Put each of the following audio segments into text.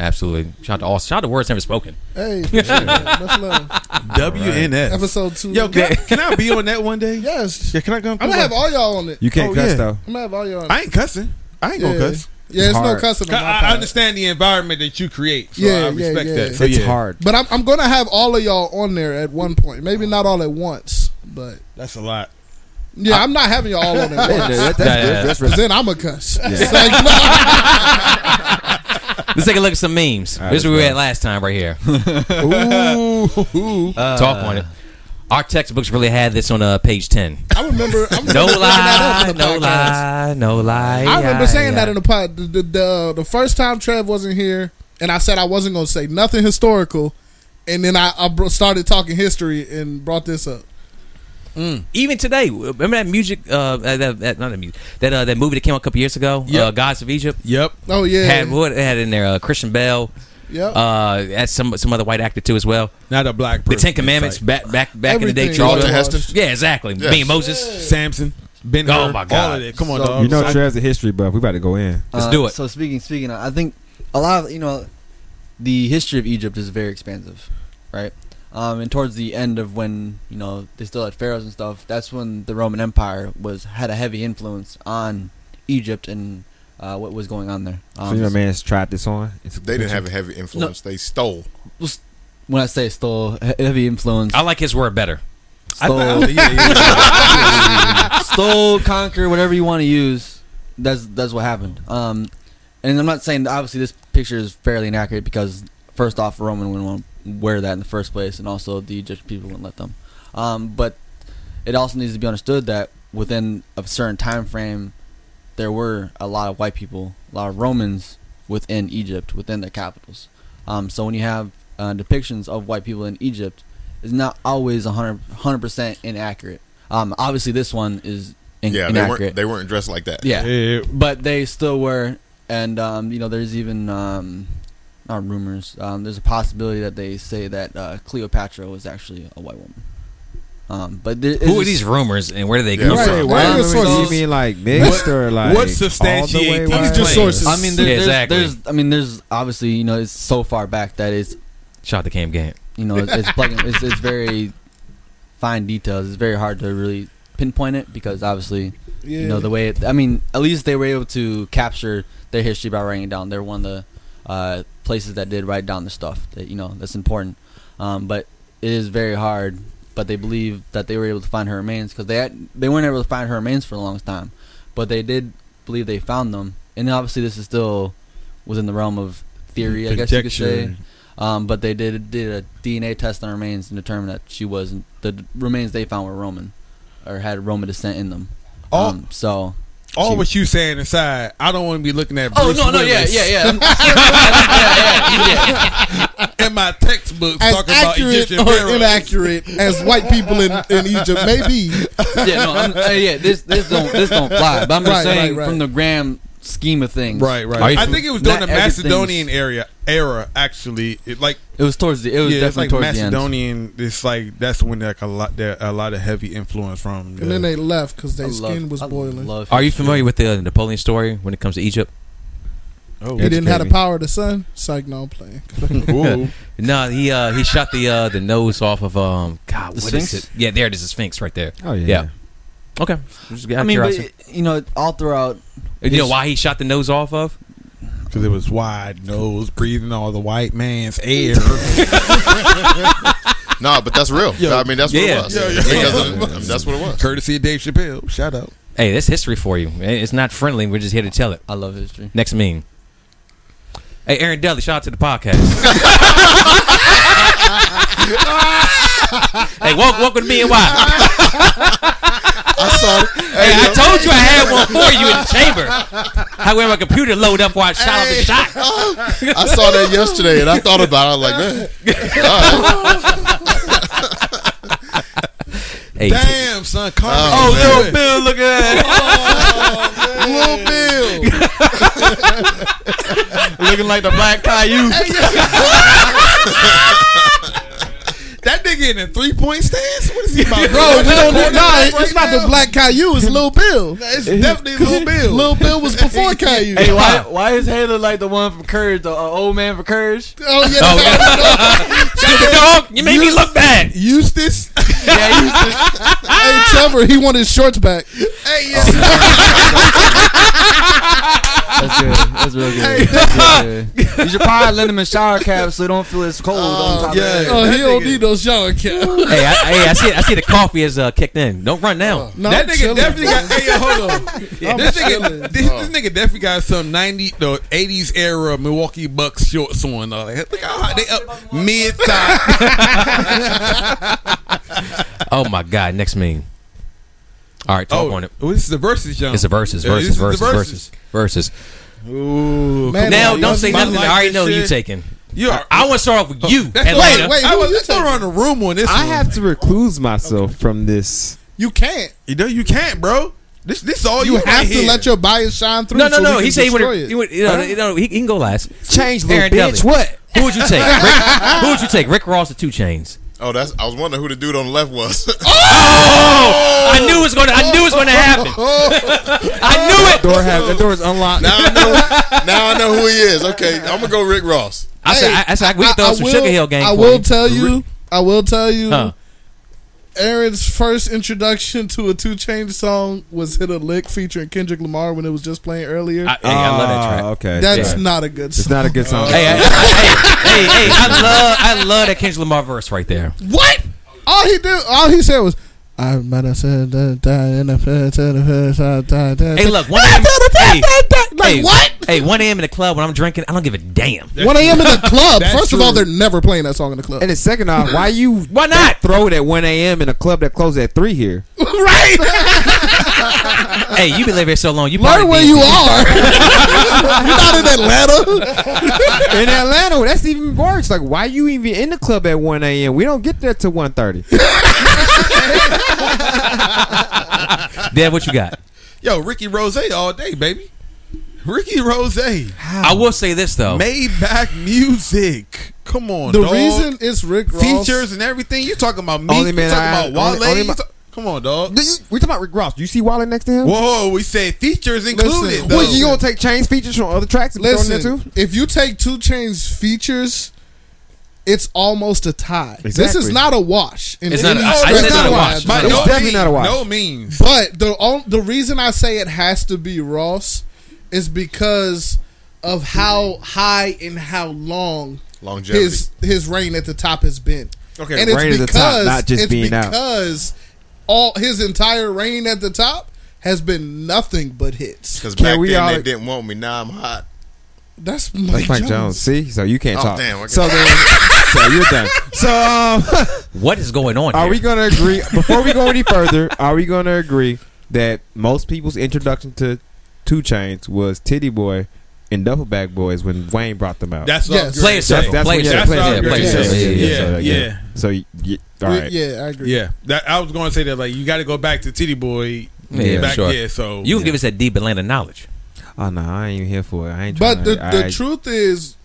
Absolutely. Shout out to all. Shout out to words never spoken. Hey, for sure. much love. WNS. Episode two. Yo, can I, can I be on that one day? yes. Yeah, can I come? I'm gonna have all y'all on it. You can't Oh, cuss yeah. though. I'm gonna have all y'all on it. I ain't cussing. I ain't yeah. gonna cuss. Yeah, it's, no hard. cussing on my I, I part. understand the environment that you create, so Yeah, I yeah, respect yeah. that. So It's yeah, hard. But I'm, I'm gonna have all of y'all on there at one point. Maybe not all at once, but That's a lot. Yeah, I'm not having y'all all on at Yeah, once. that- that's Yeah, good. That's Cause res- then I'm a cuss. It's like, no. Let's take a look at some memes. All right, this is where we let's at last time, right here. Ooh, Talk on it. Our textbooks really had this on uh, page ten. I remember. I remember No bringing that up lie, in the no podcast. lie, no lie. I remember yeah, saying yeah. that in the pod. The, the, the the first time Trev wasn't here, and I said I wasn't gonna say nothing historical, and then I, I started talking history and brought this up. Even today, remember that music? Uh, that, that not that music. That uh, that movie that came out a couple years ago. Yep. Uh, Gods of Egypt. Yep. Oh yeah, Had what had in there? Uh, Christian Bale. yep. Uh, had some some other white actor too as well. Not a black The. Ten Commandments like back back back in the day. Charlton Charlton Heston. Yeah, exactly. Yes. Me and Moses. Samson. Ben Oh, Hur, my All God. of that. Come on, So- dog. You know, So- Trev's a history buff. We about to go in. Let's Uh, do it. So speaking, speaking, of, I think a lot of you know, the history of Egypt is very expansive, right? Um, and towards the end of when you know they still had pharaohs and stuff, that's when the Roman Empire was had a heavy influence on Egypt and uh, what was going on there. So Um, your man's tried this on. It's They didn't have a heavy influence. They stole. when I say stole, heavy influence, I like his word better. Stole, thought- yeah, yeah, yeah. stole, conquer, whatever you want to use. That's that's what happened. Um, and I'm not saying obviously this picture is fairly inaccurate because first off, Roman wouldn't want to wear that in the first place, and also the Egyptian people wouldn't let them. Um, but it also needs to be understood that within a certain time frame, there were a lot of white people, a lot of Romans within Egypt, within their capitals. Um, so when you have uh, depictions of white people in Egypt, it's not always 100 percent inaccurate. Um, obviously, this one is in- Yeah, they weren't. They weren't dressed like that. yeah, Yeah. but they still were, and um, you know, there's even um, not rumors. Um, there's a possibility that they say that uh, Cleopatra was actually a white woman. Um, but there, Who are these rumors and where do they Yeah, come right. from? Wait, Where why are your sources? you mean like mixed or like what all the way substantiate these just sources? I mean, there, Yeah, there's, exactly. there's, I mean, there's obviously, you know, it's so far back that it's, shot the to Cam Gant. you know, it's it's, black and- it's it's very fine details. It's very hard to really pinpoint it because obviously, yeah. you know, the way. It, I mean, at least they were able to capture their history by writing it down. They're one of the uh, places that did write down the stuff that you know that's important. Um, but it is very hard. But they believe that they were able to find her remains because they had, they weren't able to find her remains for a long time, but they did believe they found them. And obviously, this is still within the realm of theory, I guess you could say. Um, but they did did a DNA test on her remains and determined that she was the remains they found were Roman, or had Roman descent in them. All, Um, so all she- what you saying inside, I don't want to be looking at. Oh Bruce no no yeah Willis yeah yeah yeah yeah In my textbooks, as talking about accurate Egyptian or pharaohs. inaccurate as white people in, in Egypt may be. yeah yeah no I'm, uh, yeah this this don't this don't fly. But I'm just Right, saying right, right. from the grand scheme of things, Right, right. Are I think it was during Not the Macedonian area era. Actually, it like It was towards the it was yeah, it's definitely like towards the end. Macedonian. It's like that's when like a lot there a lot of heavy influence from. And then they left because I their love- skin was I boiling. love Are you familiar with the Napoleon story when it comes to Egypt? oh, he didn't have the power of the sun. Psych, no, I'm playing. Ooh. No, he uh he shot the uh the nose off of um God The what is Sphinx? it? Yeah, there it is, the Sphinx right there. Oh yeah. Yeah. Okay, Just out I of mean, but, curiosity. you know, all throughout. You know why he shot the nose off of? Because it was wide nose, breathing all the white man's air. No, but that's real. I mean, that's what Yeah. it was. Yeah, yeah. Because of- I mean, that's what it was. Courtesy of Dave Chappelle. Shout out. Hey, that's history for you. It's not friendly. We're just here to tell it. I love history. Next meme. Hey, Aaron Dudley, shout out to the podcast. hey, welcome, welcome to me and why. I saw it. Hey, I told you I had one for you in the chamber. However, my computer loaded up before I shot off the shot. I saw that yesterday, and I thought about it. I was like, man, Hey, Damn, son. Carmen. Oh, do man. Bill, look at that. Oh, Little Bill. Looking like the Black Caillou. That nigga nigga in a three point stance? What is he about? Bro, we don't know. Nah, Right it's not now? the Black Caillou. It's Lil Bill. It's definitely Lil Bill. Lil Bill was before Caillou. Hey, why why is Halo like the one from Courage, the uh, old man from Courage? Oh yeah, Oh, that's Shut the dog. You made me look bad. Eustace. Yeah, he used to- Hey Trevor, he wanted his shorts back. hey, yeah. That's good. That's real good. That's good. You should probably lend him a shower cap so he don't feel as cold on top yeah. of that. Oh, That he don't nigga- need no shower cap. Hey, I, hey, I see. I see the coffee has uh, kicked in. Don't run now. No, that I'm nigga chilling, definitely got. Hey, yo, hold on. I'm this, nigga, this, this nigga definitely got some ninety, no eighties era Milwaukee Bucks shorts on. Uh, like, look how high they up mid thigh. Oh my God. Next meme. All right, talk oh, on it. oh, this is the versus jump. It's a versus, Yeah, this versus, is the versus, versus, versus. Ooh, Man, Now, on, don't say nothing. like I already this know you taking. You are. I want to start off with oh, you, That's Atlanta. wait, I who was you let's go taking? around the room on this. I one. have to recluse myself from this. You can't. You know you can't, bro. This this all You you, have right to here. let your bias shine through. No, no, so no. He said he would. He would. You know, you know, he, he can go last. Change, little Aaron bitch. Dudley. What? Who would you take? Rick, who would you take? Rick Ross or Two Chainz? Oh, that's. I was wondering who the dude on the left was. Oh! I knew it was going. to I knew it was going to happen. Oh! I knew it. Door have the door is unlocked. now I know. Now I know who he is. Okay, I'm gonna go Rick Ross. I said. I, I said we can throw I- I some will- Sugar Hill Gang. I will you. tell you. I will tell you. Huh. Aaron's first introduction to a Two Chainz song was "Hit a Lick" featuring Kendrick Lamar when it was just playing earlier. I, hey, I love that track. Ah, Okay, That's Yeah. not a good Song. It's not a good song. Hey, I, I- hey, hey, hey! I love, I love that Kendrick Lamar verse right there. What? All he did, all he said was, "I might have said that die in the past, in the past, die, die, Hey, die." look, one a.m. Hey, Like hey, what? Hey, one a.m. in the club when I'm drinking, I don't give a damn. One a.m. in the club. That's First of all, true. they're never playing that song in the club. And then second off, why you Why not? throw it at 1 a.m. in a club that closes at 3 here? right? Hey, you been living here so long, you Learn probably where did. you are. You're not in Atlanta. In Atlanta, that's even worse. Like, why you even in the club at 1 a.m.? We don't get there till 1.30. Dad, what you got? Yo, Ricky Rose all day, baby. Ricky Rose, I will say this though. Maybach music. Come on, The dog. reason it's Rick Ross. features and everything. You talking about me? Only you man talking I- about Wale? only- only You my- talk- come on, dog. Do you- we talking about Rick Ross. Do you see Wale next to him? Whoa, we said features included. Listen, though. Well, you gonna take chains features from other tracks and throw in there Listen, too? if you take Two Chainz features, it's almost a tie. This is not a wash. in It's not any a- I stretch said it's of not a the wash. It's By not a no definitely means, not a wash. No means. But the on, the reason I say it has to be Ross is because of how high and how long Longevity. his his reign at the top has been. Okay, and it's reign at the because top, not just it's being out. because all his entire reign at the top has been nothing but hits. Because Can back we then all- they didn't want me. Now I'm hot. That's Mike, That's Mike Jones. Jones. See, so you can't Oh, talk. damn, So then, so you're done. So, um, What is going on are here? we gonna agree before we go any further? Are we gonna agree that most people's introduction to Two Chainz was Titty Boy and Duffel Bag Boys when Wayne brought them out? That's Yes. all. Play it great. circle. that's play it you circle. had to play That's it. all Yeah, play it. Yeah, Yeah, yeah, so, yeah. So, y- all We- right. Yeah, I agree. Yeah, that I was going to say that like you got to go back to Titty Boy. Yeah, back, sure. Yeah, so You can give us that deep Atlanta knowledge. Ah, oh no, I ain't even here for it. I ain't. But the, trying, the I- truth is,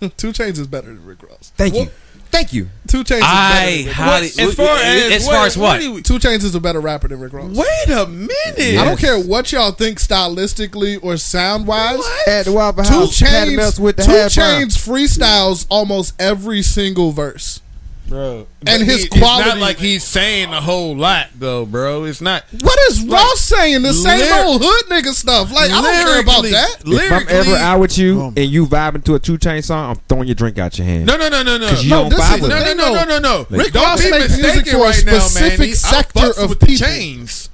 Two Chainz is better than Rick Ross. Thank you, thank you. Two Chainz is I better than Rick Ross. highly, as far as as far as what? do Two Chainz is a better rapper than Rick Ross. Wait a minute. I don't care what y'all think stylistically or sound wise. At the Waffle Two House, Patty Chains, with the Two half brown. Chains freestyles almost every single verse. Bro. And his he- quality- It's not like he's saying a whole lot though, bro. It's not. What is Ross saying? The same lyr- old hood nigga stuff. Like I don't care about that. If I'm ever out with you Um, and you vibing to a Two Chain song, I'm throwing your drink out your hand. No, no, no, no, no. Because you No, don't vibe is with No, no, no, no, no, no. Rick Don't Ross be makes music mistaken for a right now, man. specific He- sector of with the people. chains.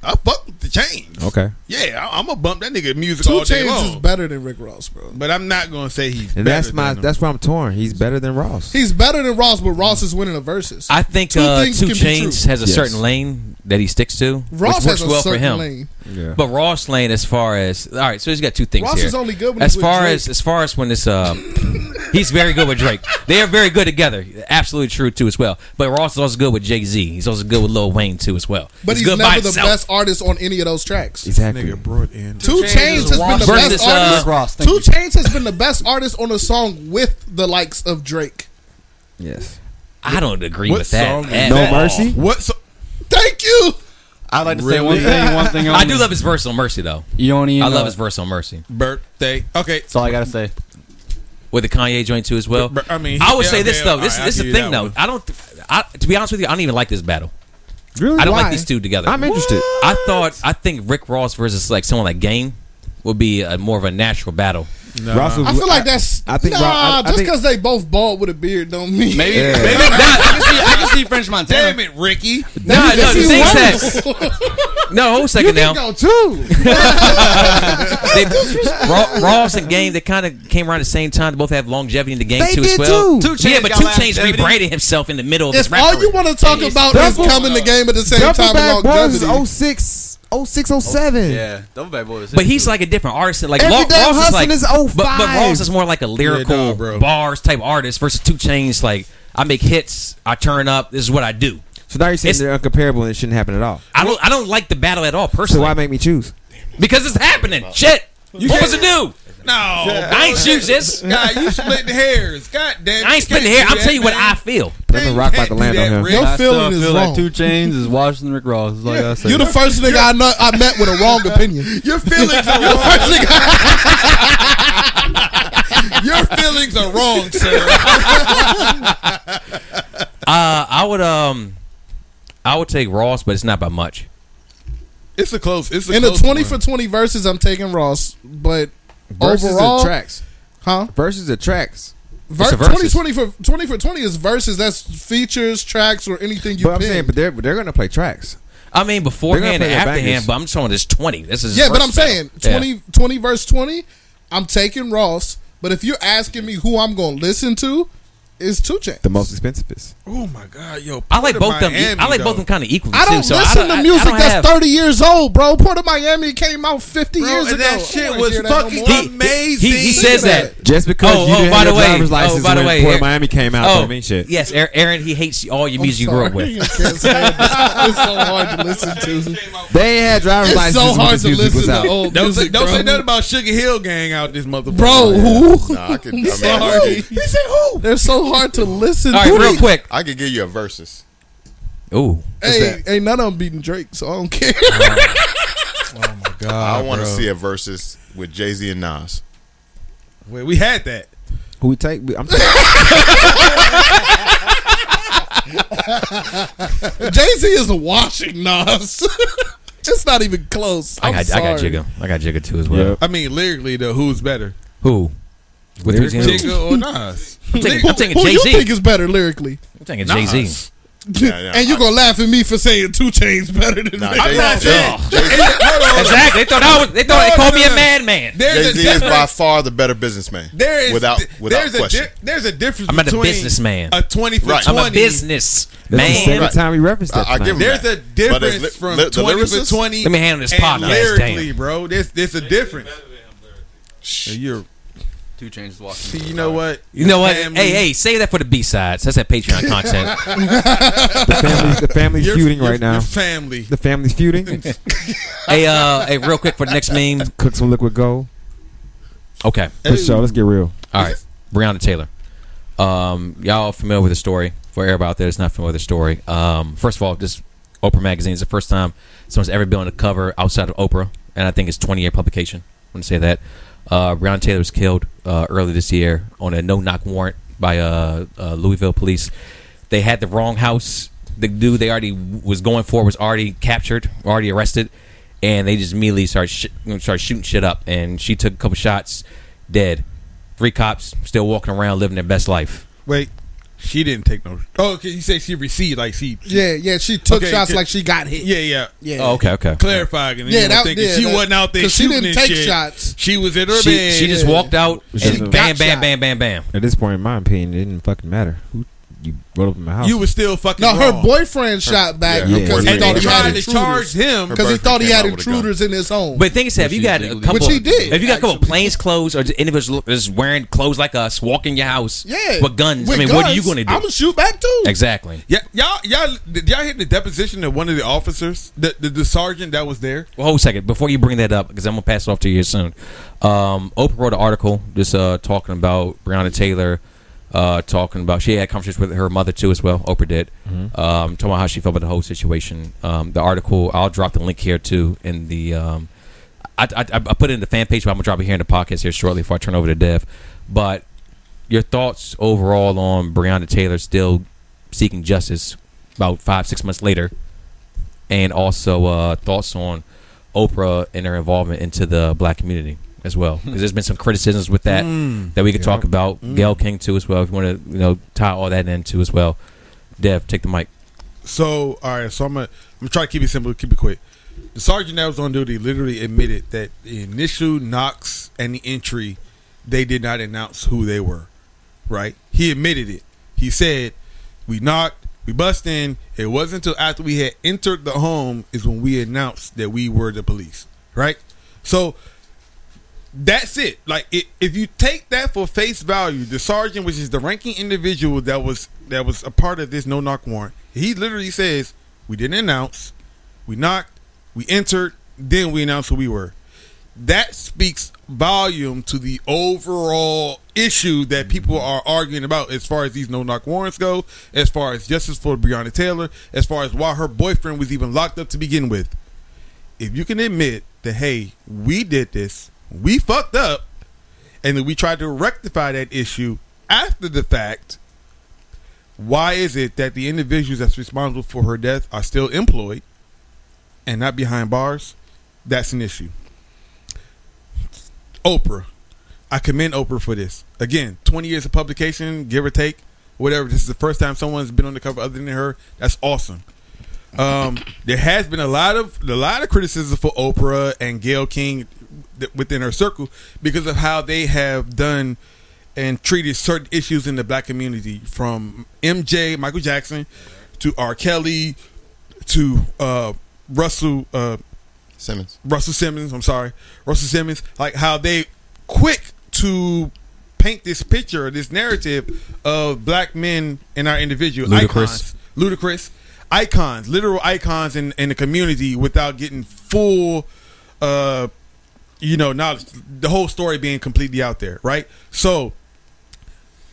I fuck with the chains. Okay. Yeah, I, I'm gonna bump that nigga music Two all day Chains is better than Rick Ross, bro. But I'm not gonna say he's. And better that's my than him. that's where I'm torn. He's better than Ross. He's better than Ross, but Ross is winning the verses. I think Two uh, things Two can be Chains true. has a Yes. certain lane that he sticks to, Ross which has works a well for certain him. lane. yeah. But Ross lane, as far as all right, so he's got two things Ross here. is only good when as he's with far Drake. as as far as when it's uh, he's very good with Drake. They are very good together. Absolutely true too as well. But Ross is also good with Jay Z. He's also good with Lil Wayne too as well. But he's, good by never the himself. best artist on any of those tracks. exactly. nigga brought in. Two Chainz Chains has been the best uh, artist. Rick Ross, thank Two you. Chains has been the best artist on a song with the likes of Drake. Yes. I don't agree What with that. song is No all. Mercy. What? So, Thank you. I'd like to say one Really? thing. One thing. I only. do love his verse on Mercy though. You don't even. I love know his verse on Mercy birthday. Okay. That's all I gotta say. with the Kanye joint too as well. But- I mean, I would yeah, say this okay, though. all This right, this is I'll the you thing that though. one. I don't. I, to be honest with you, I don't even like this battle. Really? I don't Why? like these two together. I'm interested. I thought I think Rick Ross versus like someone like Game would be a, more of a natural battle. Nah. I feel like that's I, think nah. I, I just because they both bald with a beard don't mean maybe. Yeah. Maybe not. I can see. I can see French Montana. Damn it, Ricky. Nah, no, no, zigzags. no, hold a second you now. Go too. they, Ross, and Game they kind of came around the same time. They both have longevity in the game they too as well. Too. Two Chainz. yeah, but Two Chainz rebranded himself in the middle of this. All you want to talk about is coming the game at the same time. Double back 06 Oh six oh seven. Yeah, those bad boys. But he's like a different artist. Like Everyday Ross is like, is 05. But, but oh Ross is more like a lyrical yeah, bars type artist versus Two Chainz. Like I make hits, I turn up. This is what I do. So now you're saying it's, they're uncomparable and it shouldn't happen at all. I don't. I don't like the battle at all personally. So why make me choose? Because it's happening. Shit. You what was it do? No, I ain't choose this. God, you splitting hairs. God damn. I ain't splitting hair. I'm telling you what I feel. Let me rock like the land on him. Your I feeling is feel wrong. like Two Chainz is Washington Rick Ross. Is all I gotta. You're the first nigga I know I met with a wrong opinion. Your feelings are wrong. first nigga. Your feelings are wrong, sir. Uh, I would um, I would take Ross, but it's not by much. It's a close. It's a In the close twenty one. for twenty verses, I'm taking Ross, but Versus overall, the tracks. huh? Versus the tracks. Ver- It's twenty twenty for twenty for twenty is verses. That's features, tracks, or anything you. But I'm pick. saying, but they're they're gonna play tracks. I mean, beforehand and play their afterhand, but I'm just talking this twenty. This is yeah, but I'm saying battle. 20, 20 verse twenty. I'm taking Ross, but if you're asking me who I'm going to listen to, it's Two Chainz. The most expensivest. Oh my god, yo! I like Port of both them. I like though. both them kind of equally I don't too. So listen I don't, to I- I music that's have- 30 years old, bro. Port of Miami came out 50 Bro, years and ago. that shit was hear that no fucking. He- amazing. He, he says that. that. Just because Oh, you oh, didn't by have the your way- driver's oh, license by the when way, Port of Miami came out, Oh, don't mean shit. yes, Aaron- Aaron. He hates all your music you grew up with. I can't stand it. It's so hard to listen to. They had driver's It's licenses so when hard to music was listen out. to old Don't say, don't say nothing about Sugar Hill Gang out this motherfucker. Bro, who? Nah, I could. I mean, Sorry. He said who? They're so hard to listen All right, to. real quick. I could give you a versus. Ooh, Hey, ain't none of them beating Drake, so I don't care. Oh. Oh, God, I want to see a versus with Jay Z and Nas. Wait, we had that. Who we take? I'm Jay Z is washing Nas. it's not even close. I I'm got, I got Jigga. I got Jigga too as well. Yeah. I mean, lyrically though, who's better, Who? With Lyrically? who's in- Jigga or Nas? I'm taking, I'm taking Who Jay you think is better lyrically? I'm taking Jay Z. Nas. Yeah, yeah. and you're gonna laugh at me for saying Two Chainz better than Nah, me? I'm not Jay- saying. Jay- Jay- Hold on. Exactly. They thought I was. They thought No, they called no, me no. a madman. There's Jay a Z is by far the better businessman. There is without without there's question. A di- there's a difference. I'm not a businessman. A twenty for Right. I'm twenty. a business That's the man. second Right. time we referenced that. I- I give tonight. him There's that. a difference li- from li- twenty lyricist? for twenty. Let me handle this and podcast, Lyrically, bro, there's there's a difference. You're Two Chainz is see, Washington. you know what? You know what? Family- Hey, hey, save that for the B sides. That's that Patreon content. the family's, the family's Your- feuding your- right now. Your family. The family's feuding. hey, uh, hey, real quick for the next meme. Cook some liquid gold. Okay. For sure. Let's get real. All right, Breonna Taylor. Um, y'all familiar with the story? For everybody out there that's not familiar with the story, um, first of all, this Oprah magazine is the first time someone's ever been on the cover outside of Oprah, and I think it's 20 year publication. I want to say that. Uh, Breonna Taylor was killed uh, early this year on a no knock warrant by uh, uh, Louisville police. They had the wrong house. The dude they already was going for was already captured, already arrested, and they just immediately started sh- started shooting shit up. And she took a couple shots, dead. Three cops still walking around living their best life. Wait, she didn't take no. Oh, okay. You say she received like she. Yeah, yeah. She took Okay, shots like she got hit. Yeah, yeah. yeah. Oh, okay, okay. Clarifying. And Yeah, yeah, that- thinking yeah, she that- wasn't out there 'cause she didn't take shit. shots. She was in her She, bed. she just yeah. walked out She and got bam, bam, shot. bam, bam, bam. At this point, in my opinion, it didn't fucking matter. Who you rolled up in my house? You was still fucking. No, her wrong. boyfriend shot back yeah, her because he And thought they he had tried to charge intruders. him. Because he Her thought he had came out with a gun. intruders in his home. But the thing is, if you got a couple, Which he did, if you got a couple actually. plains clothes or just individuals just wearing clothes like us, walking your house, yeah, with guns. With I mean, what are you going to do? I'm gonna shoot back too. exactly. Yeah, y'all, y'all, did y'all hear the deposition of one of the officers, the the, the sergeant that was there? Well, hold a second before you bring that up because I'm gonna pass it off to you soon. Um, Oprah wrote an article just uh, talking about Breonna Taylor uh, talking about she had conversations with her mother too as well. Oprah did, um, talking about how she felt about the whole situation. Um, the article I'll drop the link here too in the. Um, I, I, I put it in the fan page, but I'm gonna drop it here in the podcast here shortly before I turn over to Dev. But your thoughts overall on Breonna Taylor still seeking justice about five six months later, and also uh, thoughts on Oprah and her involvement into the black community as well, because there's been some criticisms with that mm. that we could talk about. Mm. Gayle King too as well. If you want to, you know, tie all that in too as well. Dev, take the mic. So, all right. So I'm gonna I'm gonna try to keep it simple, keep it quick. The sergeant that was on duty literally admitted that the initial knocks and the entry, they did not announce who they were. Right? He admitted it. He said, "We knocked, we bust in. It wasn't until after we had entered the home is when we announced that we were the police." Right? So that's it. Like it, if you take that for face value, the sergeant, which is the ranking individual that was that was a part of this no knock warrant, he literally says, "We didn't announce, we knocked, we entered, then we announced who we were." That speaks volume to the overall issue that people mm-hmm. are arguing about as far as these no knock warrants go, as far as justice for Breonna Taylor, as far as why her boyfriend was even locked up to begin with. If you can admit that, hey, we did this, we fucked up, and then we tried to rectify that issue after the fact, why is it that the individuals that's responsible for her death are still employed and not behind bars? That's an issue. Oprah. I commend Oprah for this. Again, 20 years of publication, give or take, whatever. This is the first time someone's been on the cover other than her. That's awesome. Um, there has been a lot of a lot of criticism for Oprah and Gayle King within her circle because of how they have done and treated certain issues in the black community, from MJ, Michael Jackson, to R. Kelly, to uh, Russell uh, Simmons. Russell Simmons. I'm sorry, Russell Simmons. Like how they quick to paint this picture, this narrative of black men and our individual Ludacris. icons, ludicrous icons, literal icons in in the community without getting full, uh, you know, now The whole story being completely out there, right? So,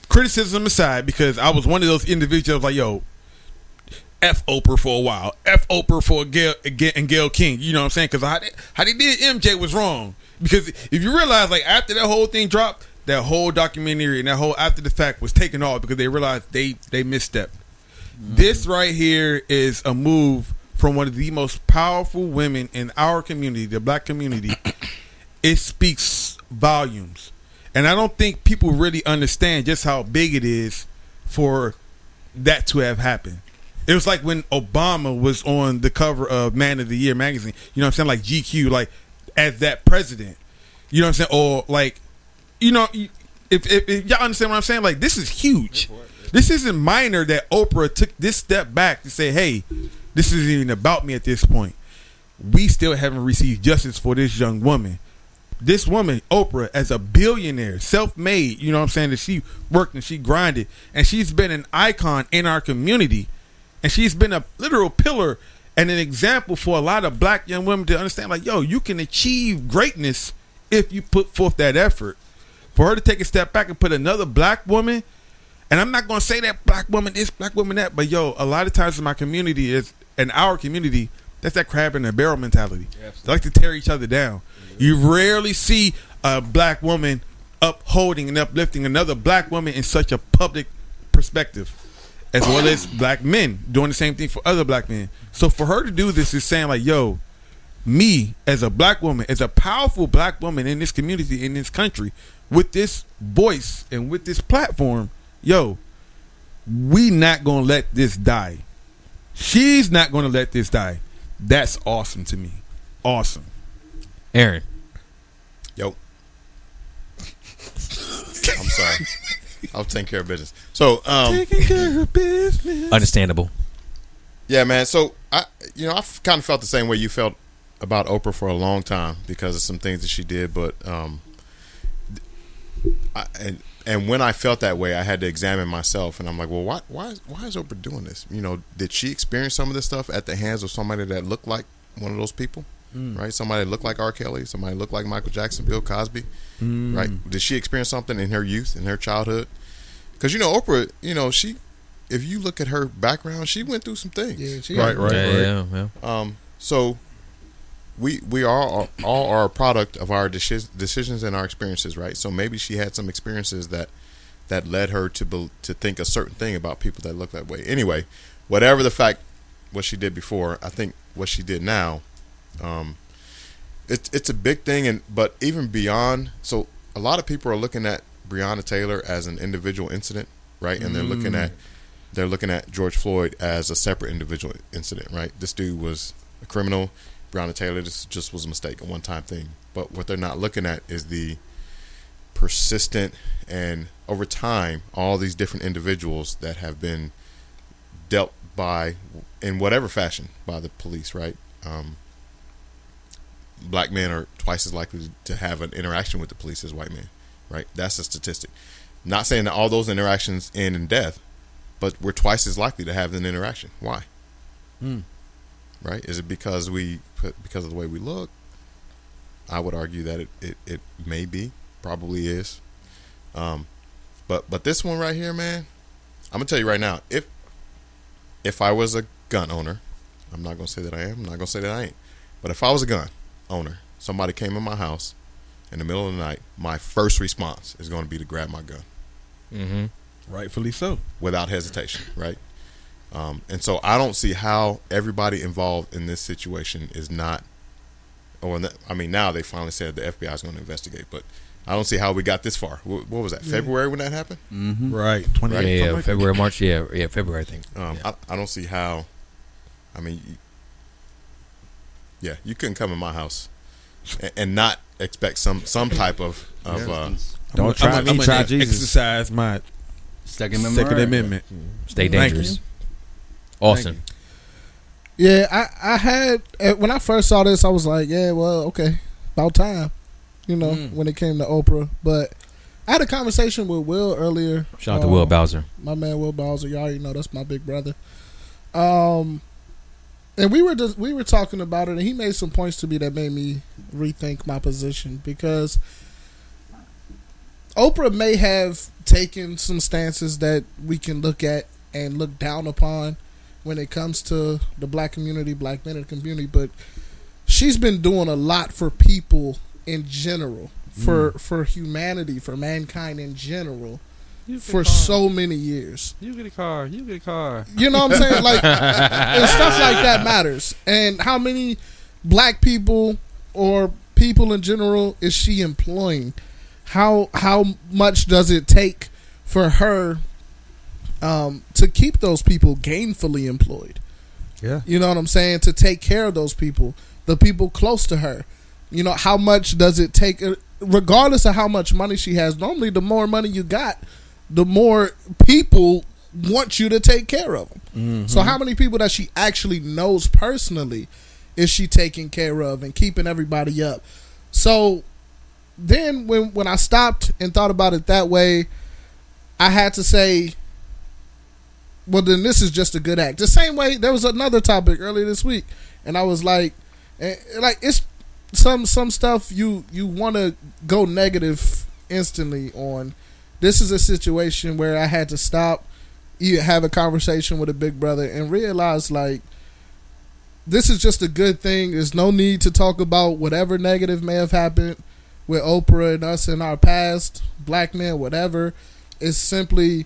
criticism aside, because I was one of those individuals like, yo, F Oprah for a while. F Oprah for Gayle and Gayle King. You know what I'm saying? Because how they, how they did MJ was wrong. Because if you realize, like after that whole thing dropped, that whole documentary and that whole after the fact was taken off because they realized they they misstepped. Mm-hmm. This right here is a move from one of the most powerful women in our community, the black community. It speaks volumes. And I don't think people really understand just how big it is for that to have happened. It was like when Obama was on the cover of Man of the Year magazine. You know what I'm saying? Like GQ, like as that president. You know what I'm saying? Or like, you know, if, if, if y'all understand what I'm saying, like this is huge. This isn't minor that Oprah took this step back to say, "Hey, this isn't even about me at this point." We still haven't received justice for this young woman. This woman, Oprah, as a billionaire, self-made, you know what I'm saying, that she worked and she grinded, and she's been an icon in our community, and she's been a literal pillar and an example for a lot of black young women to understand, like, yo, you can achieve greatness if you put forth that effort. For her to take a step back and put another black woman and I'm not gonna say that black woman this, black woman that, but yo, a lot of times in my community is in our community, that's that crab in the barrel mentality. They like to tear each other down. You rarely see a black woman upholding and uplifting another black woman in such a public perspective. As well as black men doing the same thing for other black men. So for her to do this is saying like, yo, me as a black woman, as a powerful black woman in this community, in this country, with this voice and with this platform, yo, we not gonna let this die. She's not gonna let this die. That's awesome to me. Awesome. Aaron, Yo. I'm sorry. I'll take care of business. So, um, Taking care of business. understandable. yeah, man. So, I, you know, I kind of felt the same way you felt about Oprah for a long time because of some things that she did. But, um, I, and and when I felt that way, I had to examine myself, and I'm like, well, why why is- why is Oprah doing this? You know, did she experience some of this stuff at the hands of somebody that looked like one of those people? Right, somebody that looked like R. Kelly, somebody that looked like Michael Jackson, Bill Cosby, right? Did she experience something in her youth, in her childhood? because you know Oprah, you know she, if you look at her background, she went through some things. Yeah, she Right, right, yeah, right. yeah, yeah. Um, so we we are all are a product of our deci- decisions and our experiences, right? So maybe she had some experiences that that led her to be, to think a certain thing about people that look that way. Anyway, whatever the fact what she did before, I think what she did now, um, it's it's a big thing, and but even beyond, so a lot of people are looking at Breonna Taylor as an individual incident, right? And they're looking at they're looking at George Floyd as a separate individual incident, right? This dude was a criminal. Breonna Taylor this just was a mistake, a one time thing. But what they're not looking at is the persistent and over time all these different individuals that have been dealt by in whatever fashion by the police, right? Um, black men are twice as likely to have an interaction with the police as white men, right? That's a statistic. Not saying that all those interactions end in death, but we're twice as likely to have an interaction. Why? Right? Is it because we because of the way we look? I would argue that it, it, it may be, probably is. Um, but but this one right here, man, I'm gonna tell you right now, if if I was a gun owner, I'm not gonna say that I am, I'm not gonna say that I ain't. But if I was a gun owner, somebody came in my house in the middle of the night, my first response is gonna be to grab my gun Mm-hmm. Rightfully so. without hesitation, right? Um, and so I don't see how everybody involved in this situation is not, or that- I mean, now they finally said the FBI is going to investigate, but I don't see how we got this far. What, what was that? February when that happened? Mm-hmm. Right. Twenty Yeah, eight. yeah, February, March. Yeah, yeah, February. I think. Um, yeah. I, I don't see how. I mean, you, yeah, you couldn't come in my house and, and not expect some some type of of uh, Don't try me, try Jesus. Exercise my Second Amendment. Second Amendment. Stay dangerous. Awesome. Yeah, I, I had eh, when I first saw this, I was like, yeah, well, okay, about time, you know, Mm. when it came to Oprah. But I had a conversation with Will earlier. Shout out to um, Will Bowser. my man Will Bowser. Y'all already know that's my big brother. Um, and we were just we were talking about it, and he made some points to me that made me rethink my position because Oprah may have taken some stances that we can look at and look down upon when it comes to the black community, black men in the community, but she's been doing a lot for people in general, for mm. for humanity, for mankind in general, for so many years. You get a car. You get a car. You know what I'm saying? Like, and stuff like that matters. And how many black people or people in general is she employing? How how much does it take for her um, to keep those people gainfully employed? Yeah. You know what I'm saying? To take care of those people, the people close to her. You know, how much does it take, uh, regardless of how much money she has? Normally, the more money you got, the more people want you to take care of them. So, how many people that she actually knows personally is she taking care of and keeping everybody up? So, then when when I stopped and thought about it that way, I had to say, well, then this is just a good act. The same way there was another topic earlier this week, and I was like, eh, like it's some some stuff you you want to go negative instantly on. This is a situation where I had to stop, you have a conversation with a big brother, and realize like this is just a good thing. There's no need to talk about whatever negative may have happened with Oprah and us in our past, black men, whatever. It's simply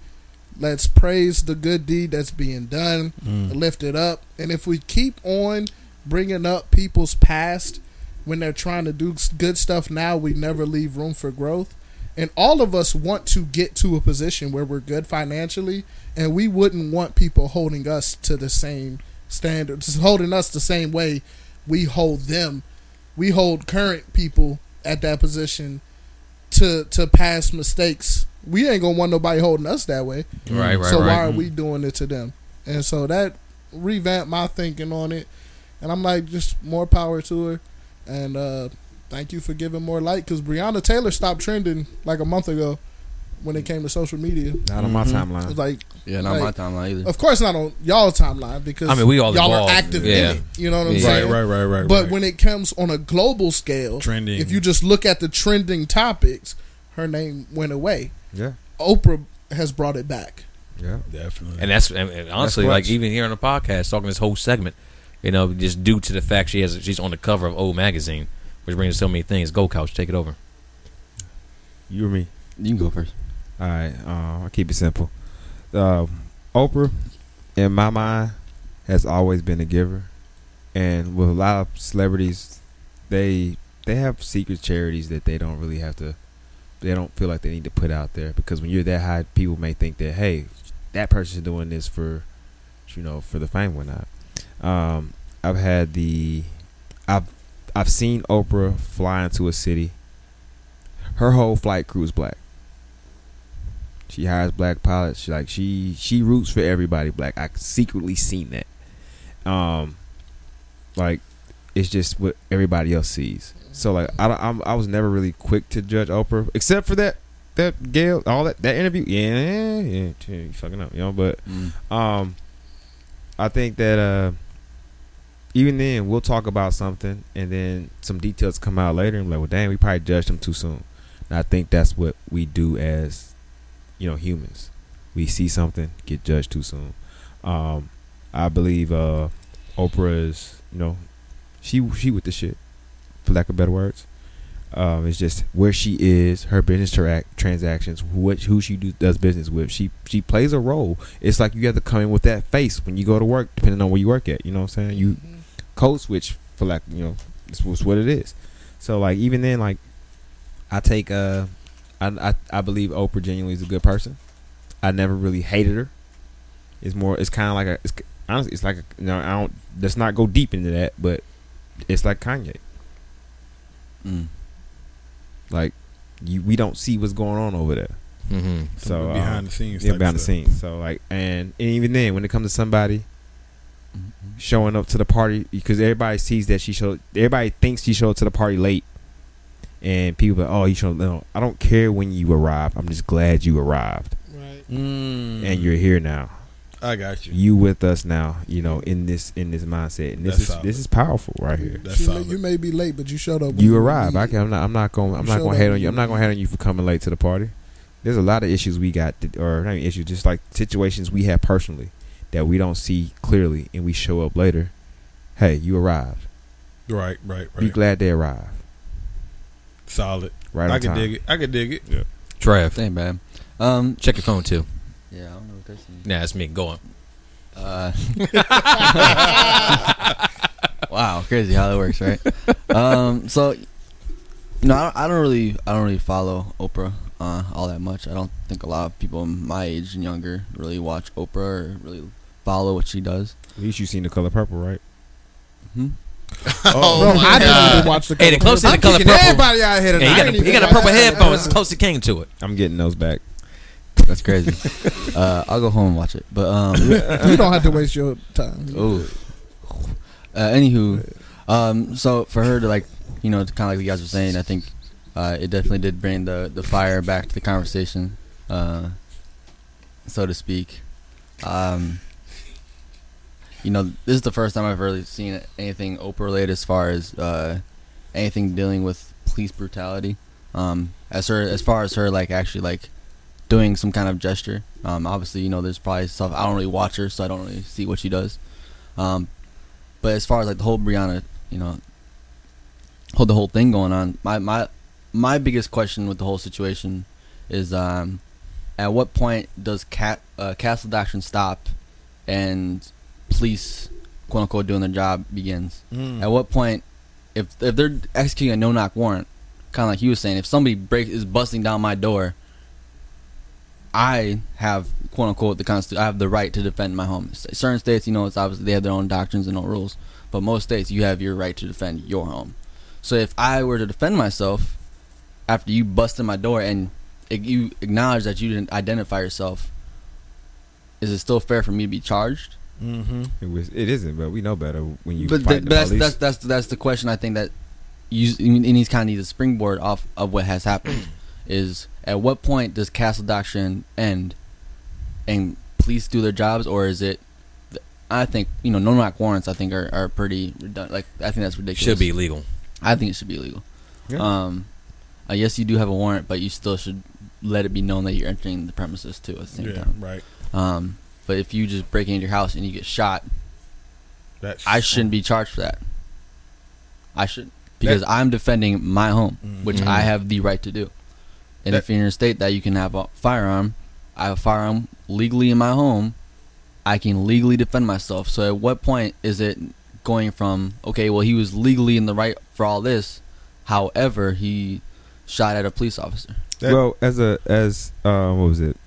let's praise the good deed that's being done, mm. lift it up, and if we keep on bringing up people's past when they're trying to do good stuff now, we never leave room for growth. And all of us want to get to a position where we're good financially, and we wouldn't want people holding us to the same standards, holding us the same way we hold them. We hold current people at that position to to past mistakes. We ain't gonna want nobody holding us that way. Right, right, so right. why are we doing it to them? And so that revamped my thinking on it. And I'm like, just more power to her. And uh, thank you for giving more light because Breonna Taylor stopped trending like a month ago when it came to social media. Not on my It timeline. was like, Yeah, not Like, my timeline either. of course, not on y'all's timeline because I mean, we all y'all involved. are active Yeah. in it. You know what I'm Yeah. Right, saying? right, right, right. But right. when it comes on a global scale, trending, if you just look at the trending topics, her name went away. Yeah. Oprah has brought it back. Yeah. Definitely. And that's and, and honestly, That's like even here on the podcast, talking this whole segment, you know, just due to the fact she has she's on the cover of O magazine, which brings so many things. Go couch, take it over. You or me? You can go first. All right, uh, I'll keep it simple. Um, Oprah, in my mind, has always been a giver, and with a lot of celebrities, they they have secret charities that they don't really have to. They don't feel like they need to put out there because when you're that high, people may think that hey, that person's doing this for, you know, for the fame or not. Um, I've had the, I've I've seen Oprah fly into a city. Her whole flight crew is black. She hires black pilots. She, like she she roots for everybody black. I secretly seen that. Um, like it's just what everybody else sees. So like I I'm, I was never really quick to judge Oprah, except for that that Gayle all that that interview. Yeah, yeah, yeah you fucking up, you know. But Mm. um, I think that uh, even then we'll talk about something, and then some details come out later, and I'm like, well, dang, we probably judged them too soon. And I think that's what we do as you know humans. We see something, get judged too soon. Um, I believe uh, Oprah is you know she she with the shit, for lack of better words. Um, it's just where she is, her business tra- transactions, what who she do, does business with. She she plays a role. It's like you have to come in with that face when you go to work, depending on where you work at. You know what I'm saying? You code switch for like you know, it's, it's what it is. So like even then, like I take uh, I I, I believe Oprah genuinely is a good person. I never really hated her. It's more. It's kind of like a. It's, honestly, it's like a, you know. I don't. Let's not go deep into that, but it's like Kanye. Mm. Like you, we don't see what's going on over there. Mm-hmm. So Some uh, behind the scenes. yeah, type behind the stuff. scenes. So like, and, and even then, when it comes to somebody Mm-hmm. showing up to the party, because everybody sees that she showed, everybody thinks she showed up to the party late, and people, are like, oh, you showed. No, I don't care when you arrive. I'm just glad you arrived, Right. Mm. and you're here now. I got you. You with us now. You know, in this in this mindset, and this That's is solid. this is powerful right here. That's you, may, solid. you may be late, but you showed up. You were arrive. I can, I'm not. I'm not going. I'm not going to hate on you. you I'm not going to hate on you for coming late to the party. There's a lot of issues we got, that- or not even issues, just like situations we have personally that we don't see clearly, and we show up later. Hey, you arrived. Right, right, right. Be glad they arrived. Solid. Right on I can time. dig it. I can dig it. Trav, Ain't bad. Um, check your phone too. yeah, I don't know what this is. Nah, that's me. Go on. Uh, wow, crazy how that works, right? Um, so, no, I don't, I don't really, I don't really follow Oprah uh, all that much. I don't think a lot of people my age and younger really watch Oprah or really follow what she does. At least you seen the color purple, right? Hmm? Oh, Bro, my I didn't God. even watch the. Hey, the Color closer the Purple. color purple, everybody out here yeah, tonight. he got, a, he got a purple headphones. It's close to king to it. I'm getting those back. That's crazy. uh, I'll go home and watch it. But um, you don't have to waste your time. Oh. Uh, anywho, um, so for her to like, you know, kind of like you guys were saying, I think uh, it definitely did bring the the fire back to the conversation, uh, so to speak. Um, you know, this is the first time I've really seen anything Oprah related as far as uh, anything dealing with police brutality. Um, as her, as far as her like actually like doing some kind of gesture. Um, obviously, you know, there's probably stuff I don't really watch her, so I don't really see what she does. Um, but as far as like the whole Breonna, you know, hold the whole thing going on, my my my biggest question with the whole situation is um, at what point does cat uh, castle doctrine stop and police quote unquote doing their job begins? Mm. At what point, if if they're executing a no knock warrant, kind of like you was saying, if somebody break is busting down my door, I have quote unquote the constitution. I have the right to defend my home. Certain states, you know, it's obviously they have their own doctrines and own rules, but most states you have your right to defend your home. So if I were to defend myself after you busted my door and you acknowledge that you didn't identify yourself, is it still fair for me to be charged? Mm-hmm. It was. It isn't, but we know better when you but fight the but that's, that's that's that's the question I think that you and he's kind of needs a springboard off of what has happened. is at what point does castle doctrine end, and police do their jobs, or is it? I think you know no knock warrants. I think are, are pretty redundant. Like I think that's ridiculous. Should be illegal. I think it should be illegal. Yeah. Um, uh, yes, you do have a warrant, but you still should let it be known that you're entering the premises too at the same Yeah, time. right. Um, but if you just break into your house and you get shot, That's I shouldn't be charged for that. I should because I'm defending my home, which I have the right to do. And That- if you're in a state that you can have a firearm, I have a firearm legally in my home. I can legally defend myself. So at what point is it going from okay, well he was legally in the right for all this, however he shot at a police officer. That- well, as a as uh, what was it?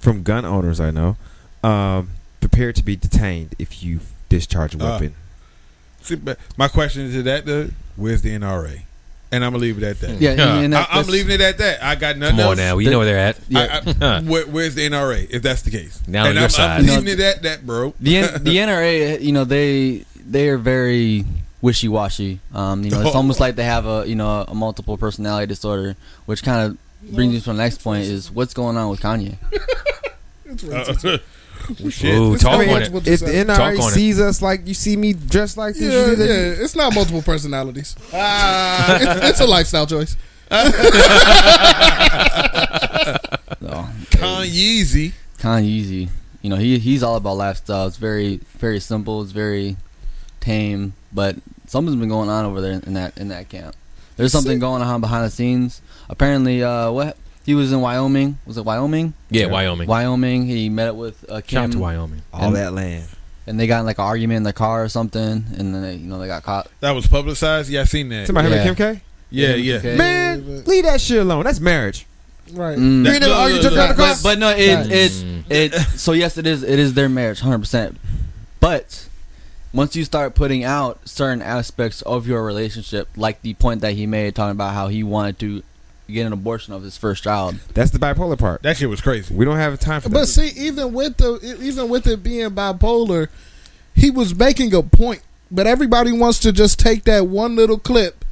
From gun owners, I know, um, prepare to be detained if you discharge a Ah. weapon. See, but my question to that, though, where's the NRA? And I'm gonna leave it at that. Yeah, and, and I, that, I'm leaving it at that. I got nothing Come on else. now, you know where they're at. Yeah, I, I, where, where's the NRA? If that's the case, Now on and your I'm, side. I'm No, leaving it at that, bro. the the NRA, you know, they they are very wishy washy. Um, you know, it's Oh. almost like they have a you know a multiple personality disorder, which kind of brings me to the next point: is what's going on with Kanye? It's racist. Uh, well, shit. Ooh, It's talk not on it. If the personalities. Talk NRA sees us like you see me dressed like this, Yeah, you do that- yeah, it's not multiple personalities. it's, it's a lifestyle choice. So, Kanye. Kanye, easy. You know, he he's all about lifestyle. It's very very simple. It's very tame, but something's been going on over there in that in that camp. There's something going on behind the scenes. Apparently, uh, what he was in Wyoming. Was it Wyoming? Yeah, Wyoming. Wyoming. He met up with uh, Shout Kim. out to Wyoming. all And- that land. and they got in like an argument in the car or something, and then they, you know they got caught. That was publicized. Yeah, I seen that. Somebody Yeah. yeah. Kim K. Yeah, yeah. Okay. Man, but- leave that shit alone. That's marriage. Right. Mm. You ain't never Look, argued look, took down the look. car. But, but no, it Nice. it it. So yes, it is. It is their marriage, hundred percent. But once you start putting out certain aspects of your relationship, like the point that he made, talking about how he wanted to get an abortion of his first child. That's the bipolar part. That shit was crazy. We don't have time for that. But see, even with the even with it being bipolar, he was making a point. But everybody wants to just take that one little clip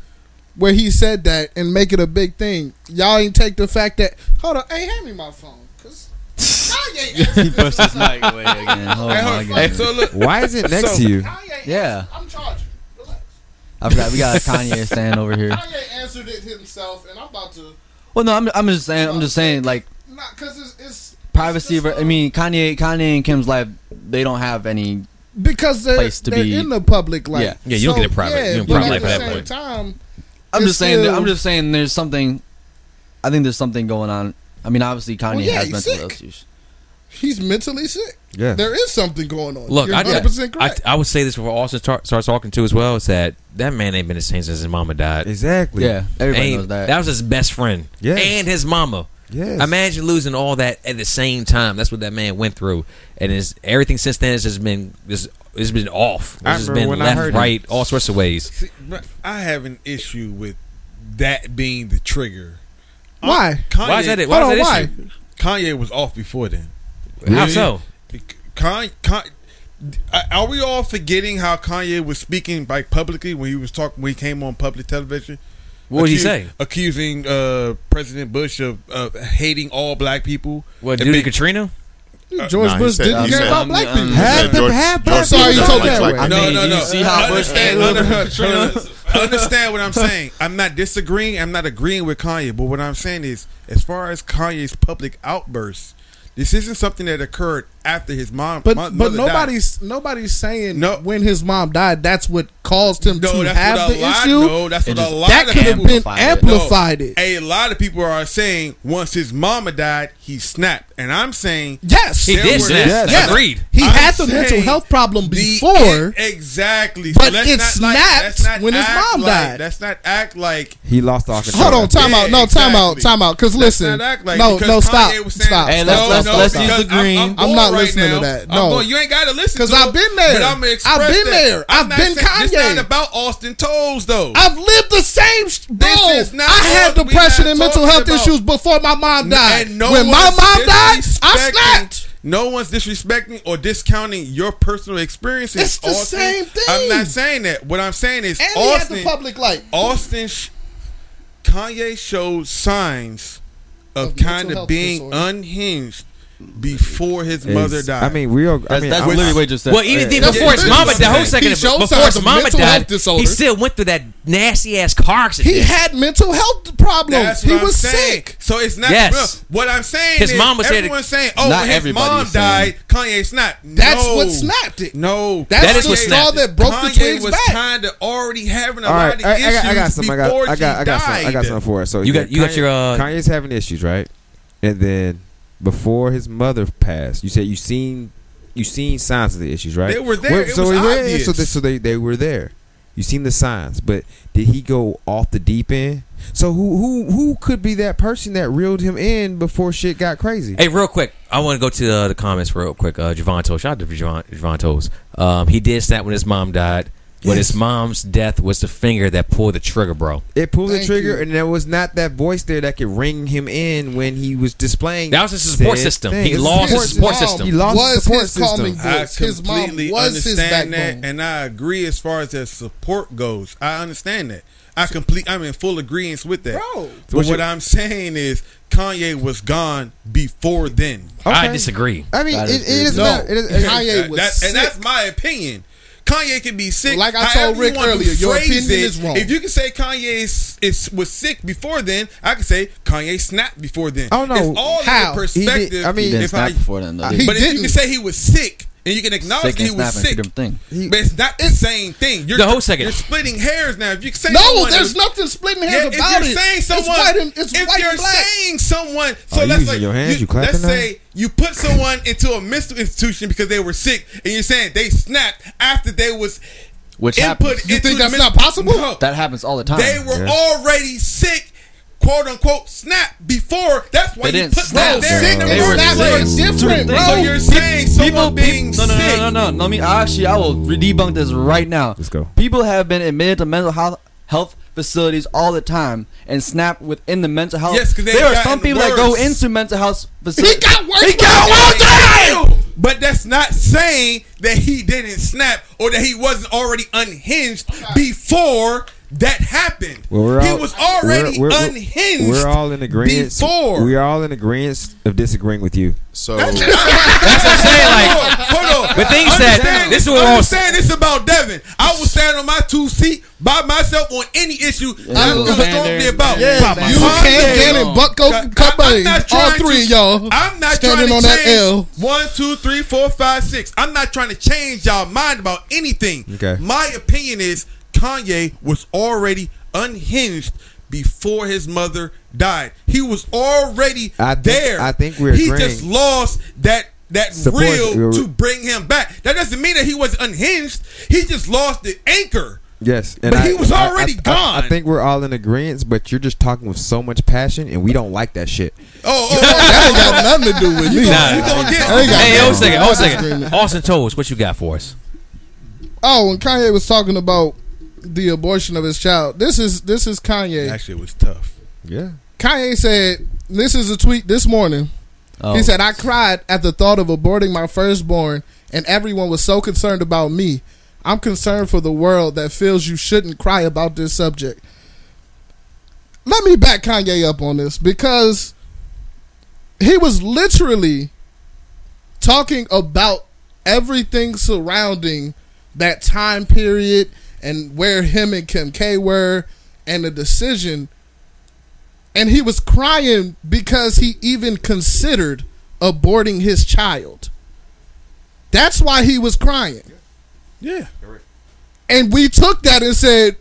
where he said that and make it a big thing. Y'all ain't take the fact that hold on, hey, hand me my phone, cause Kanye. He pushed his mic away again. Oh Hey, my hold on. So look, Why is it next So- to you? Kanye Yeah. I'm charging. Relax. I forgot we got a Kanye stand over here. Kanye answered it himself, and I'm about to Well, no, I'm I'm just saying. I'm just saying like not because it's, it's privacy. it's just, I um, mean, Kanye, Kanye and Kim's life, they don't have any. because they're, place to they're be- in the public light. Yeah. Yeah, you don't get it private- you don't but private at life the at that same point. time, I'm just saying. still- I'm just saying. There's something. I think there's something going on. I mean, obviously Kanye Well, yeah, has mental sick. health issues. He's mentally sick. Yeah. There is something going on. Look, You're I, 100% I, correct. I would say this before Austin start, starts talking too as well. Is that that man ain't been the same since his mama died. Exactly. Yeah, everybody Ain't- knows that. was his best friend. Yes. and his mama. Yes. Imagine losing all that at the same time. That's what that man went through, and his everything since then has just been just it's been off. It's I just remember been when I left, heard it. right, all sorts of ways. see, but I have an issue with that being the trigger. Why? Uh, Kanye, Why is that? It? Hold Why is on, that why? issue? Kanye was off before then. How so? Kanye, Kanye, are we all forgetting how Kanye was speaking like publicly when he was talking when he came on public television? What did he say? Accusing uh, President Bush of, of hating all black people. What And did being- Katrina? George nah, Bush said- didn't he care said- about black people. He Half the- George- half George black Sorry, you don't told like that way. I No, mean, no, no. see how Bush understand, handled under- Katrina? understand what I'm saying. I'm not disagreeing. I'm not agreeing with Kanye, but what I'm saying is, as far as Kanye's public outbursts, this isn't something that occurred after his mom. But mo- but mother died. nobody's nobody's saying No. when his mom died that's what caused him No, to have the lot. issue. No, that's It what a lot that could have been amplified it. amplified it. A lot of people are saying once his mama died, he snapped, and I'm saying Yes, He There did were- snap. Yes. Yes. Agreed. He I'm had the mental health problem the- before. exactly, But let's it not snapped let's when his act mom like- died. Let's not act like He lost all control. Hold on, time Yeah, out. No, time out, time out. Because listen, like- no, no, stop, saying- stop. Hey, stop, let's- stop, let's- stop, let's use the green. I'm, I'm going not right listening to now. that. I'm No. going- you ain't got to listen because I've been there. I'm gonna express I've been there. I'm I've been saying- This Kanye. not about Austin Toes though. I've lived the same, sh- bro. is not I had depression and mental health issues before my mom died. And no when my mom died, I No one's disrespecting or discounting your personal experiences. It's the Austin. same thing. I'm not saying that. What I'm saying is And Austin. the public light. Austin, Kanye showed signs of, Of kind of being disorder. unhinged before his mother Is- died. I mean, we are. I mean, that's I'm- literally what you just said. Well, even Yeah. before his mama he died, hold on a showed second. signs Before his mama died, he still went through that nasty ass car accident. He had mental health problems. That's he was I'm saying. sick. So it's not Yes. real. What I'm saying His is mom was here everyone's saying, oh, Not his mom saying- died, Kanye snapped. That's no. what snapped it. No. That's That is the what straw snapped it. that broke Kanye the twigs was back. kind of already having a All lot of I, I issues got, I got some. I got, before I got, I got she some. I got something for it. So You got- you got your, uh, Kanye's having issues, right? And then before his mother passed, you said you seen you seen signs of the issues, right? They were there. It so was yeah, obvious. So they, so they they were there. You seen the signs, but did he go off the deep end? So who who who could be that person that reeled him in before shit got crazy? Hey, real quick, I want to go to uh, the comments real quick. Uh, Javon Toes, shout out to Javon, Javon Toes. Um, he did snap when his mom died. But his mom's death was the finger that pulled the trigger, bro. It pulled the trigger, you. and there was not that voice there that could ring him in when he was displaying. That was his support system. thing. He It's lost his support mom system. He lost was his support his system. calming I voice. His mom completely was his understand backbone. that, and I agree as far as their support goes. I understand that. I complete. I'm in full agreement with that. Bro. but What's what your- I'm saying is Kanye was gone before then. I disagree. I mean, That it, is it is No. not. It is, Kanye That- was that- sick. and that's my opinion. Kanye can be sick. Like I however told you Rick want to earlier, your phrase opinion it. is wrong. If you can say Kanye is, is was sick before then, I can say Kanye snapped before then. Oh, no. it's all How? in the He did- perspective. I mean, He didn't if snap I- before then, though. Did he but if you can say he was sick and you can acknowledge Sick that he was sick, different things. he- but it's not the same thing. You're, No, hold a second. You're splitting hairs now. If you say No, someone there's was- nothing splitting hairs yeah, hairs if about you're it. saying someone, it's white and it's if white you're and black. saying someone, so Are you let's using like, your hands? You clapping let's now? say you put someone into a mental institution because they were sick, and you're saying they snapped after they was Which input happens. You think that's not possible? No. That happens all the time. They were Yeah. already sick, quote unquote, snap before. That's why They you didn't put snap, that there bro. They were sick. different, bro. So you're saying someone people, being people, no, no, sick? no, no, no, no. Let me actually, I will debunk this right now. Let's go. People have been admitted to mental health health facilities all the time and snap within the mental health. Yes, 'cause they've there are some people that go into mental health facilities. He got worse. He got worse. But that's not saying that he didn't snap or that he wasn't already unhinged before that happened. Well, we're he all, was already we're- we're- unhinged. We're all in agreement. before. We are all in agreement of disagreeing with you. So That's what I'm saying. Like, Hold on. But things is that- this is what we're all- understand this about Devin. I will stand on my two seat by myself on any issue that I feel Stand strongly there. about. Yeah, About. You can't get it. Bucko I- I'm All three to- y'all. I'm not standing trying to on that change L. one, two, three, four, five, six. I'm not trying to change y'all mind about anything. Okay. My opinion is Kanye was already unhinged before his mother died. He was already I think- there. I think we're He agreeing. just lost that that Support- reel to bring him back. That doesn't mean that he was unhinged. He just lost the anchor. Yes, But he was already I, I, gone. think we're all in agreement, but you're just talking with so much passion, and we don't like that shit. Oh, oh, That ain't got nothing to do with me. Nah. you gonna get I ain't got hey, hold a second, hold a second. Austin Toes, what you got for us? Oh, when Kanye was talking about the abortion of his child, this is this is Kanye. Actually, it was tough. Yeah, Kanye said, "This is a tweet this morning." Oh. He said, "I cried at the thought of aborting my firstborn, and everyone was so concerned about me. I'm concerned for the world that feels you shouldn't cry about this subject." Let me back Kanye up on this because he was literally talking about everything surrounding that time period and where him and Kim K were and the decision and he was crying because he even considered aborting his child. That's why he was crying. Yeah. And we took that and said,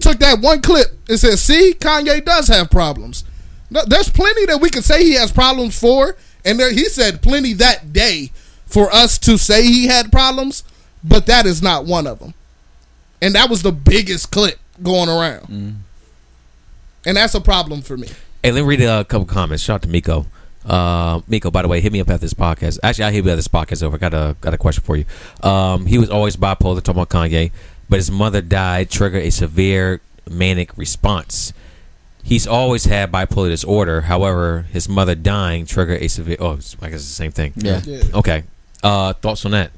took that one clip and said, see, Kanye does have problems. No, There's plenty that we could say he has problems for. And there, he said plenty that day for us to say he had problems, but that is not one of them. And that was the biggest clip going around. And that's a problem for me. Hey, let me read a couple comments. Shout out to Miko. Uh, Miko, by the way, hit me up at this podcast. Actually, I hit me at this podcast over. Got a got a question for you. Um, he was always bipolar, talking about Kanye, but his mother died, triggered a severe manic response. He's always had bipolar disorder. However, his mother dying triggered a severe. Oh, I guess it's the same thing. Yeah, Yeah. Okay. Uh, thoughts on that?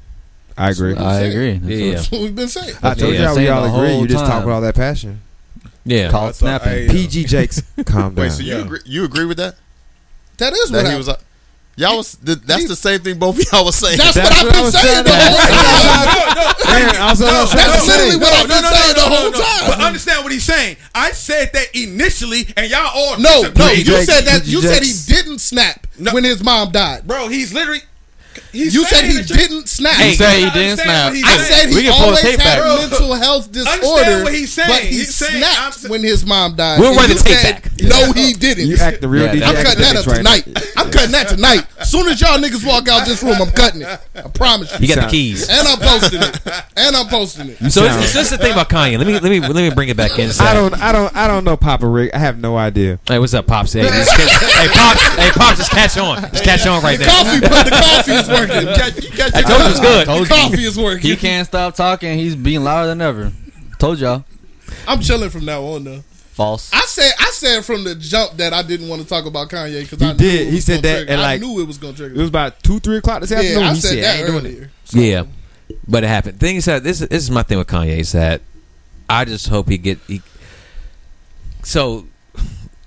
I agree. I agree. That's Yeah. what- we've been saying. I told Yeah. y'all we all agree. You just talk time. with all that passion. Yeah. Call I it thought- snapping. I- PG Jakes, calm down. wait, so you Yeah. agree, you agree with that? That is what That he happened. was like, Y'all was that's the same thing both of y'all was saying. That's, That's what I've been was saying the saying. whole time. Aaron, I was- I was- That's literally what I've been no, saying no, the whole no. time. But understand what he's saying. I said that initially, and y'all all No, no, you said that. You you said he didn't snap No. when his mom died. bro. He's literally. He's You said he didn't snap. You said he didn't snap. what he's I said he can pull the always had back. mental health Understand disorder, what he's saying. but he He's snapped I'm when his mom died. We'll And run the tape said, back. No, he didn't. You act the real Yeah, DJ. I'm cutting that up right tonight. I'm cutting that tonight. As soon as y'all niggas walk out this room, I'm cutting it. I promise You you. got the keys. And I'm posting it. And I'm posting it. So sound- it's, so this is the thing about Kanye. Let me let me let me bring it back in. I don't, I don't, I don't know, Papa Rick. I have no idea. Hey, what's up, pops? Hey, hey, pops. Hey, pops. Just catch on. Just catch on right The there. coffee, but the coffee is working. You got- you got I your- told you it was good. The coffee is working. He can't stop talking. He's being louder than ever. Told y'all. I'm chilling from now on though. False. I said I said from the jump that I didn't want to talk about Kanye because I did. it He said that trigger. and, I knew it was gonna trigger. It was about two, three o'clock this afternoon. yeah, I he said said, I that ain't doing it. earlier. So- Yeah, but it happened. Thing is that this this is my thing with Kanye is that I just hope he get. He, so,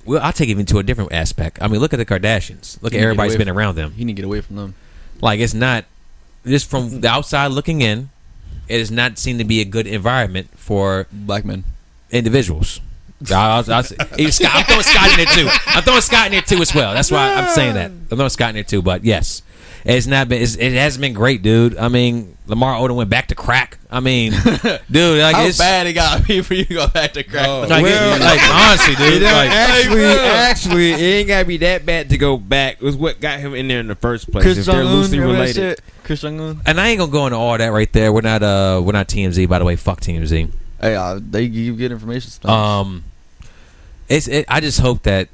well, I'll take it even to a different aspect. I mean, look at the Kardashians. Look He at need to everybody's get away been around them. He need to get away from them. Like it's not just from mm-hmm. the outside looking in. It does not seem to be a good environment for Black men. individuals. I, I, I, Scott, I'm throwing Scott in there too. I'm throwing Scott in there too as well. That's why I'm saying that. I'm throwing Scott in there too. But yes, it's not been. It's, it hasn't been great, dude. I mean, Lamar Odom went back to crack. I mean, dude, like How it's bad it got to be for you to go back to crack? Oh. like, Well- it- like honestly, dude. don't- Like, actually, actually, it ain't gotta be that bad to go back. It was what got him in there in the first place. Chris if they're Jong Un, loosely remember that related. Chris Jong Un. and I ain't gonna go into all that right there. We're not. Uh, we're not TMZ. By the way, fuck TMZ. Hey, uh, they give you good information. Sometimes. Um, it's. It, I just hope that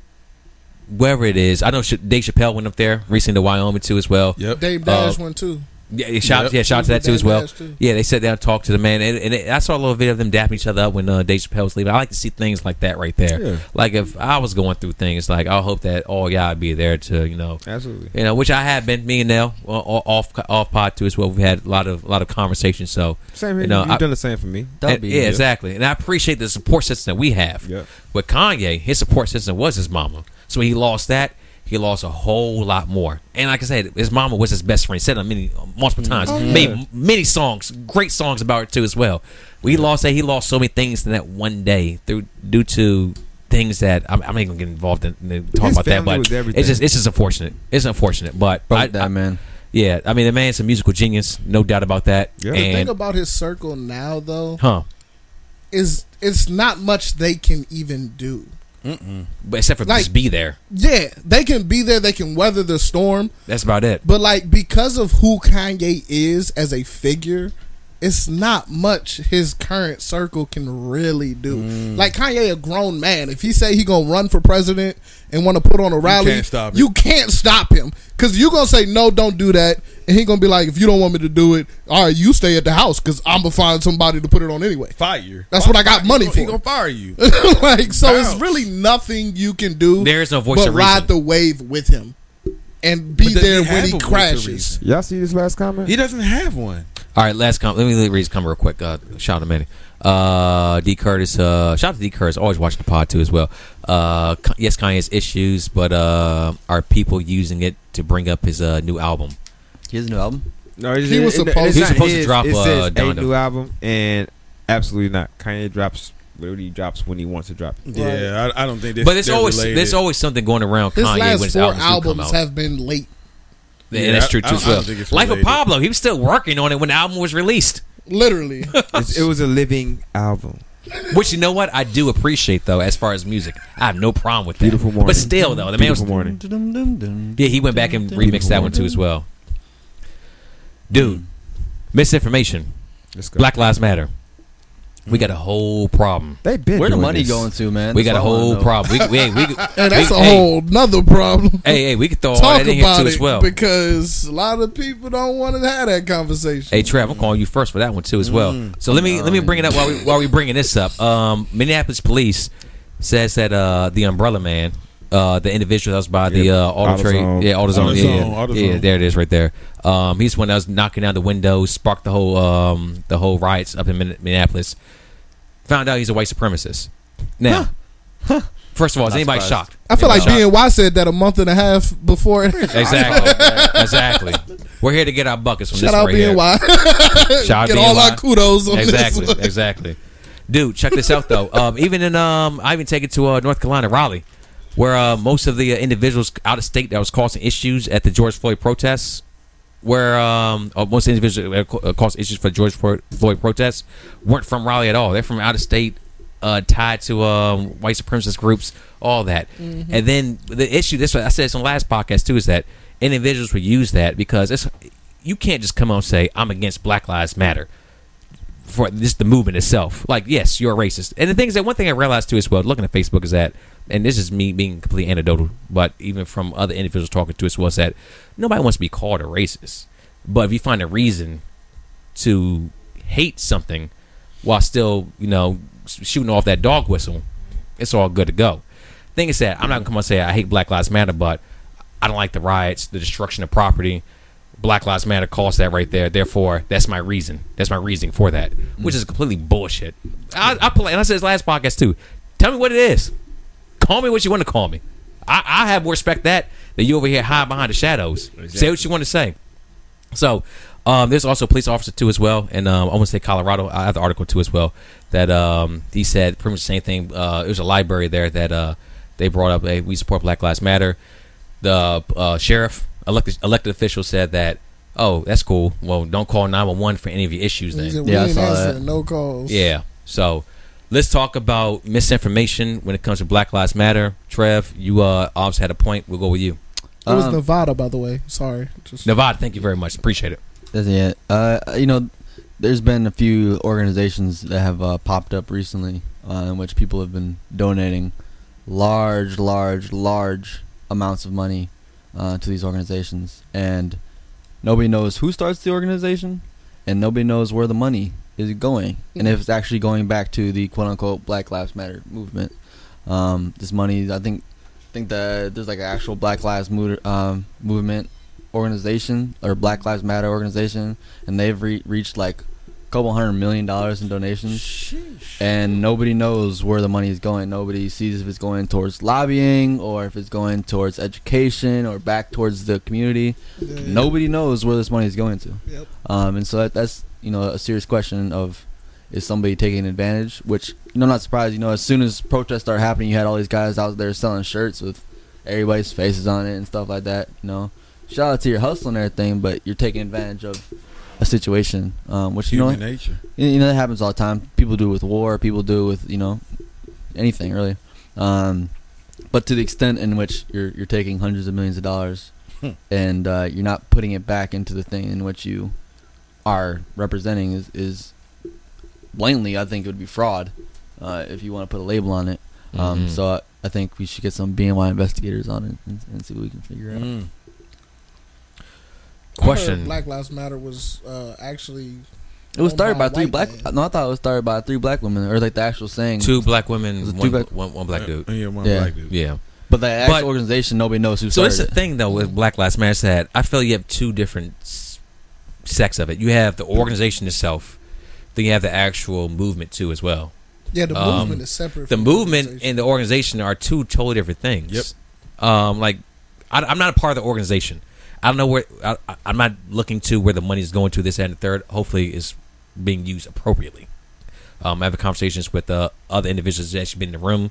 wherever it is, I know Ch- Dave Chappelle went up there recently to Wyoming too as well. Yep. Dave Uh, went too. Yeah, yeah, shout, Yep. yeah, shout out to that too as well. Too. Yeah, they sat down and talked to the man, and, and it, I saw a little video of them dapping each other up when uh, Dave Chappelle was leaving. I like to see things like that right there. Yeah. Like if I was going through things, like I hope that all y'all would be there to you know, absolutely. you know, which I have been. Me and Nell uh, off off pod too as well. We've had a lot of a lot of conversations. So Same here. You know, You've I- done the same for me. And- be yeah, good. exactly. And I appreciate the support system that we have. Yep. With Kanye, his support system was his mama. So when he lost that, he lost a whole lot more. And like I said, his mama was his best friend. Said it many multiple times. Oh, Made many songs, great songs about her too as well. We lost that. He lost so many things in that one day through due to things that I'm, I'm not even gonna get involved in, in talk His about that. But it's just it's just unfortunate. It's unfortunate, but Fuck I, that I- man. yeah, I mean the man's a musical genius, no doubt about that. Yeah. The thing about his circle now though huh, is it's not much they can even do. But except for Like- just be there. Yeah, they can be there. They can weather the storm. That's about it. But like because of who Kanye is as a figure, it's not much his current circle can really do. Mm. Like Kanye, a grown man, if he say he gonna run for president and want to put on a rally, can't stop you can't stop him because you gonna say no, don't do that, and he gonna be like, if you don't want me to do it, all right, you stay at the house because I'm gonna find somebody to put it on anyway. Fire. That's what I got He money gonna- He gonna fire you. like so, it's really nothing you can do. There is no voice but of ride the wave with him and be there he when he a voice of crashes. Y'all see this last comment? He doesn't have one. All right, last comment. Let me read his comment real quick. Uh, shout out to Manny. Uh, D Curtis. Uh, shout out to D Curtis. Always watching the pod too as well. Uh, yes, Kanye has issues, but uh, are people using it to bring up his uh, new album? He has a new album. No, it's, He was it- it- supposed- He was not supposed to drop, It uh, a new album, and absolutely not. Kanye drops literally drops when he wants to drop. it. Yeah, I, I don't think. but there's always related. there's always something going around His Kanye when last his four albums, albums have been late. And Yeah, that's true too as well. don't think it's Life of. Pablo. He was still working on it when the album was released. Literally, It's- it was a living album. Which you know what I do appreciate though, as far as music, I have no problem with that. Beautiful morning. But still though, the man was Beautiful morning. Yeah, he went back and remixed that one too as well. Dude, misinformation. Let's go. Black Lives Matter. We got a whole problem. They been Where the doing money this. going to, man? We That's got a what I wanna whole know. problem. We, we, hey, we, and that's we- a hey, whole nother problem. Hey, hey, we could throw all Talk that in here about too it as well. because a lot of people don't want to have that conversation. Hey, Trev, I'm calling you first for that one too as well. Mm. So let me let me bring it up while we while we bringing this up. Um, Minneapolis police says that uh, the Umbrella Man, uh, the individual that was by the Yep. uh, auto trade, AutoZone. yeah, AutoZone, yeah, AutoZone, yeah, AutoZone. yeah, there it is right there. Um, he's the one that was knocking down the windows, sparked the whole um the whole riots up in Min- Minneapolis. Found out he's a white supremacist. Now, First of all, is anybody surprised. shocked? I feel like Anybody shocked? BNY said that a month and a half before. Exactly. exactly. We're here to get our buckets from Shout this out right here. BNY. Shout out Get all BNY. our kudos on exactly, this. one. exactly. Dude, check this out though. Um, even in um, I even take it to uh, North Carolina, Raleigh, where uh, most of the uh, individuals out of state that was causing issues at the George Floyd protests, where um, uh, most individuals that uh, caused issues for George Floyd protests weren't from Raleigh at all. They're from out of state, uh, tied to um, white supremacist groups, all that. And then the issue, this I said this on the last podcast too, is that individuals would use that because it's you can't just come out and say I'm against Black Lives Matter for just the movement itself. Like, yes, you're a racist. And the thing is that one thing I realized too as well, looking at Facebook, is that, and this is me being completely anecdotal, but even from other individuals talking to us, was that nobody wants to be called a racist. But if you find a reason to hate something while still, you know, shooting off that dog whistle, it's all good to go. Thing is that I'm not gonna come and say I hate Black Lives Matter, but I don't like the riots, the destruction of property. Black Lives Matter caused that right there. Therefore, that's my reason. That's my reasoning for that, which is completely bullshit. I, I play, and I said this last podcast too. Tell me what it is. Call me what you want to call me. I, I have more respect that than you over here hide behind the shadows. Say what you want to say. So, um, there's also a police officer too as well, and um, I want to say Colorado. I have the article too as well that um, he said pretty much the same thing. Uh, it was a library there that uh, they brought up. Hey, we support Black Lives Matter. The uh, sheriff, elected elected official, said that. Oh, that's cool. Well, don't call nine one one for any of your issues He then. we Yeah, I ain't saw answering that. No calls. Yeah. So let's talk about misinformation when it comes to Black Lives Matter. Trev, you uh obviously had a point. We'll go with you. It was Um, Nevada, by the way. Sorry. Just Nevada, thank you very much. Appreciate it. That's it. Uh, you know, there's been a few organizations that have uh, popped up recently uh, in which people have been donating large, large, large amounts of money uh, to these organizations, and nobody knows who starts the organization, and nobody knows where the money is going, and if it's actually going back to the quote unquote Black Lives Matter movement. Um, this money, I think, think that there's like an actual Black Lives um, movement organization or Black Lives Matter organization, and they've re- reached like a couple hundred million dollars in donations, and nobody knows where the money is going. Nobody sees if it's going towards lobbying or if it's going towards education or back towards the community. yeah. Nobody knows where this money is going to. Yep. Um, and so that, that's you know a serious question of is somebody taking advantage? Which you know, I'm not surprised. You know, as soon as protests start happening, you had all these guys out there selling shirts with everybody's faces on it and stuff like that. You know, shout out to your hustle and everything, but you're taking advantage of a situation, um, which you know, nature. you know that happens all the time. People do it with war. People do it with you know anything really. Um, but to the extent in which you're you're taking hundreds of millions of dollars and uh, you're not putting it back into the thing in which you are representing is is blatantly, I think it would be fraud uh, if you want to put a label on it. Um, Mhm. So I, I think we should get some BNY investigators on it and, and see what we can figure out. Mm. Question. Black Lives Matter was uh, actually. It was started by a three black. man. No, I thought it was started by three black women, or like the actual saying. Two black women, Was it two one, black- one, one black dude. Uh, yeah, one Yeah. black dude. Yeah. But the actual But- organization, nobody knows who started So started it's the thing though with Black Lives Matter that I feel you have two different s- sects of it. You have the organization itself, then you have the actual movement too as well. Yeah, the Um, movement is separate. The from movement organization. and the organization are two totally different things. Yep. Um, like I, I'm not a part of the organization. I don't know where I, I- I'm not looking to where the money is going to. This and the third. Hopefully, is being used appropriately. Um, I have conversations with uh, other individuals that actually been in the room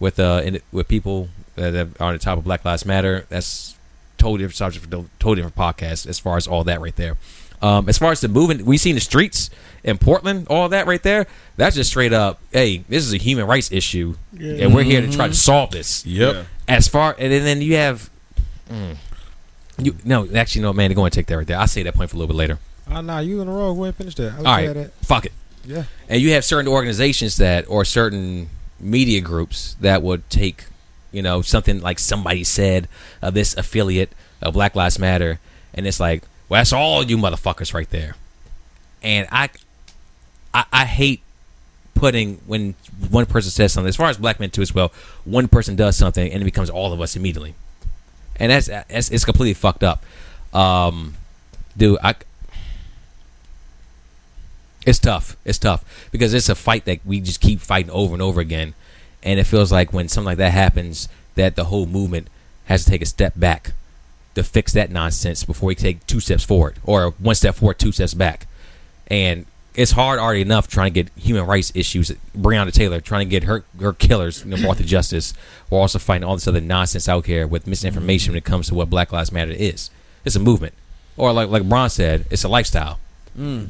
with uh in, with people that are on the top of Black Lives Matter. That's totally different subject for totally different podcast as far as all that right there. Um, as far as the movement, we seen the streets in Portland, all that right there. That's just straight up. Hey, this is a human rights issue, Yeah. and we're here to try to solve this. Yep. As far and then, then you have, mm, you no, actually no, man, they're going to take that right there. I'll say that point for a little bit later. Oh, nah, you in the wrong. Go ahead and finish that. I was All that. fuck it. Yeah. And you have certain organizations that, or certain media groups that would take, you know, something like somebody said of this affiliate of Black Lives Matter, and it's like, well, that's all you motherfuckers right there. And I, I, I hate putting when one person says something. As far as black men too, as well, one person does something and it becomes all of us immediately, and that's, that's it's completely fucked up. Um, dude, I. It's tough. It's tough because it's a fight that we just keep fighting over and over again, and it feels like when something like that happens, that the whole movement has to take a step back to fix that nonsense before we take two steps forward or one step forward, two steps back. And it's hard already enough trying to get human rights issues. Breonna Taylor trying to get her her killers you know, brought to justice. We're also fighting all this other nonsense out here with misinformation when it comes to what Black Lives Matter is. It's a movement, or like like Bron said, it's a lifestyle.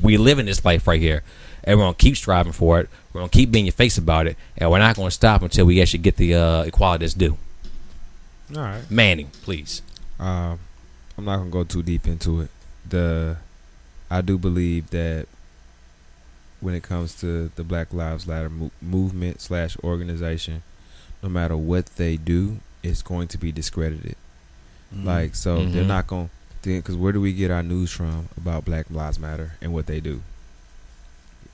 We live in this life right here, and we're gonna keep striving for it. We're gonna keep being your face about it, and we're not gonna stop until we actually get the uh, equality that's due. All right. Manning, please. Um, I'm not gonna go too deep into it. The I do believe that when it comes to the Black Lives Matter mo- movement slash organization, no matter what they do, it's going to be discredited. Like so, they're Mhm. not going to because where do we get our news from about Black Lives Matter and what they do?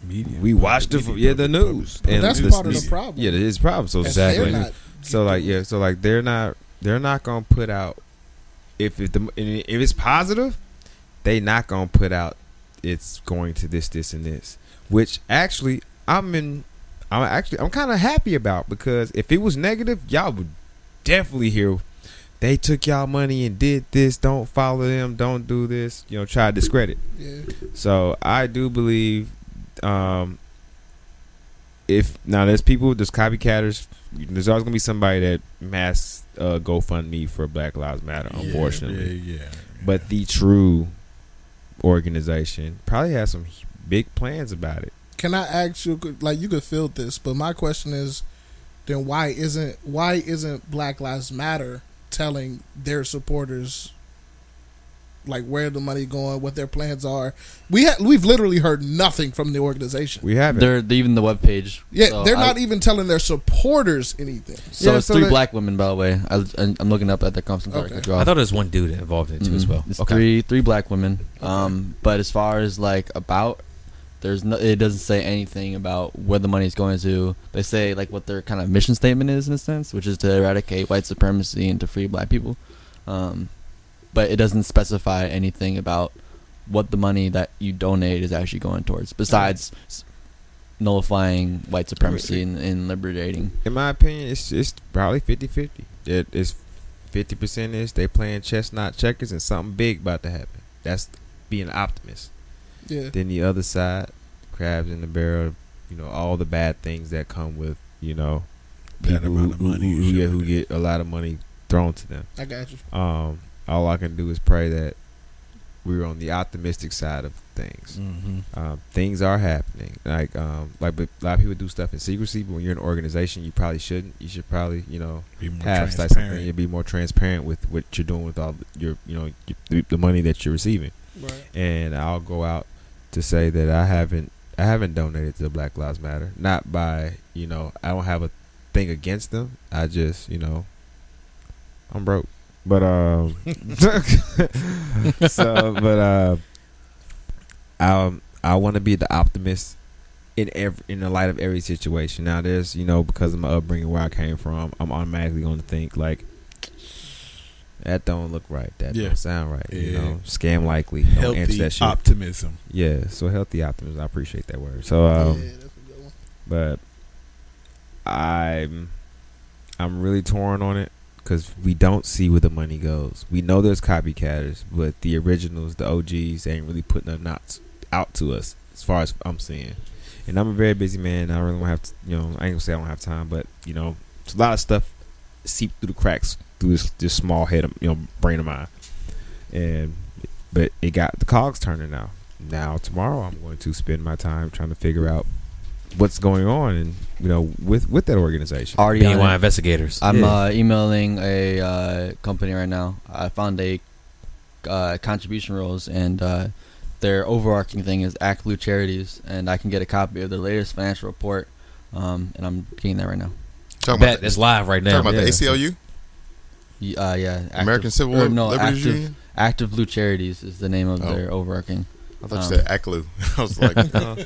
Media. We watch the Media. yeah the news But and that's the- part of the- the problem. Yeah, it's a problem. So If Exactly. not- so like yeah, so like they're not they're not gonna put out if it, the if it's positive, they not gonna put out it's going to this this and this. Which actually I'm in I'm actually I'm kind of happy about because if it was negative, y'all would definitely hear they took y'all money and did this. Don't follow them. Don't do this. You know, try to discredit. Yeah. So I do believe, um, if now there's people, there's copycatters. There's always gonna be somebody that mass uh, GoFundMe for Black Lives Matter. Unfortunately, Yeah, yeah. but the true organization probably has some big plans about it. Can I ask you? Like you could feel this, but my question is, then why isn't why isn't Black Lives Matter telling their supporters like where the money going, what their plans are? We ha- we've literally heard nothing from the organization. We haven't. They're, they're even the web page. Yeah, So they're I- not even telling their supporters anything. So Yeah, it's so three they- black women, by the way. I, I'm looking up at the conference. Okay. Okay. I thought there was one dude involved in it too as Mhm. well. It's Okay. three three black women. Um, but as far as like about, there's no. It doesn't say anything about where the money is going to. They say like what their kind of mission statement is in a sense, which is to eradicate white supremacy and to free black people. Um, but it doesn't specify anything about what the money that you donate is actually going towards, besides s- nullifying white supremacy and, and liberating. in my opinion, it's it's probably 50-50. It, it's fifty percent is they playing chess, not checkers, and something big about to happen. That's being an optimist. Yeah, Then the other side, crabs in the barrel, you know, all the bad things that come with, you know, That people who, amount of money who, and who shit get, who get a lot of money thrown to them. I got you. Um, all I can do is pray that we're on the optimistic side of things. Mm-hmm. Um, things are happening. Like, um, like, but a lot of people do stuff in secrecy. But when you're an organization, you probably shouldn't. You should probably, you know, Be more have like transparent. something. You be more transparent with what you're doing with all your, you know, your, the money that you're receiving Right. and I'll go out to say that I haven't I haven't donated to Black Lives Matter. Not by you know I don't have a thing against them. I just you know I'm broke, but um so but uh I I want to be the optimist in every in the light of every situation. Now there's you know because of my upbringing where I came from, I'm automatically going to think like. That don't look right. That Yeah. don't sound right. You know, scam likely. Don't answer Healthy that shit. optimism. Yeah, so healthy optimism. I appreciate that word. So, um, yeah, that's a good one. but I'm I'm really torn on it because we don't see where the money goes. We know there's copycatters, but the originals, the OGs, ain't really putting them knots out to us as far as I'm seeing. And I'm a very busy man. I really don't have, to, you know, I ain't gonna say I don't have time, but you know, it's a lot of stuff seep through the cracks through this this small head, of, you know, brain of mine. And but it got the cogs turning now. Now tomorrow I'm going to spend my time trying to figure out what's going on and you know with with that organization. Already on BNY it. investigators. I'm Yeah. uh, emailing a uh, company right now. I found a uh, contribution rules, and uh, their overarching thing is ActBlue Charities, and I can get a copy of their latest financial report, um, and I'm getting that right now. Talking Bet about, it's live right now. talking about Yeah. the ACLU, Y- Uh, yeah, Active- American Civil or no, Liberties Active, Union. Active Blue Charities is the name of Oh. their overarching. I thought um, you said ACLU. I was like, uh,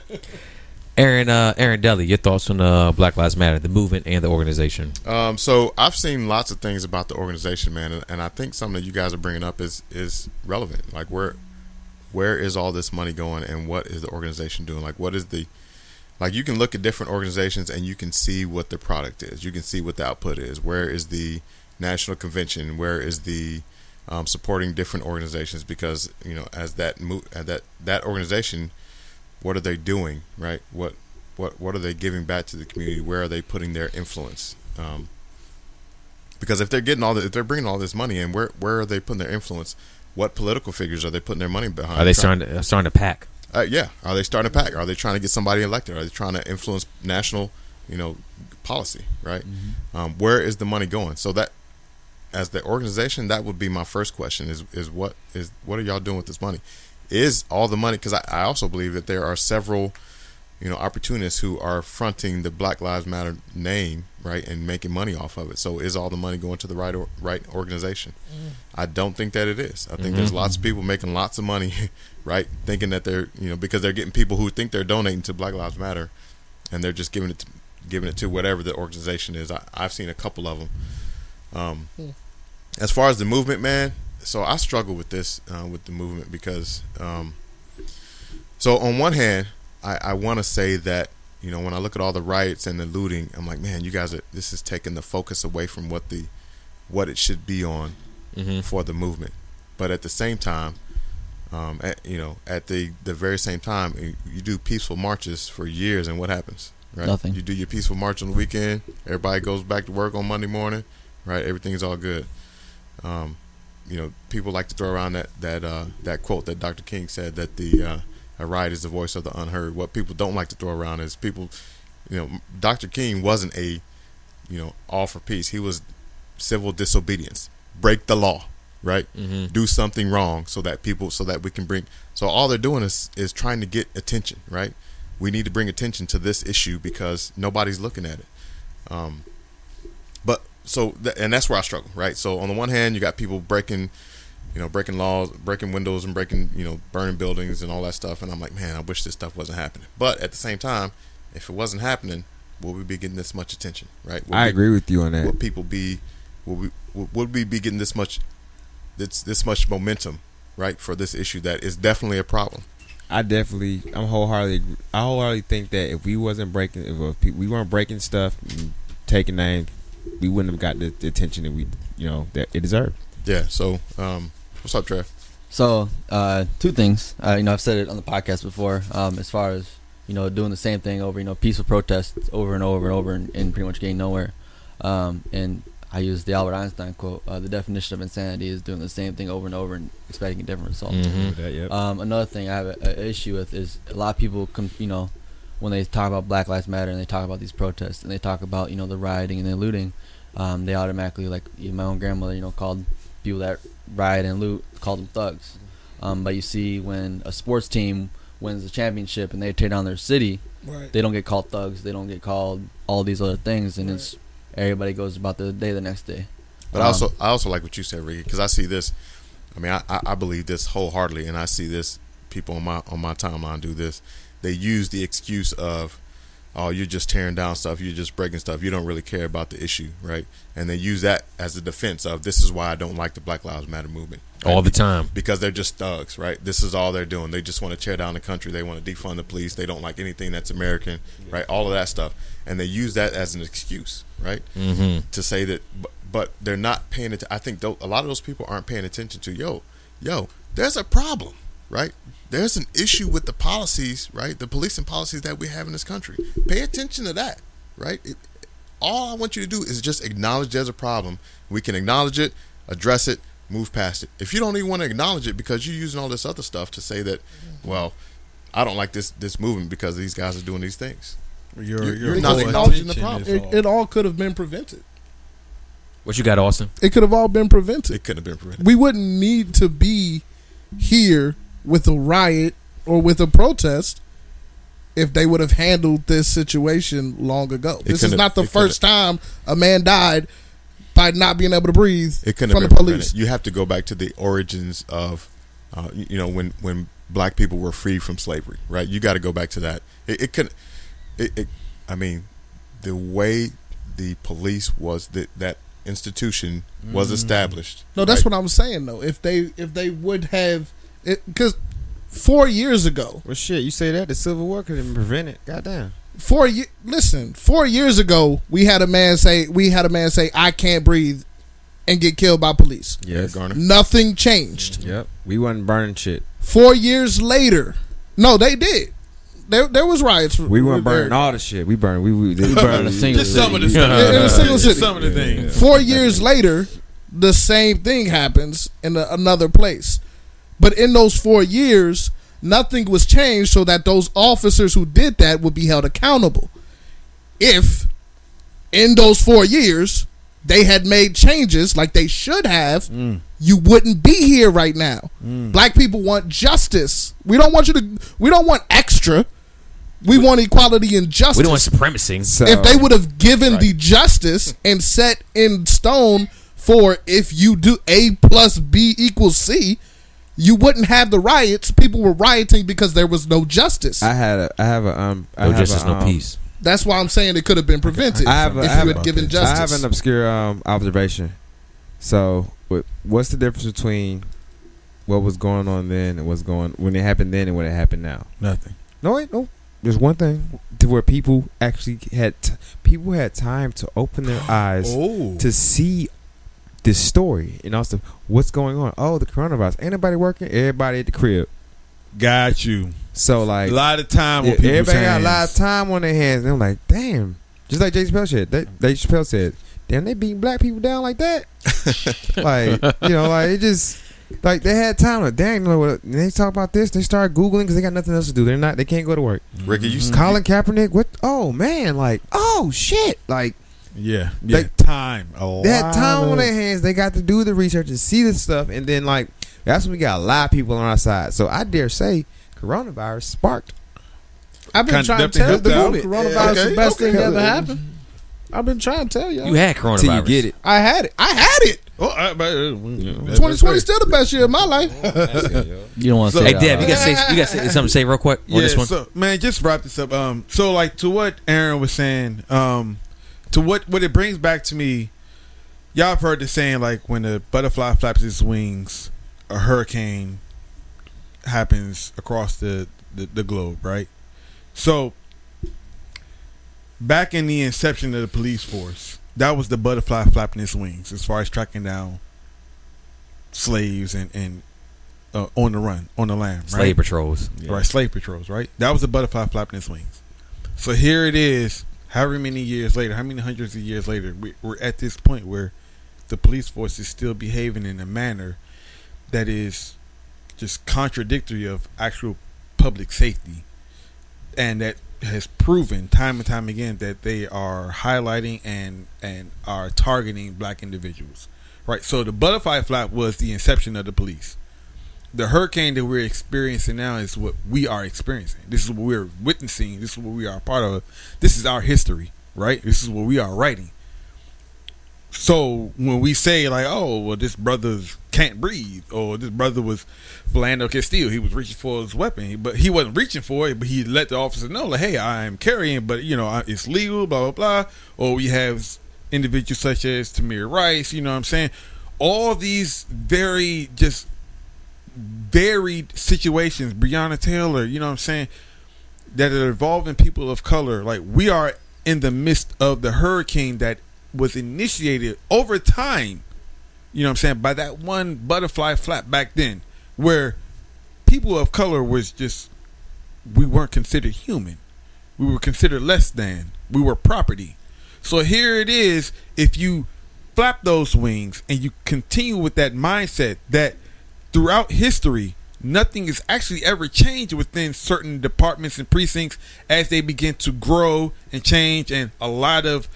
Aaron, uh, Aaron Deli, your thoughts on uh, Black Lives Matter, the movement and the organization? Um, so I've seen lots of things about the organization, man, and, and I think something that you guys are bringing up is is relevant. Like where where is all this money going, and what is the organization doing? Like what is the like you can look at different organizations and you can see what the product is. You can see what the output is. Where is the national convention? Where is the um, supporting different organizations? Because you know, as that mo- that that organization, what are they doing? Right? What what what are they giving back to the community? Where are they putting their influence? Um, because if they're getting all the, if they're bringing all this money in, where where are they putting their influence? What political figures are they putting their money behind? Are they Trying- starting to, starting to pack? uh, yeah. Are they starting to pack? Are they trying to get somebody elected? Are they trying to influence national, you know, policy? Right. Um, where is the money going? So that, as the organization, that would be my first question: is is what is what are y'all doing with this money? Is all the money? Because I, I also believe that there are several, you know, opportunists who are fronting the Black Lives Matter name, right, and making money off of it. So is all the money going to the right or, right organization? Mm. I don't think that it is. I think there's mm-hmm. lots of people making lots of money, right? Thinking that they're you know because they're getting people who think they're donating to Black Lives Matter, and they're just giving it to, giving it to whatever the organization is. I, I've seen a couple of them. Um, hmm. As far as the movement, man, so I struggle with this uh, with the movement because um, so on one hand, I, I want to say that you know when I look at all the riots and the looting, I'm like, man, you guys are this is taking the focus away from what the what it should be on Mm-hmm. for the movement. But at the same time, um, at, you know, at the the very same time, you, you do peaceful marches for years, and what happens? Right? Nothing. You do your peaceful march on the weekend. Everybody goes back to work on Monday morning. Right? Everything's all good. Um, you know, people like to throw around that that uh, that quote that Dr. King said that the uh, a riot is the voice of the unheard. What people don't like to throw around is people. You know, Dr. King wasn't a you know all for peace. He was civil disobedience. Break the law. Right Mm-hmm. do something wrong so that people so that we can bring so all they're doing is is trying to get attention right we need to bring attention to this issue because nobody's looking at it um but so th- and that's where i struggle right? So on the one hand you got people breaking you know breaking laws breaking windows and breaking you know burning buildings and all that stuff. And i'm like man i wish this stuff wasn't happening. But at the same time if it wasn't happening will we be getting this much attention right? Will I we- agree with you on that. would people be would we would- would we be getting this much this this much momentum right for this issue that is definitely a problem? I definitely, I'm wholeheartedly, I wholeheartedly think that if we wasn't breaking, if we weren't breaking stuff, taking names, we wouldn't have got the, the attention that we, you know, that it deserved. yeah so um what's up Trev So, uh, two things. Uh, you know, I've said it on the podcast before. Um, as far as you know, doing the same thing over, you know, peaceful protests over and over and over, and, and pretty much getting nowhere. Um, and I use the Albert Einstein quote: uh, "The definition of insanity is doing the same thing over and over and expecting a different result." Mm-hmm. That, yep. Um, another thing I have an issue with is a lot of people, com- you know, when they talk about Black Lives Matter and they talk about these protests and they talk about you know the rioting and the looting, um, they automatically like even my own grandmother, you know, called people that riot and loot called them thugs. Um, but you see when a sports team wins the championship and they tear down their city, Right. they don't get called thugs. They don't get called all these other things, and it's everybody goes about their day the next day. but I Um, also I also like what you said Ricky because I see this I mean I, I I believe this wholeheartedly and I see this people on my on my timeline do this they use the excuse of oh you're just tearing down stuff you're just breaking stuff you don't really care about the issue right and they use that as a defense of this is why I don't like the Black Lives Matter movement right? All the time. because they're just thugs, right? This is all they're doing. They just want to tear down the country. They want to defund the police. They don't like anything that's American, right? All of that stuff, and they use that as an excuse, right, Mm-hmm. to say that. But, but they're not paying it. I think a lot of those people aren't paying attention to. Yo, yo, there's a problem, right? There's an issue with the policies, right? The policing policies that we have in this country. Pay attention to that, right? It, all I want you to do is just acknowledge there's a problem. We can acknowledge it, address it, move past it. If you don't even want to acknowledge it because you're using all this other stuff to say that, well, I don't like this this movement because these guys are doing these things. You're, You're- you're you're not acknowledging the problem. is It, all. it all could have been prevented. What you got, Austin? It could have all been prevented. It couldn't have been prevented. We wouldn't need to be here with a riot or with a protest if they would have handled this situation long ago. This is couldn't the it first time a man died by not being able to breathe It couldn't from the police. prevented. You have to go back to the origins of, uh, you you know, when when black people were freed from slavery, right? You got to go back to that. It, it could, it, it. I mean, the way the police was that that institution was established. No, that's right? what I'm saying though. If they if they would have because four years ago, well, shit, you say that the Civil War could have been prevented. Goddamn. Four ye- listen, four years ago, we had a man say we had a man say I can't breathe and get killed by police. Yes. Garner. Nothing changed. Mm-hmm. Yep. We wasn't burning shit. Four years later, no, they did. There, there was riots. We weren't burning all the shit. We burned. We, we, we burned a single Just some of the city. stuff. In a single Just some of the things. Four years later, the same thing happens in a, another place. But in those four years, nothing was changed so that those officers who did that would be held accountable. If in those four years they had made changes like they should have, mm. you wouldn't be here right now. Mm. Black people want justice. We don't want you to. We don't want extra. We, want equality and justice We don't want supremacy. So, if they would have given Right. the justice and set in stone for if you do A plus B equals C, you wouldn't have the riots. People were rioting because there was no justice. I had a. I have a. Um. I No have justice, a, no um, peace. That's why I'm saying it could have been prevented I have a- if I have you had a- given I have an obscure um, observation. So, what's the difference between what was going on then and what's going when it happened then and when it happened now? Nothing. No, wait, no. There's one thing to where people actually had t- people had time to open their eyes Oh. to see this story and also what's going on. Oh, the coronavirus. Ain't nobody working. Everybody at the crib. Got you. So like A like, lot of time yeah, with people's everybody got a lot of time on their hands. And I'm like, damn. Just like Jay Chappelle said. They, Dave Chappelle said, damn, they beating black people down like that. like, you know, like it just like they had time. Like, dang, you know what? and They talk about this. They start googling because they got nothing else to do. They're not. They can't go to work. Mm-hmm. Ricky, you Colin Kaepernick. What? Oh man. Like, oh shit. Like Yeah. Yeah. They- time. A they had lot time on their hands. They got to do the research and see this stuff, and then like that's when we got a lot of people on our side. So I dare say, coronavirus sparked. I've been Kinda trying to tell helped the out. movement. Coronavirus Yeah, is okay, the best okay. thing that ever happened. I've been trying to tell y'all. You had coronavirus. Till you get it. I had it. I had it. Oh, I, but, uh, that's 2020 fair. still the best year of my life. You don't want to So- say Hey, that Deb, you got to say you got something to say real quick on yeah, this one. So man, just wrap this up. Um, so like to what Aaron was saying, um, to what what it brings back to me, y'all have heard the saying like when a butterfly flaps its wings, a hurricane happens across the the, the globe, right? So back in the inception of the police force, that was the butterfly flapping its wings as far as tracking down slaves and and uh, on the run on the lam, right? Slave patrols. right? Slave patrols, right? That was the butterfly flapping its wings. So here it is, however many years later, how many hundreds of years later, we, we're at this point where the police force is still behaving in a manner that is just contradictory of actual public safety, and that has proven time and time again that they are highlighting and and are targeting black individuals, right? So the butterfly flap was the inception of the police the hurricane that we're experiencing now is what we are experiencing. This is what we're witnessing. This is what we are part of. This is our history, right? This is what we are writing. So when we say like, oh, well, this brother can't breathe, or this brother was Philando Castile, he was reaching for his weapon, but he wasn't reaching for it, but he let the officer know, like, hey, I am carrying, but you know, it's legal, blah blah blah. Or we have individuals such as Tamir Rice, you know what I'm saying? All these very just varied situations, Breonna Taylor, you know what I'm saying, that are involving people of color. Like we are in the midst of the hurricane that was initiated over time, you know what I'm saying, by that one butterfly flap back then, where people of color was just we weren't considered human. We were considered less than. We were property. So here it is, if you flap those wings and you continue with that mindset that throughout history, nothing is actually ever changed within certain departments and precincts as they begin to grow and change, and a lot of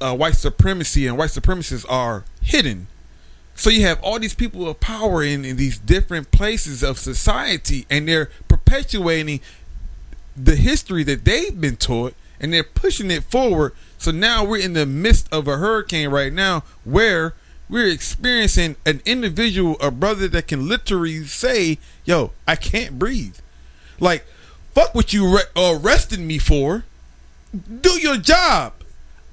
uh, white supremacy and white supremacists are hidden. So you have all these people of power in, in these different places of society, and they're perpetuating the history that they've been taught, and they're pushing it forward. So now we're in the midst of a hurricane right now, where we're experiencing an individual, a brother that can literally say, "Yo, I can't breathe." Like, fuck what you re- arrested me for. Do your job.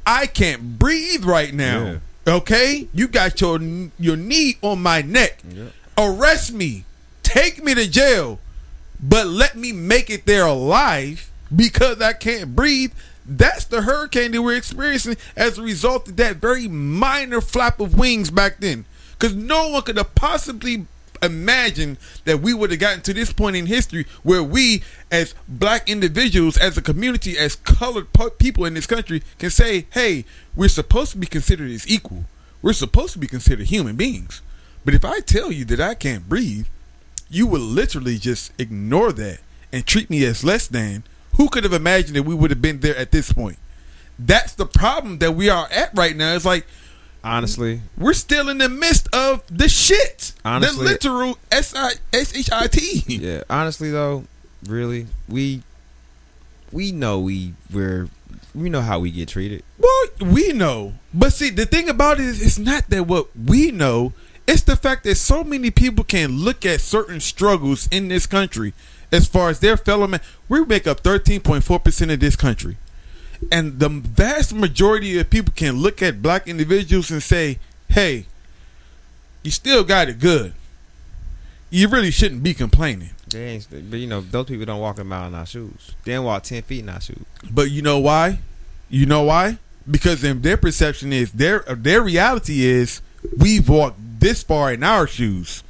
I can't breathe right now. Okay, you got your your knee on my neck. Arrest me. Take me to jail. But let me make it there alive because I can't breathe. That's the hurricane that we're experiencing as a result of that very minor flap of wings back then. Because no one could have possibly imagined that we would have gotten to this point in history where we, as black individuals, as a community, as colored people in this country, can say, hey, we're supposed to be considered as equal. We're supposed to be considered human beings. But if I tell you that I can't breathe, you would literally just ignore that and treat me as less than. Who could have imagined that we would have been there at this point? That's the problem that we are at right now. It's like Honestly, we're still in the midst of the shit. Honestly- the literal S I S H I T. yeah. Honestly though, really, we we know we we're we know how we get treated. Well, we know, but see, the thing about it is, it's not that what we know. It's the fact that so many people can look at certain struggles in this country, as far as their fellow man. We make up thirteen point four percent of this country, and the vast majority of people can look at black individuals and say, "Hey, you still got it good. You really shouldn't be complaining." They ain't, but you know those people don't walk a mile in our shoes. They don't walk ten feet in our shoes. But you know why? You know why? Because in their perception is their their reality is we've walked this far in our shoes,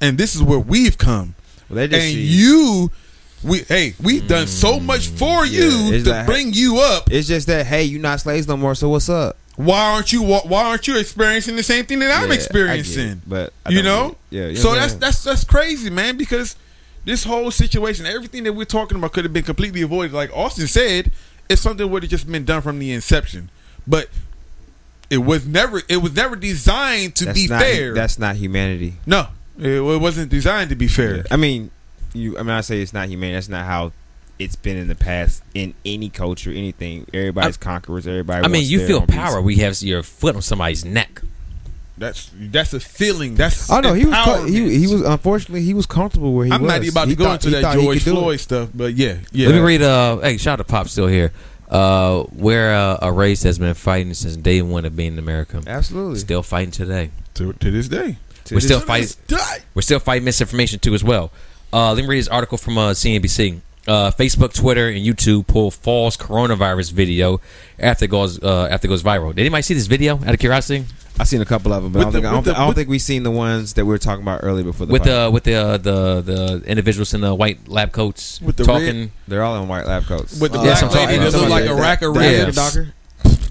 and this is where we've come. Well, And see, you, we hey, we've done so mm, much for yeah, you to like- bring you up. It's just that hey, you're not slaves no more. So what's up? Why aren't you Why aren't you experiencing the same thing that Yeah, I'm get it, experiencing? but I you know, yeah. you so know that's that's that's crazy, man. Because this whole situation, everything that we're talking about, could have been completely avoided. Like Austin said, if something would have just been done from the inception, but it was never. It was never designed to That's be not, fair. That's not humanity. no, it, it wasn't designed to be fair. I mean, you. I mean, I say it's not humane. That's not how it's been in the past in any culture, anything. Everybody's conquerors. Everybody. I mean, you feel own piece. power. We have your foot on somebody's neck. That's that's a feeling. That's Oh no, he was. He, he was. Unfortunately, he was comfortable where he was. I'm not even about He to go thought- into that George could do it. Floyd stuff, but yeah, yeah. Let me read. Uh, hey, shout out to Pop still here. Uh, where uh, a race has been fighting since day one of being in America, Absolutely. still fighting today. to, to this day. To We're still To fighting. We're still fighting misinformation too as well. Uh, let me read this article from uh, CNBC. Uh, Facebook, Twitter, and YouTube pull false coronavirus video after it goes uh, after it goes viral. Did anybody see this video? Out of curiosity, I've seen a couple of them, but I don't, With think, I, don't, the- I don't think we've seen the ones that we were talking about earlier before the with podcast. the with the uh, the the individuals in the white lab coats With the talking. They're all in white lab coats. With the Uh, black I'm lady about that look like a somebody- rack of the Yeah.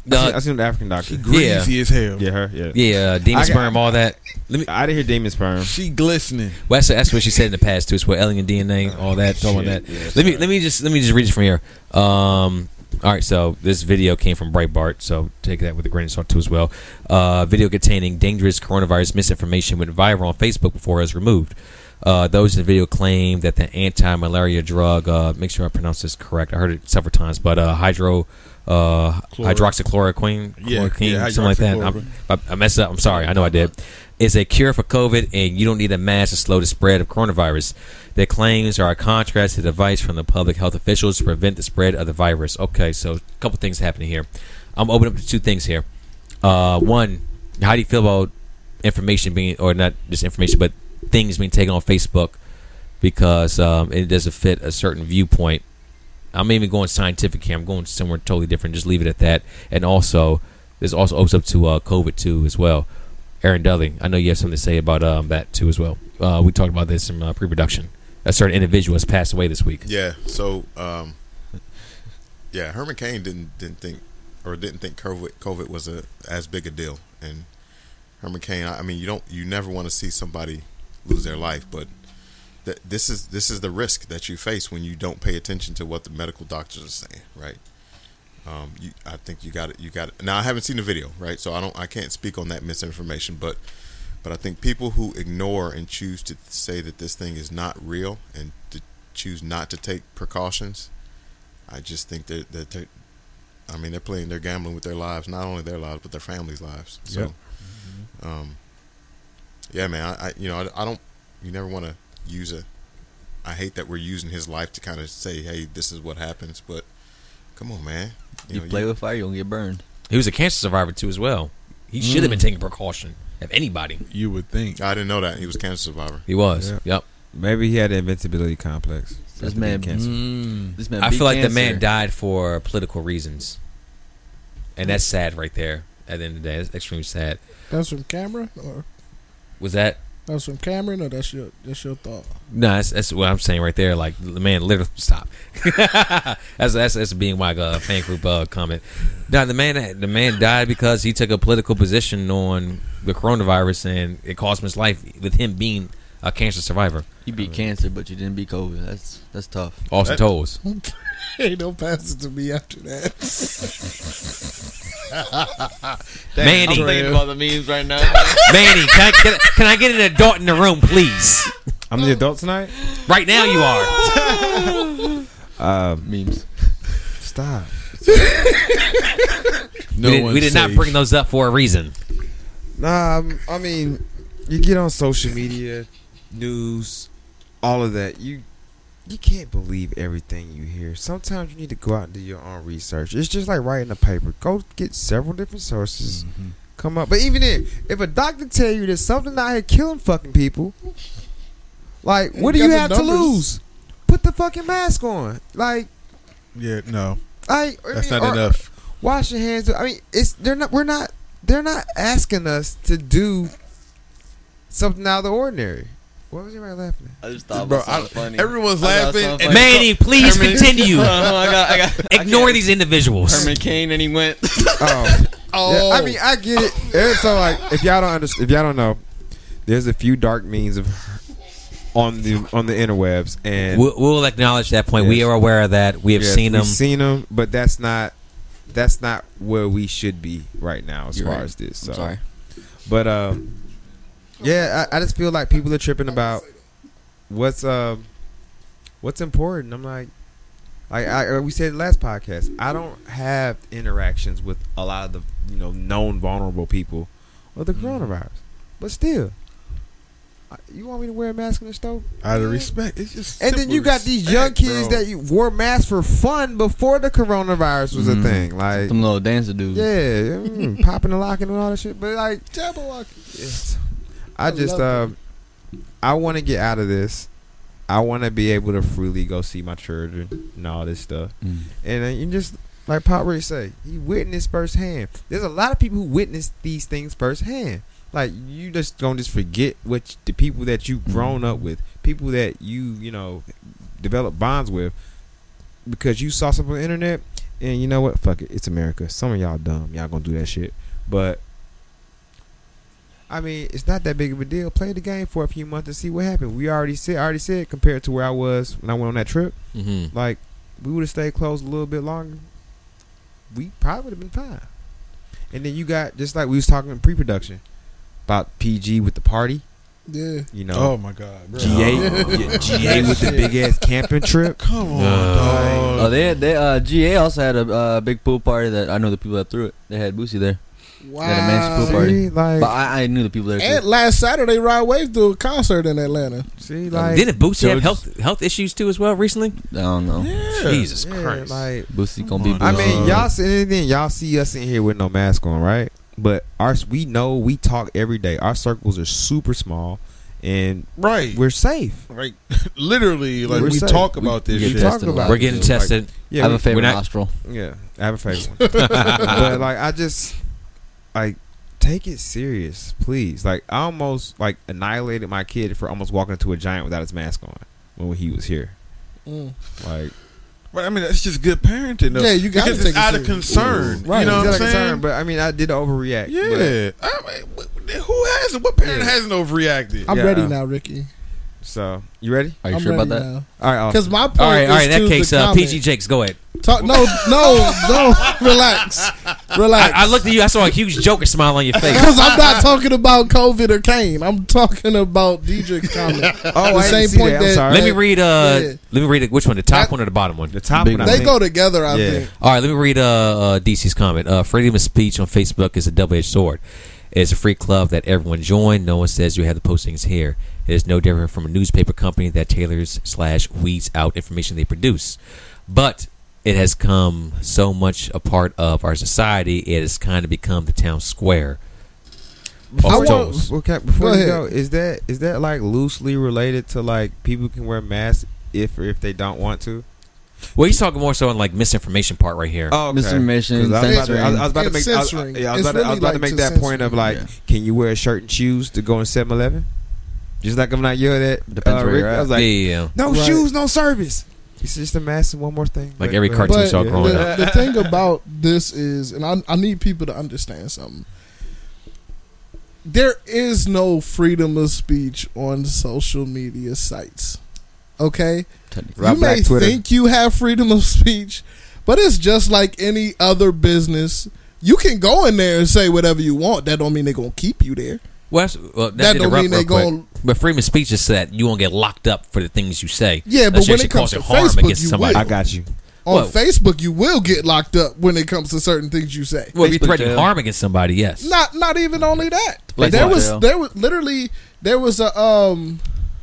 African ribs. doctor. The- I seen, I seen the African doctor. Greasy as hell. Yeah, her. Yeah. yeah, uh, demon I got- sperm, all that. Let me. I didn't hear Demon Sperm. She glistening. Well, that's, that's what she said in the past too. It's what alien DNA, all that, all shit, that. yeah, let me let me just let me just read it from here. Um, all right, so this video came from Breitbart, so take that with a grain of salt too as well. Uh, video containing dangerous coronavirus misinformation went viral on Facebook before it was removed. Uh, those in the video claim that the anti-malaria drug, uh, make sure I pronounce this correct. I heard it several times, but uh, hydro, uh, hydroxychloroquine, Yeah, chloroquine, yeah, something like that. I'm- I, I messed up. I'm sorry. I know I did. It's a cure for COVID, and you don't need a mask to slow the spread of coronavirus. Their claims are a contrast to the advice from the public health officials to prevent the spread of the virus. Okay, so a couple things happening here. I'm opening up to two things here. Uh, one, how do you feel about information being, or not just information, but things being taken on Facebook because um, it doesn't fit a certain viewpoint? I'm even going scientific here. I'm going somewhere totally different. Just leave it at that. And also, this also opens up to uh, COVID too as well. Aaron Dudley, I know you have something to say about um, that too as well. Uh, we talked about this in uh, pre-production. A certain individual has passed away this week. Yeah. So, um, yeah, Herman Cain didn't didn't think or didn't think COVID COVID was a as big a deal, and Herman Cain. I I mean, you don't you never want to see somebody lose their life, but th- this is this is the risk that you face when you don't pay attention to what the medical doctors are saying, right? Um, you, I think you got it. You got it. Now I haven't seen the video, right? So I don't. I can't speak on that misinformation, but but I think people who ignore and choose to say that this thing is not real and to choose not to take precautions, I just think that that they're, I mean, they're playing, they're gambling with their lives, not only their lives but their families' lives. So, Yep. um, yeah, man, I, I you know I, I don't. You never want to use a. I hate that we're using his life to kind of say, hey, this is what happens, but come on, man. You, know, play with fire, you're gonna get burned. He was a cancer survivor too as well. He should have been taking precaution. If anybody, You would think. I didn't know that he was a cancer survivor. he was. Yeah. Yep. Maybe he had an invincibility complex. This man- cancer. Mm. This man I feel like the man died for political reasons, and that's sad right there. At the end of the day, that's extremely sad. That's from camera, or Was that? That's from Cameron, or that's your that's your thought. No, that's, that's what I'm saying right there. Like the man literally stop. that's that's that's a being my uh, fan group uh, comment. Now the man the man died because he took a political position on the coronavirus and it cost him his life with him being a cancer survivor. You beat cancer, but you didn't beat COVID. That's that's tough. Austin That- Toes. Ain't no passing to me after that. Manny, I'm thinking about the memes right now. Manny, can I, can, I, can I get an adult in the room, please? I'm the adult tonight. Right now, you are. Um, memes. stop. No we did, we did not bring those up for a reason. Nah, um, I mean, you get on social media, news, all of that. You you can't believe everything you hear. Sometimes you need to go out and do your own research. It's just like writing a paper. Go get several different sources. Mm-hmm. Come up, but even then, if a doctor tell you there's something out here killing fucking people, like what do you have to lose? Put the fucking mask on. Like, Yeah, no, I, I that's mean, not or- enough. wash your hands. I mean, it's they're not. We're not. They're not asking us to do something out of the ordinary. What was everybody laughing at? I just thought Bro, about something I- funny. everyone's I got laughing, and- funny. Manny, please Herman- continue. I got, I got, Ignore can't- these individuals. Herman Cain, and he went. Oh, Oh, yeah, I mean, I get it. And so, like, if y'all don't understand, if y'all don't know, there's a few dark means of on the on the interwebs, and We'll, we'll acknowledge that point. We are aware of that. We have yes, seen them. seen them, but that's not that's not where we should be right now as You're far right. as this. So. I'm sorry. But um, yeah, I, I just feel like people are tripping about what's um what's important. I'm like, like I, we said last podcast, I don't have interactions with a lot of the you know known vulnerable people with the coronavirus, but still. You want me to wear a mask in the store? Out of respect, it's just. And then you got these young respect, kids bro. that you wore masks for fun before the coronavirus was a Mhm. thing. Like, Some little dancer dudes. yeah, mm, popping and locking and all that shit. But like, Jabbawockeez. Yes. I I just love um I want to get out of this. I want to be able to freely go see my children and all this stuff. Mm. And then you just like Pop really say, he witnessed firsthand. There's a lot of people who witness these things firsthand. Like you just gonna just forget what the people that you've grown up with, people that you you know develop bonds with, because you saw something on the internet. And you know what? Fuck it. It's America. Some of y'all dumb. Y'all gonna do that shit. But I mean, it's not that big of a deal. Play the game for a few months and see what happens. We already said, I already said, compared to where I was when I went on that trip, Mm-hmm. like we would have stayed close a little bit longer. We probably would have been fine. And then you got just like we was talking in pre-production about PG with the party. Yeah. You know, Oh my god, bro. GA, Oh. yeah, GA with the big ass camping trip. Come on, Uh, dog. Oh, they had, they uh, GA also had a uh, big pool party that I know the people that threw it. They had Boosie there, Wow. They had a man's pool party. See, like, but I, I knew the people there. And last Saturday, Rod Wave do a concert in Atlanta. see, like, Didn't Boosie have health health issues too as well recently? I don't know. Yeah. Jesus yeah, Christ! like, Boosie gonna be. on, I mean, y'all see anything? Y'all see us in here with no mask on, right? But our we know we talk every day. Our circles are super small, and right, we're safe. right. Literally, like We're we safe. talk about this We shit. Talk about we're getting too. tested. Yeah, I have we- a favorite we're not- nostril. yeah, I have a favorite one. but like, I just like take it serious, please. Like, I almost like annihilated my kid for almost walking into a giant without his mask on when he was here. Mm. Like, But I mean, that's just good parenting, though. Yeah, you gotta because take it's it out of serious. concern. Right. You know he's what I'm not saying? concerned, but I mean, I did overreact. yeah. I mean, who hasn't? What parent Yeah. hasn't overreacted? I'm Yeah. ready now, Ricky. But, so you ready? Are you I'm sure ready about that? now. All right, Because awesome. my point All right, is all right. In to that case, the uh, comment. PG Jakes, go ahead. Talk, no, no, no. Relax, relax. I, I looked at you. I saw a huge Joker smile on your face. because I'm not talking about COVID or Cain. I'm talking about Dietrich's comment. Oh, the I same didn't see point that. I'm that- sorry. Let me read. Uh, Yeah. let me read it. Which one? The top That- one or the bottom one? the top Big one. I. They think. go together, I Yeah. think. All right, let me read uh, uh, DC's comment. Uh, freedom of speech on Facebook is a double-edged sword. It is a free club that everyone join. No one says you have the postings here. It is no different from a newspaper company that tailors slash weeds out information they produce. But it has come so much a part of our society. It has kind of become the town square. before, I want- before, before Go you ahead. go, is that is that like loosely related to like people can wear masks if or if they don't want to? Well, he's talking more so on like misinformation part right here. Oh, Misinformation, 'Cause I was about to, I was- I was about to make, I was, censoring. yeah, I was It's about, to, I was really about to make to that point of like, Yeah. can you wear a shirt and shoes to go in 7-Eleven? Just like I'm not yelling at Depends uh, where Rick. you're I at. was like, yeah, yeah, yeah. no Right. shoes, no service. It's just a mask and one more thing. Like But- every cartoon But saw growing the, up. the thing about this is, and I, I need people to understand something. There is no freedom of speech on social media sites. Okay, Technically. Rob you may Black Twitter. think you have freedom of speech, but it's just like any other business. You can go in there and say whatever you want. That don't mean they're gonna keep you there. Well, that's, well That that don't mean they real quick. But freedom of speech is that you won't get locked up for the things you say. Yeah, but when it comes to harm Facebook, against you somebody. will. I got you. On Well- Facebook, you will get locked up when it comes to certain things you say. Well, if you Facebook threaten jail. harm against somebody, yes. Not not even only that. Like there was Jail. there was literally there was a um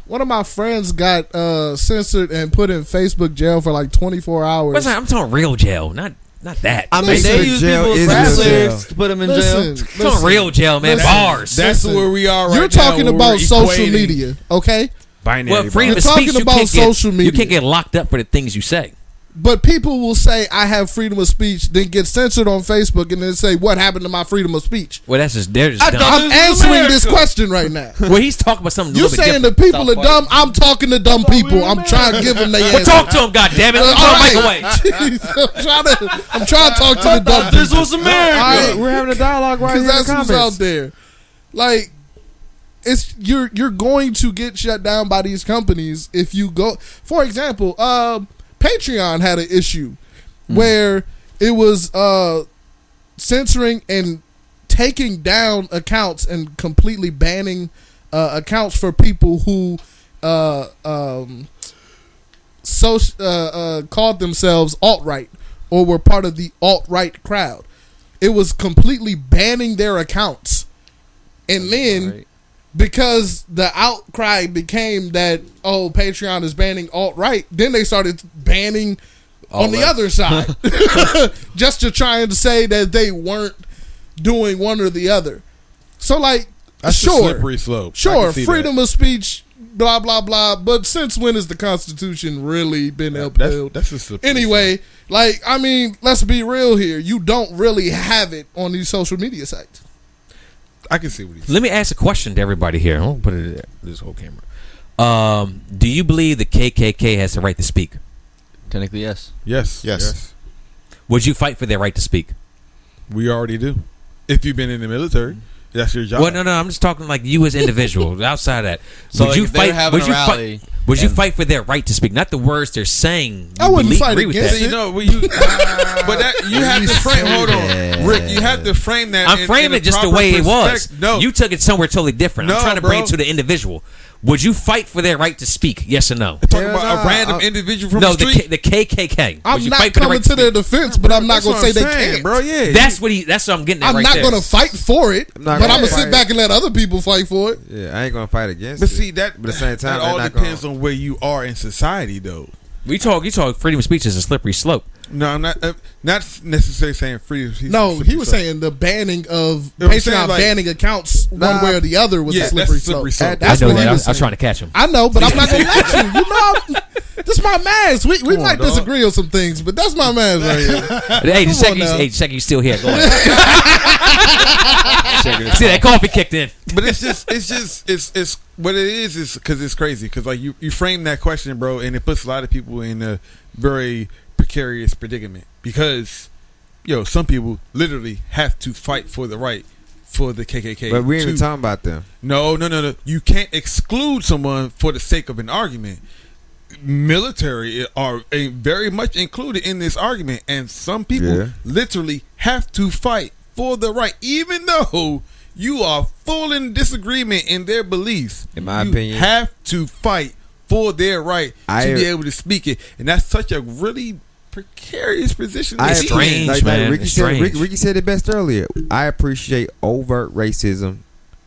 one of my friends got uh censored and put in Facebook jail for like 24 hours. What's? I'm talking real jail, not not that. I mean, Listen, they use jail people's is rap real lyrics jail. to put them in listen, jail. I'm talking real jail, man. listen. Bars. That's Listen, where we are right You're now. talking where about we're social equating- media, okay? Binary. well, freedom You're of speech. talking You about can't get, social You can't get locked up for the things you say. But people will say I have freedom of speech, then get censored on Facebook, and then say what happened to my freedom of speech. Well, that's just they're just I, dumb. I'm This is answering this question right now. well, he's talking about something. You little bit saying the different. people are dumb? I'm talking to dumb people. I'm trying to give them their Well, answer. talk to him, goddammit. Uh, Let the mic right. I'm trying to. I'm trying to talk to the dumb people. This was America. All right. We're having a dialogue right because here in the that's who's comments. out there. Like, it's you're you're going to get shut down by these companies if you go. For example, um, Patreon had an issue where it was uh, censoring and taking down accounts and completely banning uh, accounts for people who uh, um, so uh, uh, called themselves alt right or were part of the alt right crowd. It was completely banning their accounts, and then because the outcry became that oh Patreon is banning alt right, then they started banning on the other side, just to try and say that they weren't doing one or the other. So like, That's a sure, slippery slope. Sure, freedom of speech, blah blah blah. But since when has the Constitution really been that. That's, upheld? that's a slippery Anyway, like I mean, let's be real here. You don't really have it on these social media sites. Slope. I can see what he's. Let me ask a question to everybody here. I'll put it this whole camera. Um, do you believe the KKK has the right to speak? Technically, yes. Yes. Yes. Would you fight for their right to speak? We already do. If you've been in the military, that's your job. Well, no, no. I'm just talking like you as individuals. outside of that, So would like, you if fight? having Would a you rally fight? Would you fight for their right to speak? Not the words they're saying. I You wouldn't believe- fight agree with against that. So, you know, when you, but that you have to frame. Hold on, Rick. You have to frame that. I'm in- framing in it just the proper way it was. No, you took it somewhere totally different. I'm trying to bring it to the individual. Would you fight for their right to speak? Yes or no? talking about nah, a random I- individual from no, the the, street. K, the KKK. I'm not fight for the coming right to their defense, but I'm not going to say they can't. bro. Yeah, That's what he. That's what I'm getting at I'm right not going to fight for it, I'm not but gonna I'm going to sit back and let other people fight for it. Yeah, I ain't gonna fight against it. But it. see that, but at the same time, that all depends gonna- on where you are in society, though. We talk. You talk. Freedom of speech is a slippery slope. No, I'm not. Uh, not necessarily saying freedom. of. No, he was saying the banning of You know Patreon? Like- banning accounts one way or the other was Yeah, a slippery a slippery slope. slope. That's I know what that. he I, was I was saying. trying to catch him. I know, but I'm not gonna let you. You know, I'm- this my man's. We we Come on, might dog. disagree on some things, but that's my man's right here. hey, just Come check on you. now. Hey, check you still here. Go ahead. See that coffee kicked in. but it's just, it's just, it's, it's what it is is because it's crazy because like you, you frame that question, bro, and it puts a lot of people in a very precarious predicament because, yo, some people literally have to fight for the right for the KKK. But we ain't even talking about them. No, no, no, no. You can't exclude someone for the sake of an argument. Military are eh, very much included in this argument, and some people Yeah. literally have to fight for the right, even though you are full in disagreement in their beliefs. In my you opinion- have to fight for their right I- to be able to speak it, and that's such a really precarious position. to I It's strange. like, like man. Ricky It's said, strange. Ricky, Ricky said it best earlier. I appreciate overt racism.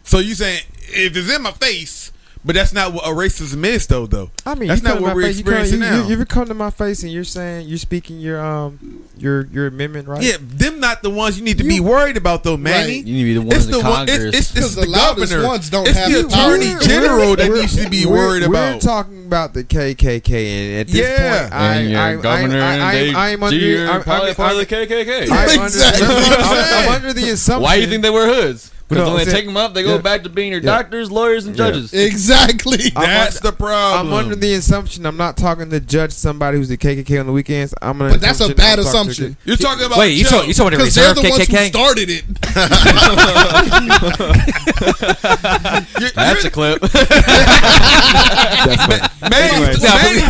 So you saying if it's in my face, But that's not what a racism is, though. Though I mean, that's not what we're face, you come- experiencing you, now. You, you ever come to my face and you're saying you're speaking your um your your amendment right? yeah, them not the ones you need to be worried about, though, Manny. You need to be the ones It's in the one. Congress. It's, it's, it's Because the, the loudest governor. ones don't it's have the the power. attorney We're- general that We're- needs to be we're- worried We're about. talking about the KKK, and at this Yeah. point, I, and your I, governor I, I, and I, they, I am under, you're I'm, I'm, part I'm, of the KKK. I'm, under, Exactly. I'm, I'm under the assumption. Why do you think they wear hoods? Because No, when they take them up, they go yeah. back to being your Yeah. doctors, lawyers, and Yeah. judges. Exactly. I'm That's under- the problem. I'm under the assumption I'm not talking to judge somebody who's the KKK on the weekends. I'm under But that's a bad I'm talking to- assumption. You're talking about Wait, you Joe. talking you talking about the Because they're reserve the ones who started it. You're- That's you're- a clip. Manny, Anyways. Manny,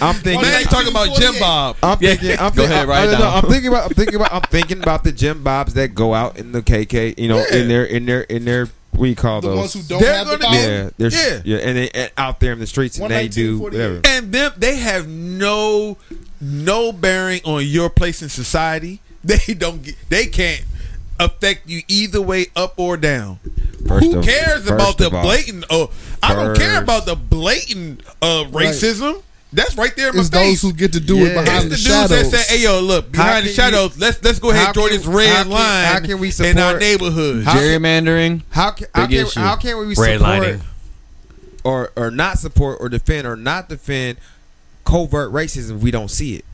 I'm thinking. Manny's talking about Jim Bob. I'm Yeah. thinking. I'm Go thinking, ahead, write it I- I- down. I'm thinking about. I'm thinking about. I'm thinking about the Jim Bobs that go out in the KK. You know, in their in their in their what do you call The those? ones who don't They're have the power. yeah, they're Yeah. yeah, and they and out there in the streets and they do whatever. and them they have no no bearing on your place in society. They don't get, they can't affect you either way up or down. First Who of- cares first about the all- blatant Oh, I don't care about the blatant uh racism. That's right there in my It's face. those who get to do Yeah. it it's behind the the, dudes shadows. that say, "Hey, yo, look behind the can you- shadows. let's let's go ahead and draw this red how can- line how can we in our support- neighborhood." How- Gerrymandering. How can how Big can, issue. how can we Red support lining. or or not support or defend or not defend covert racism if we don't see it?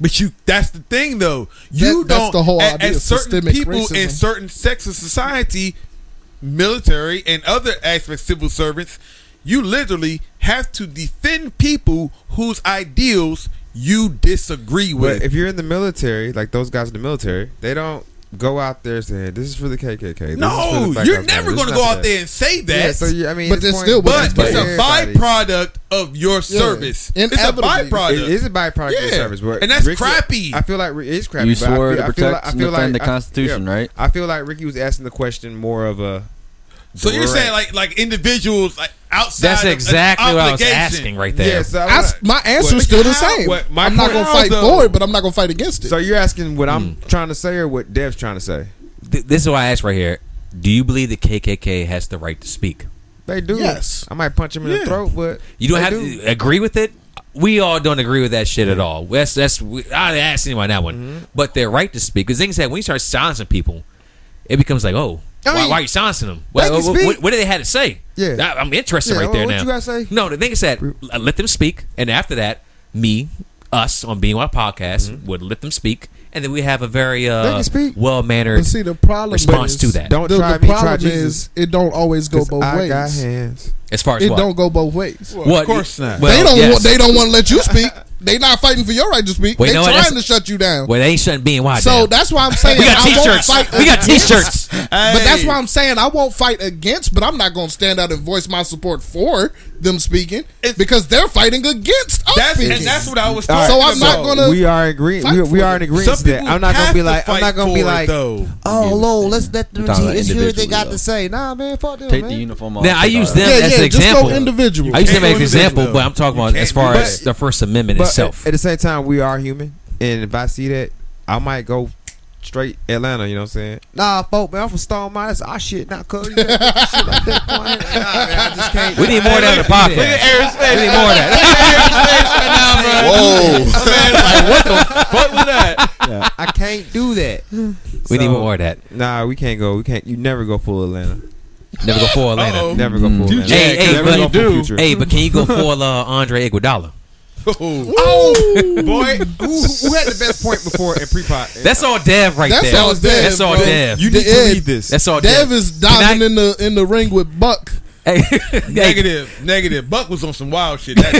But you that's the thing though. You That- don't the whole idea at of certain systemic people in certain sects of society, military and other aspects civil servants, you literally have to defend people whose ideals you disagree with. But if you're in the military, like those guys in the military, they don't go out there saying this is for the KKK. This is for the no, you're never going to go out that. there and say that. Yeah, so yeah, I mean, But it's there's point- still- but But it's a byproduct of your service. It's a byproduct. It is a byproduct of Yeah. the service, but And that's Ricky- crappy. I feel like it is crappy. You but I swore feel- to I feel protect like- and defend like- the I- Constitution, yeah. right? I feel like Ricky was asking the question more of a. so you're saying like like individuals like outside That's of an exactly what I was asking right there. Yeah, so I I my answer is still the same. what- my I'm not gonna fight though- for it, but I'm not gonna fight against it. So you're asking what I'm Hmm. trying to say or what Dev's trying to say? Th- this is what I asked right here. Do you believe the KKK has the right to speak? They do. Yes. I might punch him in Yeah. the throat, but You don't they have do. to agree with it. We all don't agree with that shit at all. That's that's we, I didn't ask anyone that one, Mm-hmm. but their right to speak. Because things that when you start silencing people, it becomes like, oh, I why, mean, why are you silencing them? they What, can what, speak. what, what do they have to say? Yeah. I, am interested Yeah, right there now. what you gotta say? No, the thing is that uh, let them speak, and after that, me, us on being on podcast would let them speak, and then we have a very Mm-hmm. They uh, can speak. well mannered see, the problem response is, to that. Don't the, try the me, try problem Jesus. is it don't always go 'Cause both ways. I ways. got hands. as far as It what? don't go both ways. Well, What? Of course not. Well, they don't. yes. want, they don't want to let you speak. They not fighting for your right to speak. Wait, they no, trying to shut you down. Well, they ain't shutting being wide. so down. that's why I'm saying we got I won't t-shirts. We got t-shirts. But that's why I'm saying I won't fight against, but I'm not going to stand out and voice my support for them speaking It's- because they're fighting against us That's speaking. and that's what I was All talking So I'm not gonna we are agreeing. We, we are it. in agreement to that. I'm not gonna be like. I'm not gonna be like. though. Oh, Lord, let's let them. We're talking about It's hear what they got though. to say. Nah, man, fuck them, Take man. the uniform off. Now I use them yeah, as yeah, an just example. go individual. I use them as an example, but I'm talking about as far as the First Amendment But itself. at, at the same time, we are human, and if I see that, I might go straight Atlanta. You know what I'm saying? Nah, folk, man, I'm from Stone Mountain. That's our shit, not cuz. shit like that. Nah, man, I just can't. we need more of that in the podcast. Aaron's face. We need more of that. Whoa. what the fuck was that? Yeah, I can't do that. We need more of that. Nah, we can't go. We can't. You never go full Atlanta. Never go full Atlanta. Uh-oh. Never go full Atlanta. Hey, hey, never but- go you do. future. Hey, but can you go full uh, Andre Iguodala? Oh, boy, who, who had the best point before in pre-pot? That's all Dev right That's there. all Dev, That's all bro. Dev. you need The to read this. That's all Dev Dev. is diving I- in the in the ring with Buck. Hey, hey, Negative, negative. Buck was on some wild shit that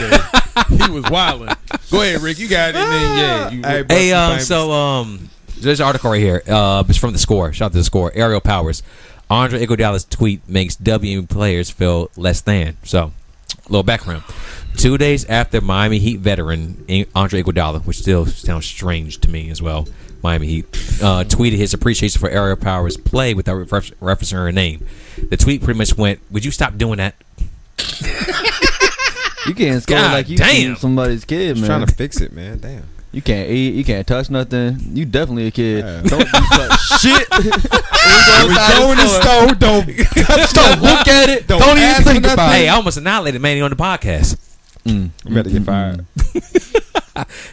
day. he was wilding. Go ahead, Rick. You got it. And then, yeah, you, Hey, Hey, um, famous. so um, there's an article right here. Uh, it's from the score. Shout out to the score. Aerial Powers. Andre Iguodala's tweet makes W players feel less than. So, a little background. Two days after Miami Heat veteran Andre Iguodala, which still sounds strange to me as well, Miami Heat uh, tweeted his appreciation for Aerial Powers' play without refer- referencing her name. The tweet pretty much went, "Would you stop doing that?" You can't score God like you damn. somebody's kid, Just man. trying to fix it, man. Damn. You can't eat. You can't touch nothing. You definitely a kid. Yeah. Don't do such shit. we go in the store. Don't Don't look at it. Don't, Don't even think for about Hey, it. I almost annihilated Manny on the podcast. Mm. I'm about to get fired.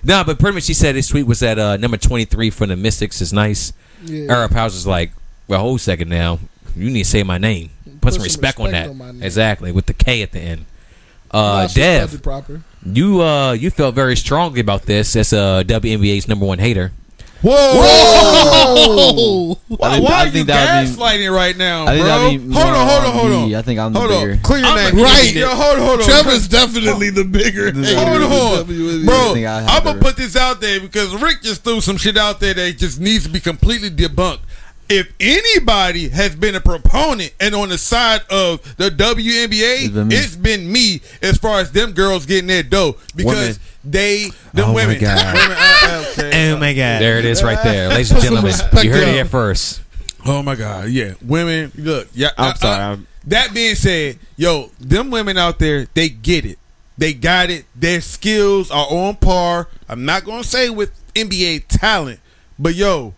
No, but pretty much she said his tweet was at uh, number 23 from the Mystics is nice. Yeah. Aerial Powers was like, well, hold a second now. You need to say my name. Put, some, respect, on that. my name. exactly, with the K at the end. Nah, Uh, she Dev, proper. You uh, you felt very strongly about this as a WNBA's number one hater. Whoa! Oh, Why, I think- why I are you think be- gaslighting right now, I think bro? be hold on, hold on, hold on. me. I think I'm the hold bigger. on. Clear your I'm name. Right. Yo, hold, hold on. Trevor's definitely the bigger. hater Hold on, the WNBA. bro. I have I'm gonna put this out there because Rick just threw some shit out there that just needs to be completely debunked. If anybody has been a proponent and on the side of the WNBA, It's been me. it's been me as far as them girls getting their dough because Women. they, the Oh my women, God. women, okay. Oh my god. There it is, right there, ladies and gentlemen. You heard it here first. Oh my God, yeah, women. Look, yeah. I'm uh, sorry. uh, I'm, that being said, yo, them women out there, they get it. They got it. Their skills are on par. I'm not gonna say with NBA talent, but yo,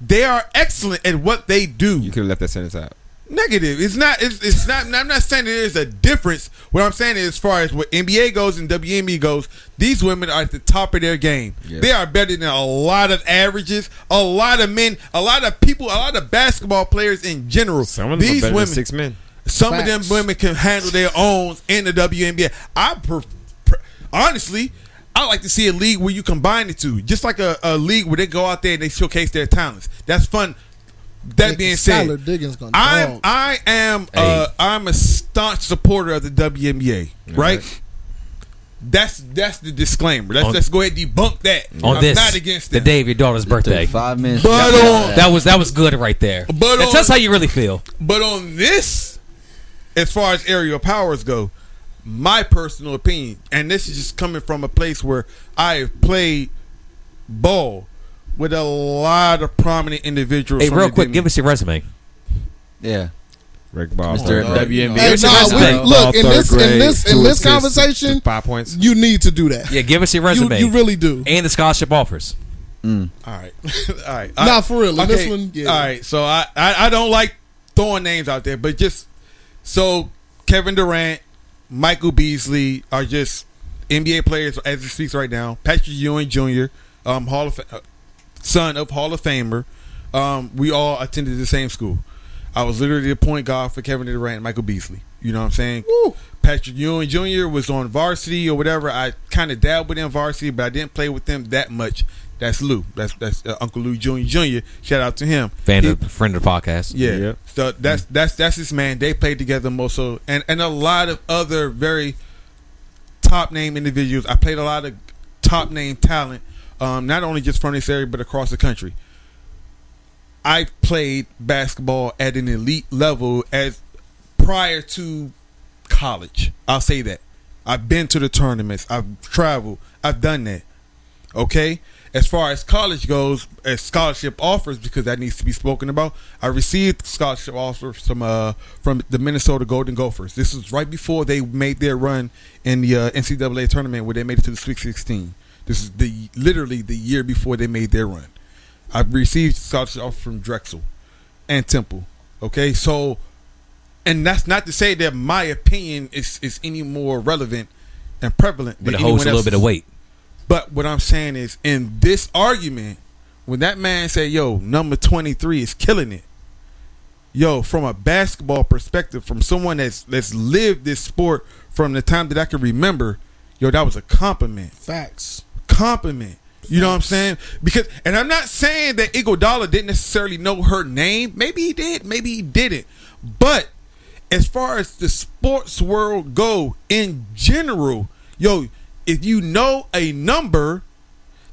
they are excellent at what they do. you could have left that sentence out. Negative. It's not. It's, it's not. I'm not saying that there's a difference. What I'm saying is, as far as what NBA goes and WNBA goes, these women are at the top of their game. Yeah. They are better than a lot of averages, a lot of men, a lot of people, a lot of basketball players in general. Some of them these are better women, than six men. some of them women can handle their own in the WNBA. I per, per- honestly, I like to see a league where you combine the two, just like a, a league where they go out there and they showcase their talents. That's fun. That being said, Skylar Diggins gonna I'm. I am Hey. uh, I'm a staunch supporter of the WNBA. Right. Right. That's that's the disclaimer. Let's On- let's go ahead and debunk that. On I'm this, not against the them. day of your daughter's birthday. Five minutes. But Yeah. on- That was that was good right there. But That on- tells how you really feel. But on this, as far as Aerial Powers go, my personal opinion, and this is just coming from a place where I have played ball with a lot of prominent individuals. Hey, real quick, WNBA. give us your resume. Yeah. Rick Ball. Mr. Oh, WNBA. Hey, Give us your nah, we- look in Third this in this in this conversation, five points. you need to do that. Yeah, give us your resume you really do. and the scholarship offers. Mm. All right, all right. Nah, for real. In Okay, this one, yeah. All right, so I, I I don't like throwing names out there, but just so Kevin Durant, Michael Beasley are just NBA players as it speaks right now. Patrick Ewing Jr., um, Hall of uh, son of Hall of Famer. Um, we all attended the same school. I was literally the point guard for Kevin Durant and Michael Beasley. You know what I'm saying? Woo. Patrick Ewing Jr. was on varsity or whatever. I kind of dabbled in varsity, but I didn't play with them that much. That's Lou. That's that's uh, Uncle Lou Jr. Jr. Shout out to him. Fan He- of friend of the podcast. yeah. Yep. So that's that's that's his man. They played together most so and and a lot of other very top name individuals. I played a lot of top name talent, um, not only just from this area but across the country. I played basketball at an elite level as prior to college. I'll say that. I've been to the tournaments. I've traveled. I've done that. Okay. As far as college goes, as scholarship offers, because that needs to be spoken about, I received scholarship offers from uh from the Minnesota Golden Gophers. This was right before they made their run in the uh, NCAA tournament, where they made it to the Sweet 16. This is the literally the year before they made their run. I've received scholarship offers from Drexel and Temple. Okay, so and that's not to say that my opinion is is any more relevant and prevalent, But it holds a little bit of weight. But what I'm saying is, in this argument, when that man said, "Yo, number 23 is killing it," yo, from a basketball perspective, from someone that's that's lived this sport from the time that I can remember, yo, that was a compliment Facts. compliment. You know what I'm saying? Because, and I'm not saying that Iguodala didn't necessarily know her name. Maybe he did. Maybe he didn't. But as far as the sports world go in general, yo, if you know a number,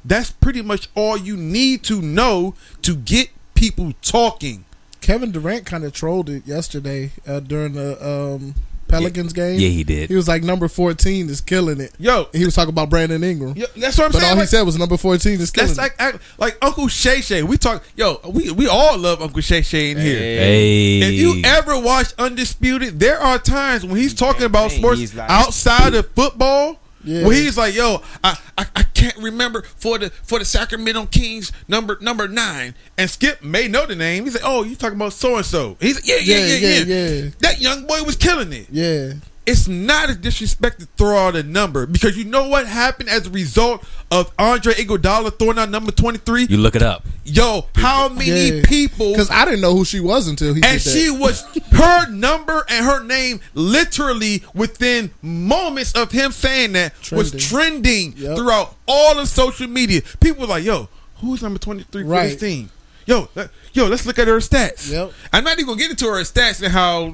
that's pretty much all you need to know to get people talking. Kevin Durant kind of trolled it yesterday uh, during the um, Pelicans game. Yeah, he did. He was like, "Number fourteen is killing it." Yo, He was talking about Brandon Ingram, yo that's what I'm but saying. all he said was number fourteen is killing That's it. like act- like Uncle Shay Shay. We talk, yo. We we all love Uncle Shay Shay in here. Hey, If you ever watch Undisputed, there are times when he's talking about campaign, sports he's like- outside of football Yeah. where he's like, "Yo, I, I I can't remember for the for the Sacramento Kings number number nine. And Skip may know the name. He said, "Oh, you talking about so and so?" He's like, Yeah, yeah, yeah, yeah, yeah. That young boy was killing it Yeah. It's not a disrespect to throw out a number because you know what happened as a result of Andre Iguodala throwing out number twenty three. You look it up. Yo, how many Yeah. people? Because I didn't know who she was until he and did that. she was her number and her name literally within moments of him saying that was Trending. trending Yep. throughout all of social media. People were like, "Yo, who's number twenty three for this Right. team?" Yo, yo, let's look at her stats. Yep. I'm not even gonna get into her stats and how,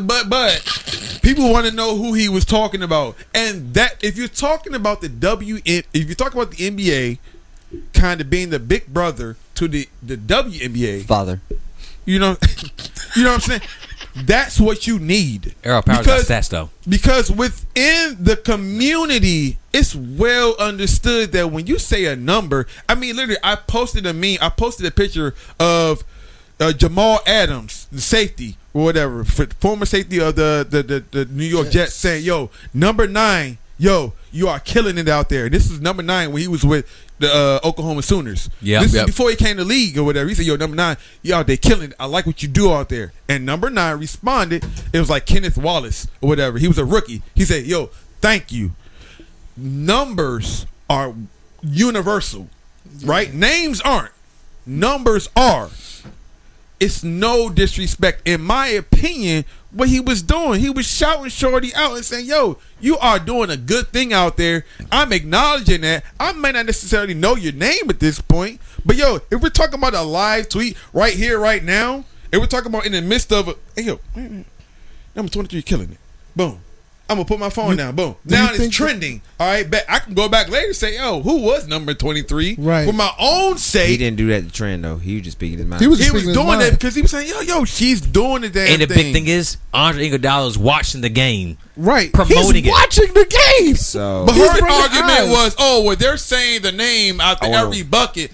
but but people want to know who he was talking about, and that if you're talking about the W, if you're talking about the NBA, kind of being the big brother to the the WNBA, Father. you know, you know what I'm saying. That's what you need. Aerial Powers Because- got stats though. because within the community, it's well understood that when you say a number, I mean, literally, I posted a meme. I posted a picture of uh, Jamal Adams, the safety or whatever, f- former safety of the the, the, the New York Jets, saying, "Yo, number nine, yo, you are killing it out there." This is number nine when he was with the uh, Oklahoma Sooners. Yep, this yep. is before he came to the league or whatever. He said, "Yo, number nine, y'all they killing it. I like what you do out there." And number nine responded. It was like Kenneth Wallace or whatever. He was a rookie. He said, "Yo, thank you." Numbers are universal, right? Names aren't. Numbers are. It's no disrespect, in my opinion. What he was doing, he was shouting Shorty out and saying, "Yo, you are doing a good thing out there." I'm acknowledging that. I may not necessarily know your name at this point, but yo, if we're talking about a live tweet right here, right now, and we're talking about in the midst of a, hey yo, wait. number 23 killing it, boom. I'm gonna put my phone down. Boom. do Now it's think- trending. All right, bet I can go back later and say, "Yo, who was number 23?" Right. For my own sake. He didn't do that to trend though. He was just speaking his mind. He was he was doing mind. that because he was saying, "Yo, yo, she's doing the damn And the thing." big thing is, Andre Iguodala is watching the game. right. promoting He's it. watching the game. so But her argument eyes. was, "Oh, well, they're saying the name out Oh, there well. every bucket."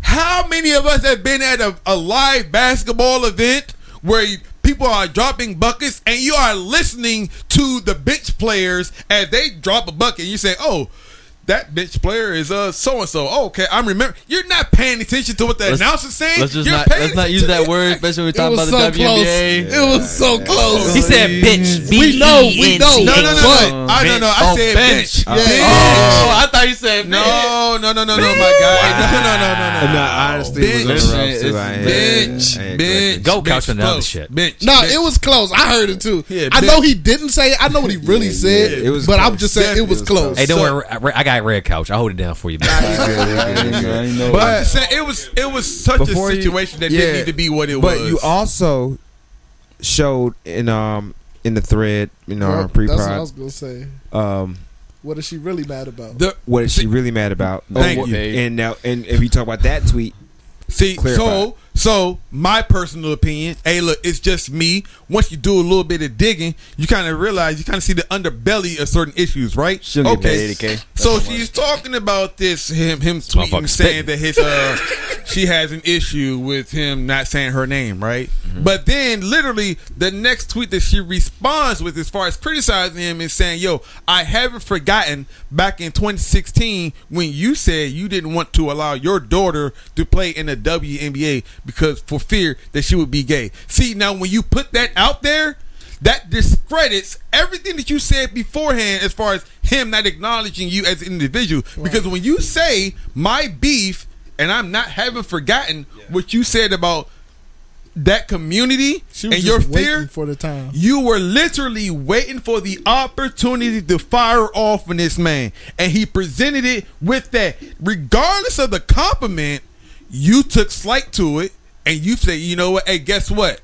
How many of us have been at a, a live basketball event where you- people are dropping buckets and you are listening to the bench players as they drop a bucket? You say, "Oh." That bench player is uh so and so. Okay, I'm remember. You're not paying attention to what the Let's- announcer's saying. Let's just You're not let's not use that word, especially when we talk about so the close. WNBA. It was so close. He said, "Bitch." We know, we know. No, no, no, But- no. I don't know. I Oh, said bench. bench. Oh, I thought you said No, no, no, no, no, my guy. No, no, no, no, no. no, honestly, it was Bench. on the ropes, too. I ain't- Bench, I ain't bench, Go couch on other shit. Bench. No, it was close. I heard it too. Yeah, I know he didn't say it. I know what he really said. it was but I'm just saying it was close. Hey, don't worry. I- I got red couch. I'll hold it down for you. man. But But- I'm just saying it was it was such a Before you- situation that yeah. didn't need to be what it was. But was. you also showed in um in the thread, you know, our pre that's what I was gonna say. um, What is she really mad about? the what is she really mad about? Thank Oh, you. And now, and if you talk about that tweet, See, Clarify. so so my personal opinion, hey, look, it's just me. Once you do a little bit of digging, you kind of realize you kind of see the underbelly of certain issues, right? She'll get paid 80K. So she's talking about this him him tweeting saying that his uh she has an issue with him not saying her name, right? But then literally the next tweet that she responds with as far as criticizing him is saying, "Yo, I haven't forgotten back in 2016 when you said you didn't want to allow your daughter to play in the WNBA because for fear that she would be gay." See, now when you put that out there, that discredits everything that you said beforehand as far as him not acknowledging you as an individual. Because when you say my beef, and I'm not having forgotten what you said about that community She was and just your waiting fear, for the time. you were literally waiting for the opportunity to fire off on this man, and he presented it with that. Regardless of the compliment, you took slight to it, and you say, "You know what? Hey, guess what?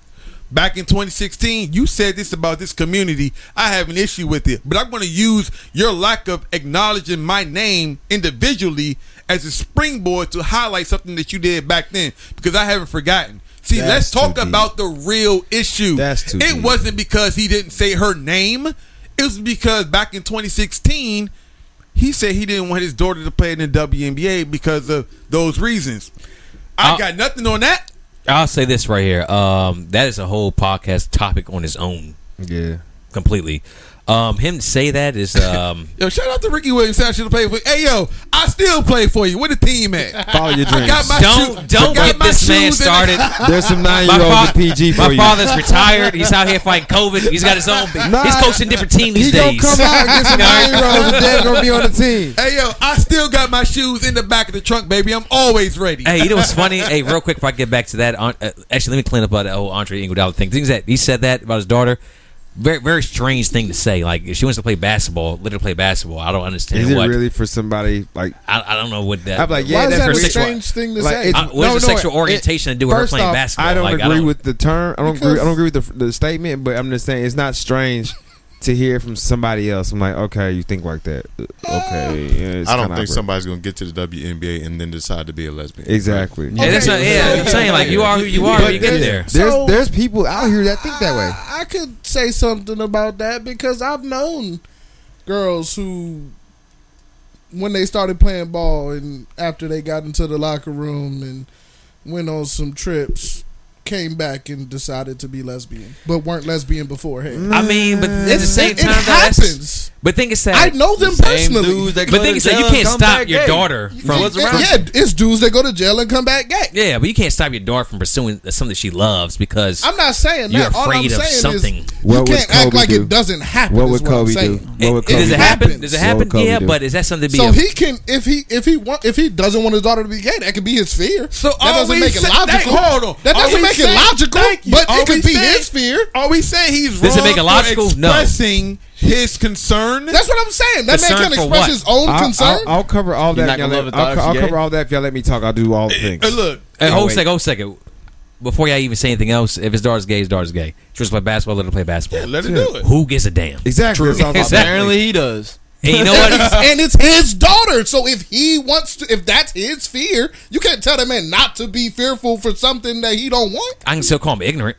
Back in 2016, you said this about this community. I have an issue with it, but I'm going to use your lack of acknowledging my name individually as a springboard to highlight something that you did back then because I haven't forgotten." See, That's let's talk about the real issue. That's too It deep. wasn't because he didn't say her name. It was because back in 2016, he said he didn't want his daughter to play in the WNBA because of those reasons. I I'll- got nothing on that. I'll say this right here. Um, that is a whole podcast topic on its own, yeah, completely. Um, him to say that is um, Yo, shout out to Ricky Williams. I should have played for. Hey, yo, I still play for you. Where the team at? Follow your I dreams. got my don't shoe- don't get this man shoes the- started. There's some nine year olds fa- at PG for My you. My father's retired. He's out here fighting COVID. He's got his own. Nah, he's coaching different team these he gonna come out and get some nine year olds and then gonna be on the team. Hey, yo, I still got my shoes in the back of the trunk, baby. I'm always ready. Hey, you know what's funny? Hey, real quick before I get back to that, uh, actually, let me clean up about that whole Andre Iguodala thing. Things that he said that about his daughter. Very, very strange thing to say. Like, if she wants to play basketball, let her play basketball. I don't understand Is it what. really for somebody like? I, I don't know what that. I'm like, yeah, Why is that's that a weird. strange thing to Like, say? it's- what does no, the no, sexual it- orientation to do with her playing off, basketball? I don't Like, agree with the term. I don't agree. I don't agree with the, the statement, but I'm just saying it's not strange to hear from somebody else. I'm like, okay, you think like that? Uh, Okay, yeah, I don't think awkward. somebody's gonna get to the WNBA and then decide to be a lesbian. exactly. Yeah, that's not, yeah, I'm saying like you are who you are But you get there. There's So- there's people out here that think that way. I, I could say something about that because I've known girls who, when they started playing ball and after they got into the locker room and went on some trips, came back and decided to be lesbian, but weren't lesbian beforehand. I mean, but at the same it, time, it though, that's- happens. But think it's that. I know them Same personally. dudes that But go thing to is that you jail and can't come stop back your gay. daughter from. what's Yeah, around. yeah, it's dudes that go to jail and come back gay. Yeah, but you can't stop your daughter from pursuing something she loves because I'm not saying you're that. All I'm afraid of saying something. is What you would can't act Kobe like do? it doesn't happen. What is would what I'm Kobe do? saying. What would It- does Kobe it happen? happens. Does it What happen? would Kobe Yeah, do? but is that something to be? So a- he can if he if he want if he doesn't want his daughter to be gay, that could be his fear. So that are doesn't we make it say- logical. Hey, hold on. That Are doesn't we make it saying- logical, Thank you. but Are it could be saying- his fear. Are we saying he's Does it make it logical? No. expressing his concern? That's what I'm saying. That Concern man can for express what? his own I'll, concern. I'll, I'll cover all that. if y'all let- love it, I'll, I'll cover all that if y'all let me talk. I'll do all the things. Hey, look, Hey, hold a second, hold a second. Before y'all even say anything else, if his daughter's gay, his daughter's gay. She wants to play basketball, let her play basketball. Yeah, let her Yeah. do it. Who gives a damn? Exactly. That's Exactly. Apparently he does. And you know what? it's, and it's his daughter. So if he wants to, if that's his fear, you can't tell that man not to be fearful for something that he don't want. I can still call him ignorant.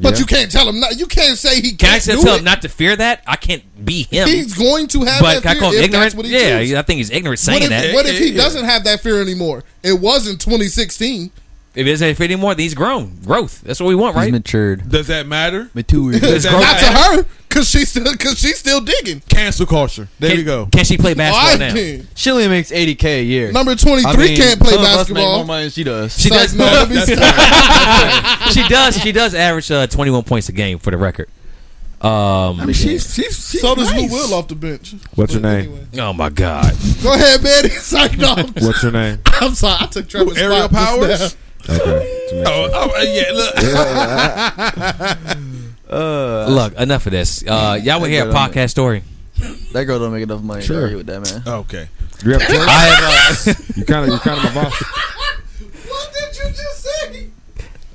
But Yeah. you can't tell him not. You can't say he Can I can't still do tell it. him not to fear that? I can't be him. He's going to have but that can I fear call him if ignorant? that's what he Yeah, chooses. I think he's ignorant What saying if, that. what if he Yeah. doesn't have that fear anymore? It wasn't 2016. If he doesn't fit anymore, then he's grown. Growth. That's what we want, He's right? matured. Does that matter? Matured. It's that growth. Not to her, cause she's still, cause she's still digging. Cancel culture. There Can, we go. Can she play basketball I now? can. She only makes 80k a year. Number 23 I mean, can't play some of us make basketball. more money than she does. She It's does. like, no, let me stop. she does. She does average uh, 21 points a game for the record. Um. I mean, she's, she's, she's So does Lou. Will off the bench. What's your But name? anyway. Oh my God. Go ahead, man. He signed off. What's your name? I'm sorry. I took Trevor's Aerial spot just Powers? now. Okay. Oh, oh, uh, yeah. Look, Uh, Look, enough of this. Uh, y'all want to hear a Good on podcast story? that girl don't make enough money Sure. to argue with that man. okay. You have a choice? I have. Uh, You kind of, you kind of my boss. What did you just say?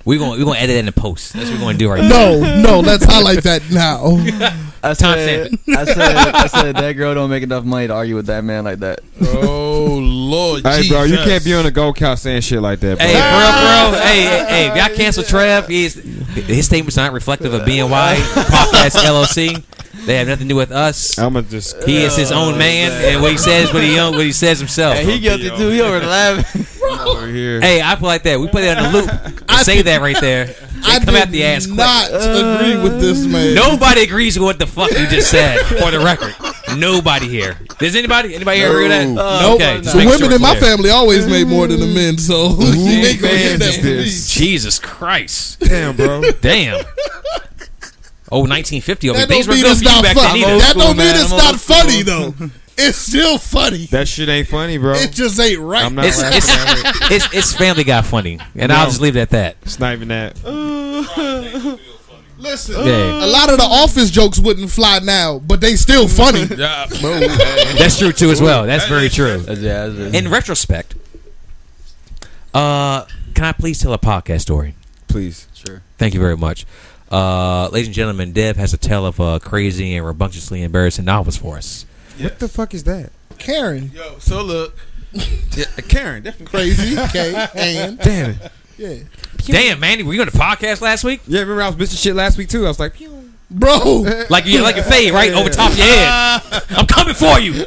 we're gonna we're gonna edit it in the post. That's what we're gonna do right now. No, no. Let's highlight that now. I said, I said, I said that girl don't make enough money to argue with that man like that. Oh Lord, Hey, bro, you can't be on the gold couch saying shit like that, bro. Hey, bro, real, for. Hey, hey, hey, if y'all cancel Trev, he's, his statements are not reflective of BNY Podcast LLC. They have nothing to do with us. I'm gonna just. He is his own man, and what he says, what he what he says himself. Hey, he guilty too. He over there laughing. over here. Hey, I put it like that. We put it on the loop. I say that right there. They I come at the ass quick. not agree with this uh, man. Nobody agrees with what the fuck you just said. For the record, nobody here. Does anybody? Anybody here agree with that? Nope. okay, just the making women sure in my clear. family always made more than the men, so you ain't gonna hear man that is from me. this? Jesus Christ, Damn, bro. damn. Oh, 1950 over. That Things don't were mean good it's for you not back funny. then. That don't mean it's not funny though. It's still funny. That shit ain't funny, bro. It just ain't right. I'm not It's, laughing it's, at it. it's, it's Family Guy funny, and I'll No. just leave it at that. It's not even that. Listen, Yeah. a lot of the office jokes wouldn't fly now, but they still funny. Yeah. That's true too as well. That's very true. Yeah, In retrospect, uh, can I please tell a podcast story? Please. sure. Thank you very much. Uh, ladies and gentlemen, Dev has a tale of a crazy and rambunctiously embarrassing novels for us. What the fuck is that? Karen, Yo, so look, yeah, Karen, definitely. crazy, okay, and Damn it. yeah, Damn, Mandy, were you on the podcast last week? Yeah, remember I was bitching shit last week too. I was like, pew. bro. Like you, like a fade right over top of your head. I'm coming for you.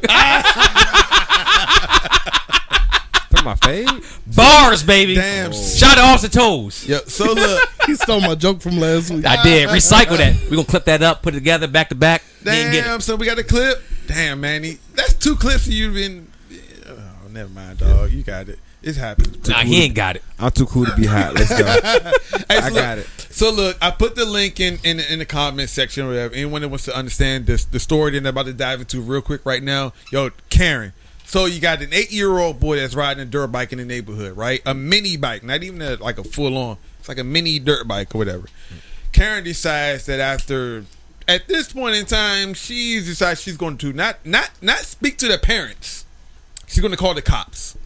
Talking my fade. Bars, baby. Damn. Oh. Shout out to Austin Toes. Yo, so look, He stole my joke from last week. I did. Recycle that. We're gonna clip that up, put it together back to back. He didn't get damn. So we got a clip. Damn, Manny, that's two clips you've been. Oh, never mind, dog. You got it. It's happened. Nah, he ain't got it. I'm too cool to be hot. Let's go. Hey, I so got look, it. So look, I put the link in in, in the comment section or whatever. Anyone that wants to understand this the story that I'm about to dive into real quick right now. Yo, Karen. So you got an eight year old boy that's riding a dirt bike in the neighborhood, right? A mini bike, not even a, like a full on. It's like a mini dirt bike or whatever. Karen decides that after at this point in time, she decides she's going to not not not speak to the parents. She's going to call the cops.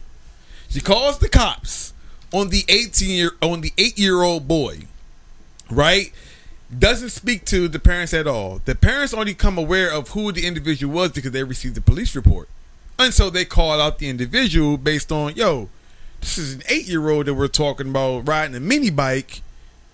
She calls the cops on the 18 year on the 8 year old boy. Right? Doesn't speak to the parents at all. The parents only come aware of who the individual was because they received the police report. And so they call out the individual based on, yo, this is an 8 year old that we're talking about riding a mini bike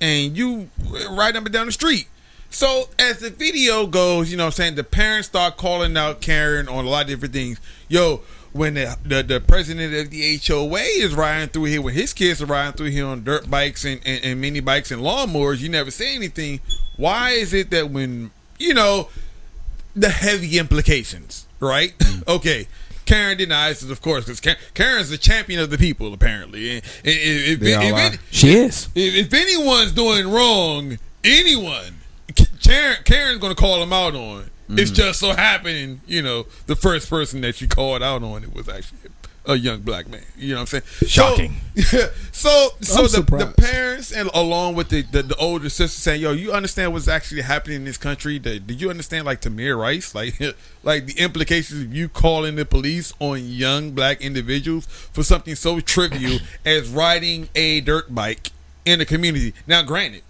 and you riding up and down the street. So as the video goes, you know I'm saying, the parents start calling out Karen on a lot of different things. Yo, when the, the, the president of the HOA is riding through here, when his kids are riding through here on dirt bikes and, and, and mini bikes and lawnmowers, you never say anything. Why is it that when, you know, the heavy implications, right? okay. Karen denies it, of course, because Karen's the champion of the people, apparently. And if, if, if, if She is. if, if anyone's doing wrong, anyone, Karen, Karen's going to call them out on. It's just so happening, you know, the first person that she called out on it was actually a young black man. You know what I'm saying? Shocking. So, so, so the, the parents and along with the, the, the older sister saying, "Yo, you understand what's actually happening in this country? The- Did you understand like Tamir Rice, like like the implications of you calling the police on young black individuals for something so trivial as riding a dirt bike in a community? Now, granted,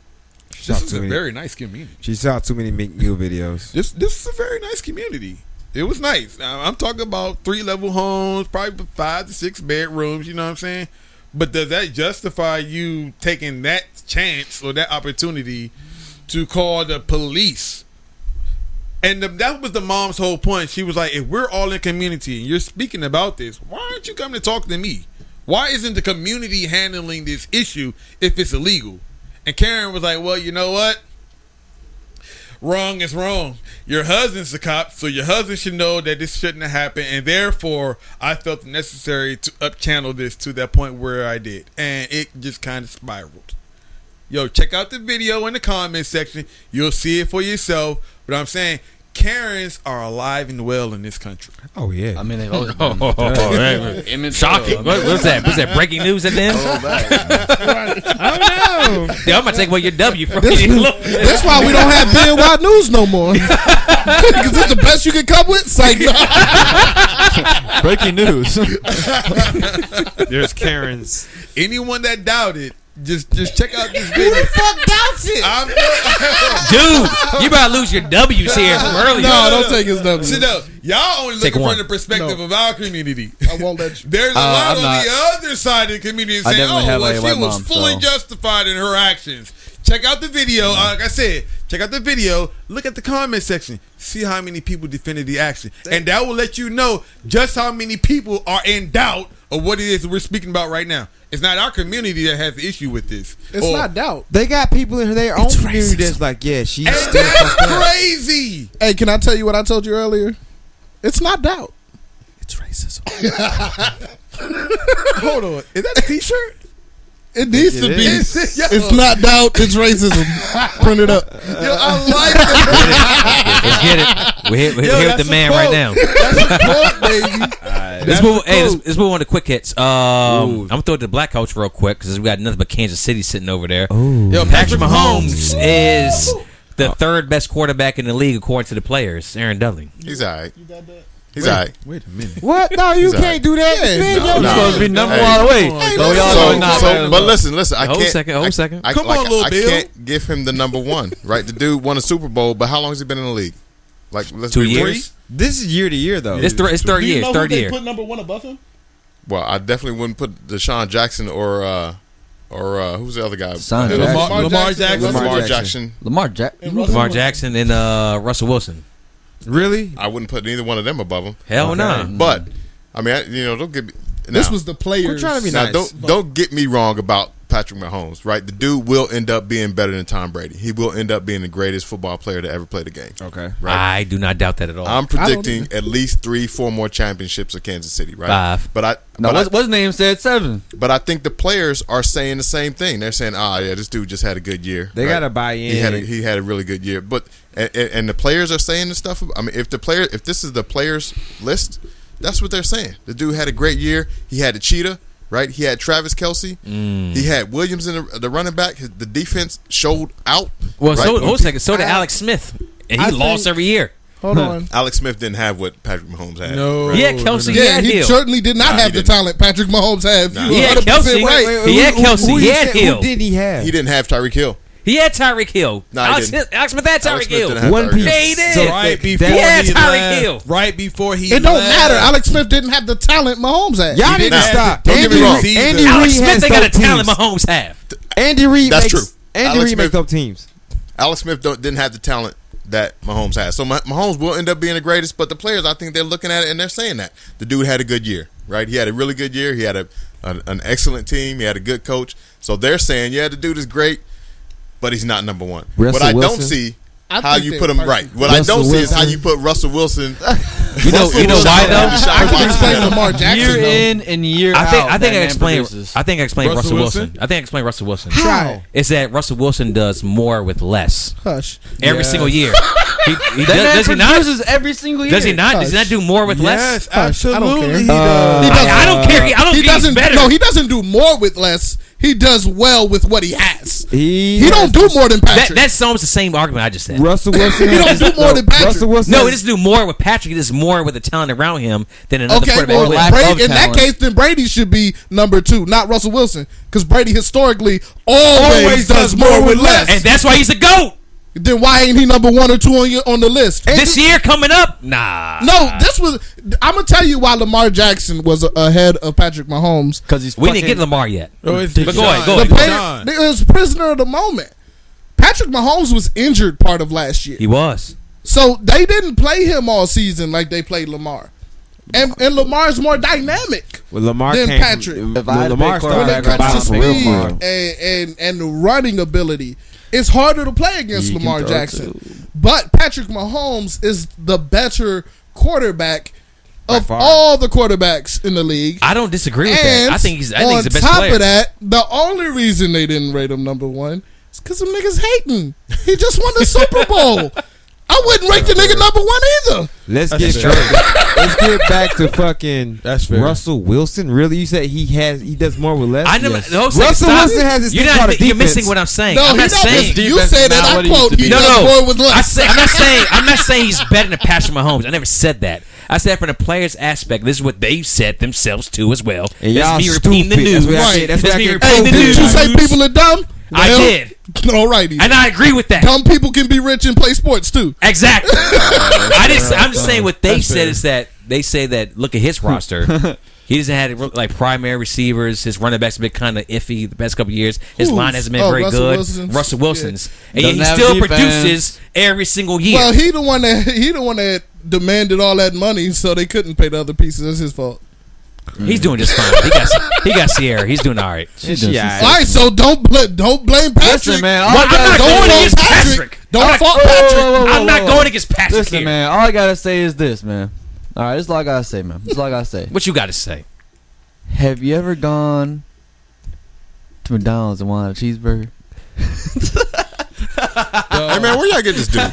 this is a me. very nice community. She saw too many Meek Mill videos. This this is a very nice community. It was nice. I'm talking about three level homes, probably five to six bedrooms. You know what I'm saying? But does that justify you taking that chance or that opportunity to call the police? And the, that was the mom's whole point. She was like, "If we're all in community and you're speaking about this, why aren't you coming to talk to me? Why isn't the community handling this issue if it's illegal?" And Karen was like, "Well, you know what? Wrong is wrong. Your husband's a cop, so your husband should know that this shouldn't have happened, and therefore I felt necessary to up channel this to that point where I did, and it just kind of spiraled. Yo, check out the video in the comment section. You'll see it for yourself. But I'm saying Karens are alive and well in this country. Oh yeah. I mean, they've always Oh, been. oh. Emmett Shocking. Till, What, I mean, what's that? What's that? Breaking news at the end? go back. Yeah, I'm gonna take away your W from This- you. That's why we don't have BNY News no more. Because it's the best you can come with. It's like, no. Breaking news. There's Karen's. Anyone that doubted, just just check out this video. Who the fuck doubts it? I'm Dude, you about to lose your W's here from earlier. No, don't take his W. Sit down. Y'all only Take looking one. from the perspective No. of our community. I won't let you. There's a Uh, lot I'm on not. the other side of the community I saying, definitely "Oh, have well, a she was mom, fully so- justified in her actions." Check out the video. Uh, like I said, check out the video. Look at the comment section. See how many people defended the action, and that will let you know just how many people are in doubt of what it is we're speaking about right now. It's not our community that has the issue with this. It's Or- not doubt. They got people in their own It's community racism. that's like, yeah, she's And still that's crazy. Hey, can I tell you what I told you earlier? It's not doubt. It's racism. Hold on, is that a T-shirt? It needs It to be. is. Yo, It's not doubt. It's racism. Print it up. yo, I like that. Let's get it. We're here, we're Yo, here with the man quote. right now. That's quote, baby. Let's move. Hey, cool. let's, let's move on to quick hits. Um, I'm gonna throw it to the Black Coach real quick because we got nothing but Kansas City sitting over there. Yo, Patrick Mahomes is the third best quarterback in the league according to the players. Aaron Dudley. He's all right. He's all right. Wait a minute. What? No, you Sorry. can't do that. Yeah, Man, no, yo, no. you supposed to be number Hey. one away. Hey, so y'all So, so- but listen, listen. I Hold can't. second, hold a I- second. I, Come like, on, little I Bill. can't give him the number one. Right, the dude won a Super Bowl, but how long has he been in the league? Like let's Two be real. years. This is year to year though. It's, th- it's third year. It's third year. number one above him? Well, I definitely wouldn't put Deshaun Jackson or uh or uh who's the other guy? Deshaun Uh, Jackson. Lamar, Lamar Lamar Jackson. Jackson. Lamar, Lamar Jackson. Lamar Jack. Lamar Jackson and uh, Russell Wilson. really? I wouldn't put neither one of them above him. Hell Okay. no. But I mean, I, you know, don't get me. This was the players. trying to be Now, nice. don't don't get me wrong about Patrick Mahomes, right? The dude will end up being better than Tom Brady. He will end up being the greatest football player to ever play the game. Okay. Right. I do not doubt that at all. I'm predicting at least three, four more championships of Kansas City, right? Five. But I, No, but, what's, I what's name said seven. but I think the players are saying the same thing. They're saying, "Ah, yeah, this dude just had a good year." They right? gotta buy in. He had a, he had a really good year, but and, and and the players are saying the stuff. I mean, if the player, if this is the players list, that's what they're saying. The dude had a great year. He had a cheetah, right? He had Travis Kelce. Mm. He had Williams in the, the running back. His, the defense showed out. well, right? so hold a second. So did I- Alex Smith, and he I lost think- every year. Hold on. Alex Smith didn't have what Patrick Mahomes had. No, He had Kelce. no, He Yeah, had he Hill. certainly did not Nah, have the didn't. talent Patrick Mahomes has. Nah. You He had 100% Kelce. right. He had Kelce. who He had said- Hill. Who did he have? He didn't have Tyreek Hill. He had Tyreek Hill. No, he Alex, didn't. Smith, Alex Smith had Alex Tyreek Smith Hill. didn't have One Tyreek piece. Hill. Yeah, he did. So right before Yeah, he Tyreek left, Hill. right before he It don't left. matter. Alex Smith didn't have the talent Mahomes had. Y'all He need to didn't have- stop. don't get me Andy, wrong. Andy Alex Reid Smith has ain't got a dope talent teams. Mahomes have. Andy Reid That's makes, true. Andy Alex Reid makes Smith- dope teams. Alex Smith don't, didn't have the talent that Mahomes has. So Mah- Mahomes will end up being the greatest, but the players, I think they're looking at it and they're saying that the dude had a good year, right? He had a really good year. He had a, an an excellent team. He had a good coach. So they're saying, yeah, the dude is great, but he's not number one. Russell what I don't see. I how you put him personally- right? What I don't see is how you put Russell Wilson. You know, you know why though? I can Watson. explain Lamar Jackson. year though. in and year I think out. I think I man explained produces. I think I explained Russell Russell Wilson. Wilson? I think I explained Russell Wilson. How? It's that Russell Wilson does more with less Hush. every Yes. single year. He, he does, man does he not? produces every single year. Does he not? Does he not do more with less? Yes, Hush, I don't absolutely. care. he Uh, does. He I, I don't care. I don't He think he's doesn't. better. No, he doesn't do more with less. He does well with what he has. He, He don't do more than that, Patrick. that's almost the same argument I just said. Russell Wilson. He don't do more than Patrick. Russell Wilson. No, he has- doesn't do more with Patrick. He does more with the talent around him than another Okay, quarterback well, will. lack Brady, of in that case, then Brady should be number two, not Russell Wilson, because Brady historically always, Always does more with less. and that's why he's a goat. Then why ain't he number one or two on your, on the list? This year coming up, nah. no, this was. I'm gonna tell you why Lamar Jackson was ahead of Patrick Mahomes. because he's we fucking, didn't get Lamar yet. Oh, it's But go ahead, go Deshaun. The ahead. player, Deshaun. it was prisoner of the moment. Patrick Mahomes was injured part of last year, He was. so they didn't play him all season like they played Lamar. And, and Lamar's more dynamic. Well, Lamar Then came Patrick. From, If I had to Lamar pick when it comes to speed for real, for real. and, and and the running ability, it's harder to play against He can Lamar throw Jackson. But Patrick Mahomes is the better quarterback By of far. all the quarterbacks in the league. I don't disagree with and that. I think he's. I on think he's the best On top player. of that, the only reason they didn't rate him number one is because some niggas hating. He just won the Super Bowl. I wouldn't rate the nigga number one either. Let's That's get fair. let's get back to fucking That's fair. Russell Wilson. Really, you said he has he does more with less. I never. Yes. no, Russell stop. Wilson has this You're thing not. called a You're defense. missing what I'm saying. No, I'm not not saying. you say that. I what he quote. used He. No, does no. more with I say, I'm not saying. I'm not saying he's better than Patrick Mahomes. I never said that. I said from the players' aspect. This is what they've said themselves to as well. And That's y'all me repeating the news. That's what I Right. That's That's what me get repeating Hey, the didn't you news. say people are dumb? I Well, did. Alrighty. And I agree with that. Dumb people can be rich and play sports too. Exactly. I didn't. I'm just saying what they That's said fair. is that they say that look at his roster. He doesn't have like primary receivers. His running backs have been kind of iffy the past couple of years. His Who's? line hasn't been Oh, very Russell good. Wilson's? Russell Wilson's, and Doesn't yet he have still defense. produces every single year. Well, he the one that he the one that demanded all that money, so they couldn't pay the other pieces. That's his fault. He's doing just fine. He got he got Sierra. He's doing all right. She does. Yeah. All right, so don't bl- don't blame Patrick. Listen, man. All Well, I I'm not say going is- against Patrick. Patrick. Don't I'm not- fault Whoa, whoa, Patrick. whoa, whoa, I'm not whoa. going against Patrick Listen, here. man. All I gotta say is this, man. All right, this is all I gotta say, man. This is all I gotta say. What you got to say? Have you ever gone to McDonald's and wanted a cheeseburger? Hey man, where y'all get this dude?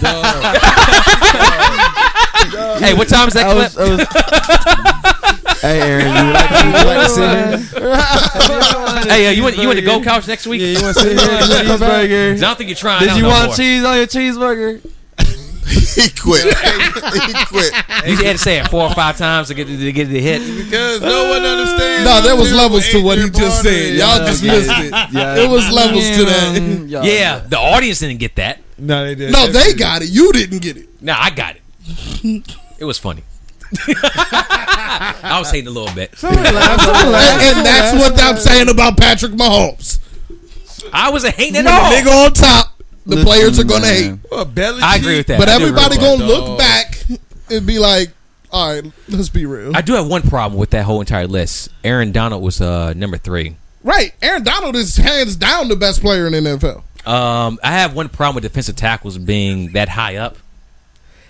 Hey, what time is that I clip? was, I was, Hey, Aaron, you like, you like to sit here? hey, uh, you want you want to go couch next week? Yeah, you want to sit here? You wanna come back? cheeseburger. I don't think you're trying. Did you want more. cheese on your cheeseburger? he quit. he quit You had to say it four or five times to get to get the hit. because no one understands. No, there was levels to what he just Barnes. said. Y'all just missed it. Yeah. It was levels to that. Yeah. Yeah, the audience didn't get that. No, they did. No, they got it. You didn't get it. No, I got it. It was funny. I was hating a little bit. And, and that's what I'm saying about Patrick Mahomes. I wasn't hating at When all. the nigga on top, the Listen, players are gonna hate. man. Well, Belichick- I agree with that. But I do everybody agree gonna that. look back and be like, All right, let's be real. I do have one problem with that whole entire list. Aaron Donald was uh, number three. right, Aaron Donald is hands down the best player in the NFL. Um, I have one problem with defensive tackles being that high up.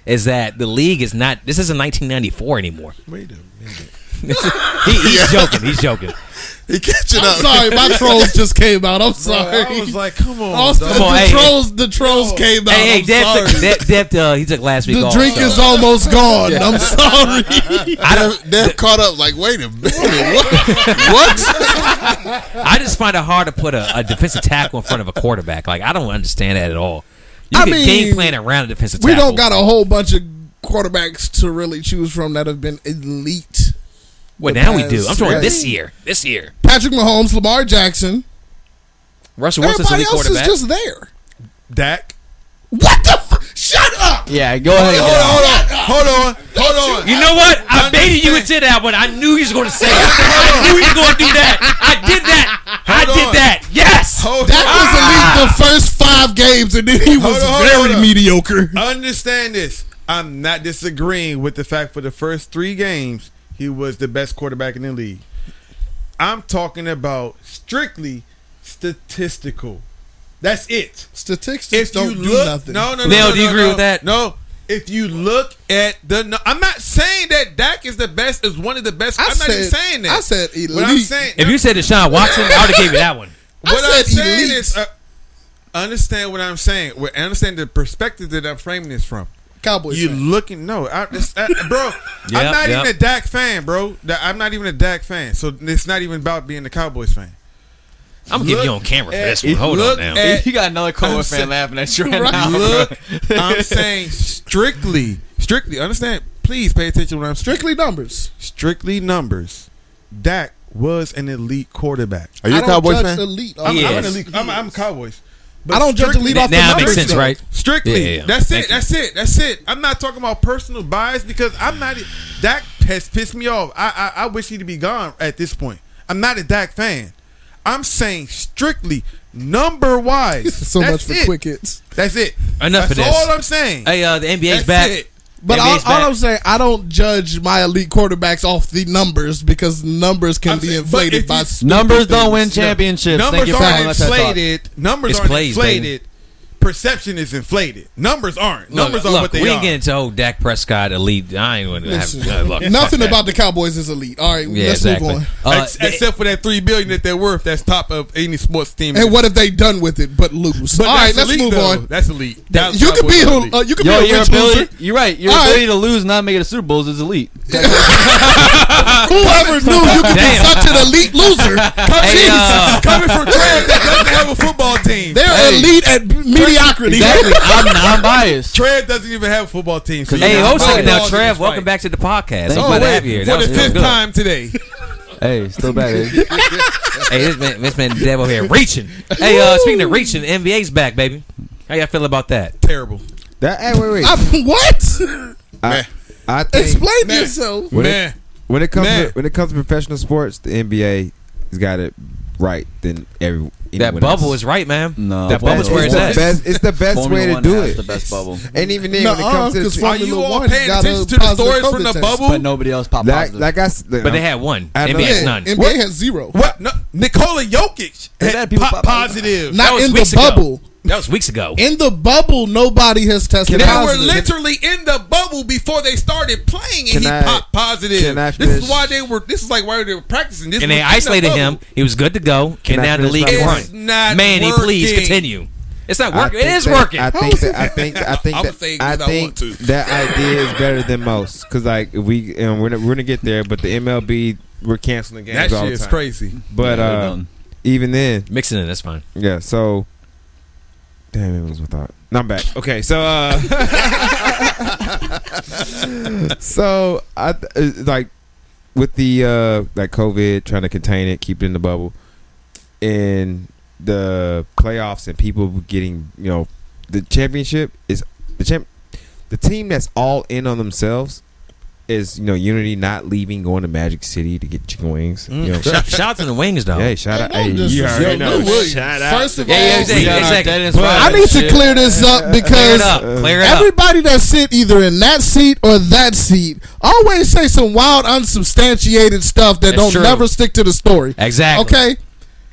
Is that the league is not? This isn't 1994 anymore. Wait a minute. He, he's joking. He's joking. He catching I'm up. sorry, my trolls just came out. I'm sorry. I was like, come on, Austin. Come on, the hey, trolls, the trolls came out. Hey, hey, I'm Dev, sorry. took, Dev, Dev, uh, he took last week the off. drink so- is almost gone. I'm sorry. I don't. They're caught up. Like, wait a minute. What? what? I just find it hard to put a, a defensive tackle in front of a quarterback. Like I don't understand that at all. You I can mean, game plan around a defensive we don't got a whole bunch of quarterbacks to really choose from that have been elite. Well, the now we do. I'm past, talking right? this year. This year, Patrick Mahomes, Lamar Jackson. Russell Wilson's Everybody elite else is just there. Dak. What the? F- Shut up. Yeah, go ahead. Hold on, hold on, hold on, hold on. You know what? I baited you into that one. I knew he was going to say it. I knew he was going to do that. I did that. I did on. that. Yes. Hold That on. was elite the ah! first five games, and then he was Hold on, very hold mediocre. Understand this. I'm not disagreeing with the fact for the first three games he was the best quarterback in the league. I'm talking about strictly statistical. That's it. Statistics If don't you do look, nothing. no, no, no, Neil, no, do you no, agree no. with that? No. If you look at the, no, I'm not saying that Dak is the best, is one of the best. I I'm not even saying that. I said What I'm elite. saying, If you said Deshaun Watson, I would have gave you that one. I what I'm saying elite. is, uh, understand what I'm saying. Well, Understand the perspective that I'm framing this from. Cowboys. You fan. looking no, I, it's, uh, bro. I'm not yep. even a Dak fan, bro. I'm not even a Dak fan, so it's not even about being a Cowboys fan. I'm gonna give you on Look camera for this one. Hold look on now. at- You got another I'm saying- fan laughing at you right, Right. now. Look, I'm saying strictly, strictly. Understand? Please pay attention when I'm strictly numbers. strictly numbers. Dak was an elite quarterback. Are you I a Cowboys fan? elite. I'm, He I'm an elite. I'm, I'm Cowboys. I don't judge strictly- elite off the now it makes numbers, sense, though. right? Strictly. Yeah, yeah, yeah. That's Thank it. you. That's it. That's it. I'm not talking about personal bias because I'm not. Dak has pissed me off. I I, I wish he'd be gone at this point. I'm not a Dak fan. I'm saying strictly number wise. So That's much for it. quick hits. That's it. Enough That's of this. all I'm saying. Hey, uh, the NBA's That's back. it. But all, NBA's all back. I'm saying, I don't judge my elite quarterbacks off the numbers because numbers can I'm be saying- inflated by you- stupid Numbers don't win championships. Thank Numbers you for aren't letting us that thought. inflated. Numbers It's aren't plays, baby. Inflated. Perception is inflated. Numbers aren't. Look, Numbers are look, what they we are. ain't getting into old Dak Prescott elite. I ain't gonna have Listen, uh, look, Nothing fuck that. about the Cowboys is elite. All right, Yeah, let's exactly. move on. Uh, Ex- except for that three billion that they're worth. That's top of any sports team. And what have they done with it but lose? But All right, let's elite, move though. on. That's elite. Dallas You could be Cowboys are a, elite. uh, you could Yo, be a your rich ability, loser. you're right. Your All right. ability to lose and not make it to Super Bowls is elite. Whoever knew you could be such an elite loser? Hey, uh, coming from Trev that doesn't have a football team. They're elite at mediocrity. Exactly. I'm not biased. Trev doesn't even have a football team. So Hey, you hold know a second now, football Trev. is Welcome right. back to the podcast. Thank I'm glad to Oh, have you here. for the fifth time today. Hey, still back. baby. Hey, this man, this man Dev over here reaching. Hey, uh, speaking of reaching, the NBA's back, baby. How y'all feel about that? Terrible. That hey, wait, wait. I- what? I, I think Explain Man. yourself. When it- Man, when it comes Man. to, when it comes to professional sports, the NBA has got it right than every That bubble else. is right, man. No, that bubble bubble's is where it's it's the at. best. It's the best Formula way to One do has it. the best bubble. And even then, Nuh-uh, when it comes to 'cause the are you all One paying attention to the positive stories from the test. bubble? But nobody else popped like, positive. like I, s- But they had one. I know. NBA's Yeah, none. NBA What? has zero. What? No, Nikola Jokic had had people po- pop- positive. Not in the bubble. ago. Bubble. That was weeks ago. In the bubble, nobody has tested They positive. were literally in the bubble before they started playing, and Can he I- popped positive. can I this is why they were. This is like why they were practicing. This and they in the isolated him. He was good to go. Can and now the league my is point? It's not Manny, please continue. It's not working. It is that- working. I think that I think I think I'ma that, say it I think want to. that idea is better than most because like we and we're, we're gonna get there, but the MLB we're canceling games That all shit the is time. crazy. But Yeah, uh, even then, Mixing it that's fine. yeah. So damn, it was without. No, I'm back. Okay, so uh, so I uh, like with the uh like COVID trying to contain it, keep it in the bubble, and the playoffs and people getting you know the championship is the champ the team that's all in on themselves is you know Unity not leaving, going to Magic City to get chicken wings. You mm. know, Shout, shout out to the wings though. hey, shout out! no Hey, you disrespect. already know. Shout out. First of Yeah, yeah, all, exactly, We exactly. But- I need to shit. clear this up Clear because it up. Clear it up. everybody that sit either in that seat or that seat always say some wild, unsubstantiated stuff that That's don't true. never stick to the story. Exactly. Okay,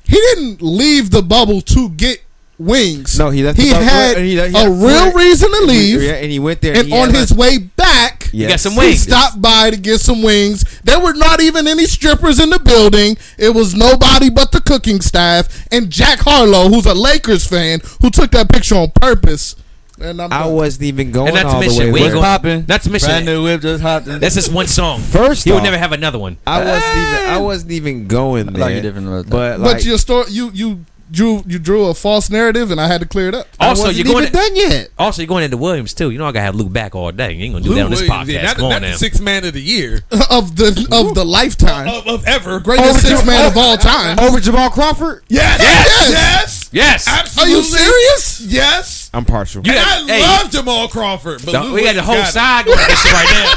he didn't leave the bubble to get wings. No, he left He the bubble- had and he- he a had real four- reason to leave, Yeah, and he went there. and he on his like- way back, Yes. got some wings. he stopped by to get some wings. There were not even any strippers in the building. It was nobody but the cooking staff and Jack Harlow, who's a Lakers fan, who took that picture on purpose. And I'm I wasn't even going And not to all the mention, way. we ain't What's gonna- popping? Not to mention, Brand new whip just hopped in. that's just one song. First he would never have another one. I wasn't even. I wasn't even going I there. like you different about that. But but like, your story, you you drew you drew a false narrative, and I had to clear it up. Also, you're going even to- done yet. Also, you're going into Williams too. You know I gotta have Luke back all day. You ain't gonna do Lou that on this Williams, podcast. yeah, not, Come not on the now. sixth man of the year of the of the lifetime, of, of ever. greatest Over six Jam- man of all time. Over Jamal Crawford. Yes, Yes! yes, Yes. Are absolutely. you serious? Yes. I'm partial. You and got- I hey. love Jamal Crawford, but No, we got the whole side going this shit right now.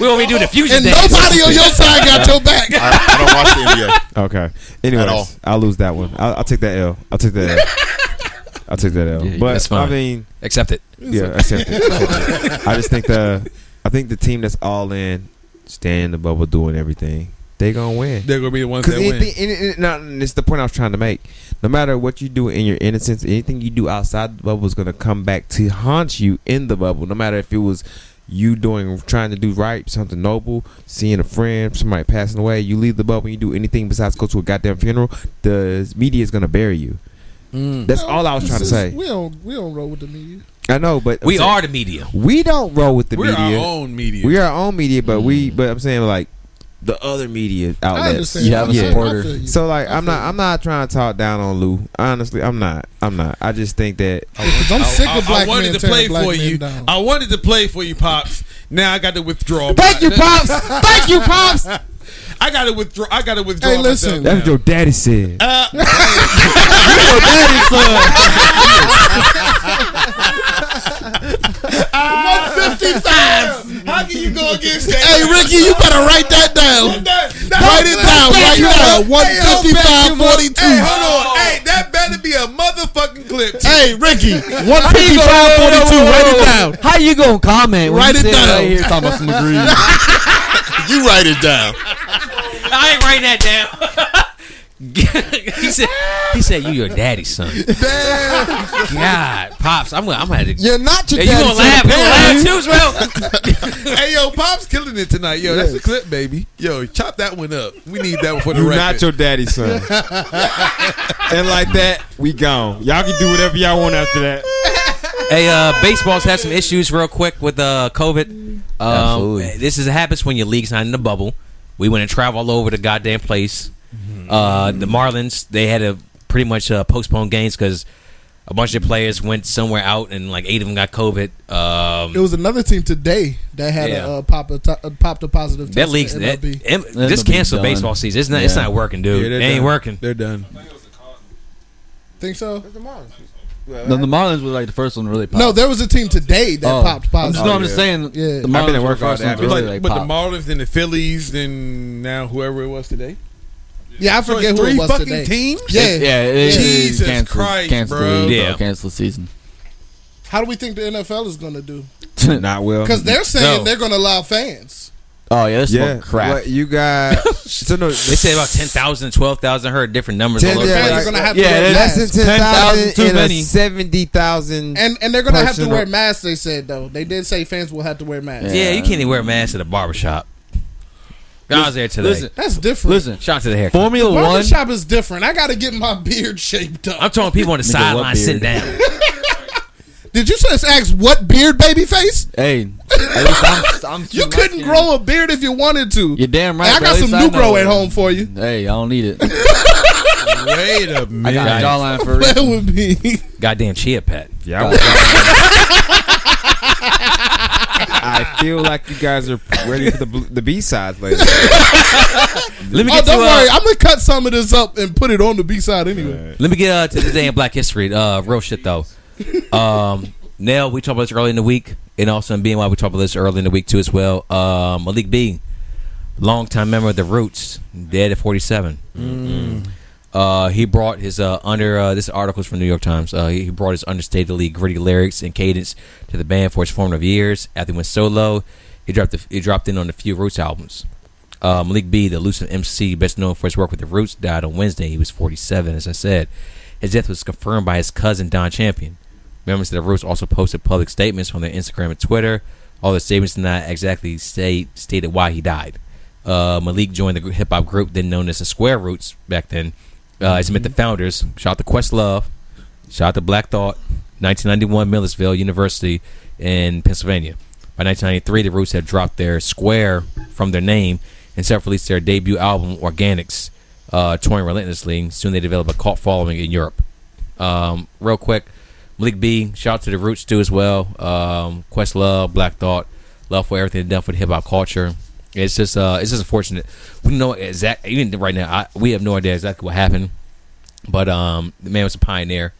We only do the fusion And dance. nobody on your side got your back. I, I don't watch the NBA. Okay. Anyways, all. I'll lose that one. I'll, I'll take that L. I'll take that L. I'll take that L. Yeah, but that's fine. I mean, Accept it. yeah, accept it. Accept it. I just think the, I think the team that's all in, staying in the bubble, doing everything, they gonna win. They're gonna be the ones Because that win. anything, and, and, no, and it's the point I was trying to make. No matter what you do in your innocence, anything you do outside the bubble is gonna come back to haunt you in the bubble. No matter if it was you doing, trying to do right, something noble, seeing a friend, somebody passing away, you leave the bubble you do anything besides go to a goddamn funeral, the media is gonna bury you. Mm. That's all I was trying to say. We don't we don't roll with the media. I know, but We saying- are the media. we don't roll with the media. We're our own media. We are our own media, but we, mm. but I'm saying like the other media outlets. You have a I- I supporter. So like I I'm not. I'm not trying to talk down on Lou. Honestly, I'm not. I'm not. I just think that I'm sick of black I wanted to play for you. down. I wanted to play for you, pops. Now I got to withdraw. Thank you, pops. Thank you, pops. I got to withdraw. I got to withdraw. Hey, listen. That's what your daddy said. Uh, How can you go against that? Hey Ricky, you better write that down. That- that- Write it down right now. One fifty five forty Hey, hold on. Hey, that better be a motherfucking clip. Hey Ricky, one fifty five forty two. Write it down. How you gonna comment? When Write you it down. Right here talking about some. You write it down. I ain't writing that down. he said, "He said you your daddy's son." God, pops, I'm gonna, I'm gonna. Have to, You're not your Hey, you daddy. gonna laugh? You gonna laugh too, as well? hey, yo, Pop's killing it tonight. Yo, that's a clip, baby. Yo, chop that one up. We need that one for the You're record. not your daddy's son. and like that, we gone. Y'all can do whatever y'all want after that. Hey, uh, baseball's had some issues real quick with uh, COVID. Um, Absolutely. This is happens when your league's not in the bubble. We went and travel all over the goddamn place. Uh, the Marlins they had to pretty much uh, postpone games because a bunch of players went somewhere out and like eight of them got COVID. Um, It was another team today that had Yeah. a uh, pop a, uh, popped a positive. that test league's for that, MLB. M- That'll just canceled baseball season. It's not. It's not working, dude. they're it ain't done. working. They're done. Think so? No, the Marlins were like the first one to really pop. No, there was a team today that Oh. popped I'm positive. just, no, I'm just saying. Yeah. the I've Marlins been at were work all first day. one to I've But, really like but the. Marlins and the Phillies, and now whoever it was today. Yeah, I So forget it's who three it was fucking today. teams. Yeah. Yeah, it is Jesus canceled, Christ, canceled bro. league, Yeah. bro. Canceled the season. How do we think the NFL is going to do? Not well. Because they're saying No. they're going to allow fans. Oh yeah, this yeah, yeah, crap. What you got? so no, They say about 10,000, 12,000. Heard different numbers. 10 all over yeah, you're going to have Yeah, to wear less masks. than 10,000 thousand too and many. seventy thousand. And and they're going to have to wear masks. They said though. They did say fans will have to wear masks. Yeah, you can't even wear a mask at a barbershop. I was there today. Listen, That's different. listen. Shout out to the hair. Formula One. Barbershop is different. I got to get my beard shaped up. I'm talking people on the sideline sitting down. Did you just ask what beard, baby face? Hey, at least I'm, I'm You couldn't grow a beard if you wanted to. You're damn right. Hey, I got some new grow at home for you. Hey, I don't need it. Wait a minute. I got a jawline for That it. would be. Goddamn chia pet. Yeah, I feel like you guys are ready for the the B sides later. Let me Oh, get don't to worry. uh, I'm gonna cut some of this up and put it on the B side anyway. let me get uh, to the day in Black History. Uh, real shit though. Um, Nell, we talked about this early in the week, and also in BNY, we talked about this early in the week too as well. Uh, Malik B, longtime member of the Roots, dead at 47. Uh, he brought his uh, under uh, this article is from New York Times. Uh, he he brought his understatedly gritty lyrics and cadence to the band for its formative years. After he went solo, he dropped the, he dropped in on a few Roots albums. Uh, Malik B, the elusive MC, best known for his work with the Roots, died on Wednesday. He was 47, as I said. His death was confirmed by his cousin Don Champion. Members of the Roots also posted public statements on their Instagram and Twitter. All the statements did not exactly state stated why he died. Uh, Malik joined the hip hop group then known as the Square Roots back then. Uh, he met the founders. Shout out to Questlove. Shout out to Black Thought. 1991 Millersville University in Pennsylvania. By 1993, the Roots had dropped their Square from their name and self-released their debut album Organix, uh, touring relentlessly. Soon they developed a cult following in Europe. Um, real quick, Malik B. Shout out to the Roots too as well. Um, Questlove, Black Thought, love for everything done for the hip hop culture. It's just uh, it's just unfortunate. We know exact even right now. I, we have no idea exactly what happened, but um, the man was a pioneer,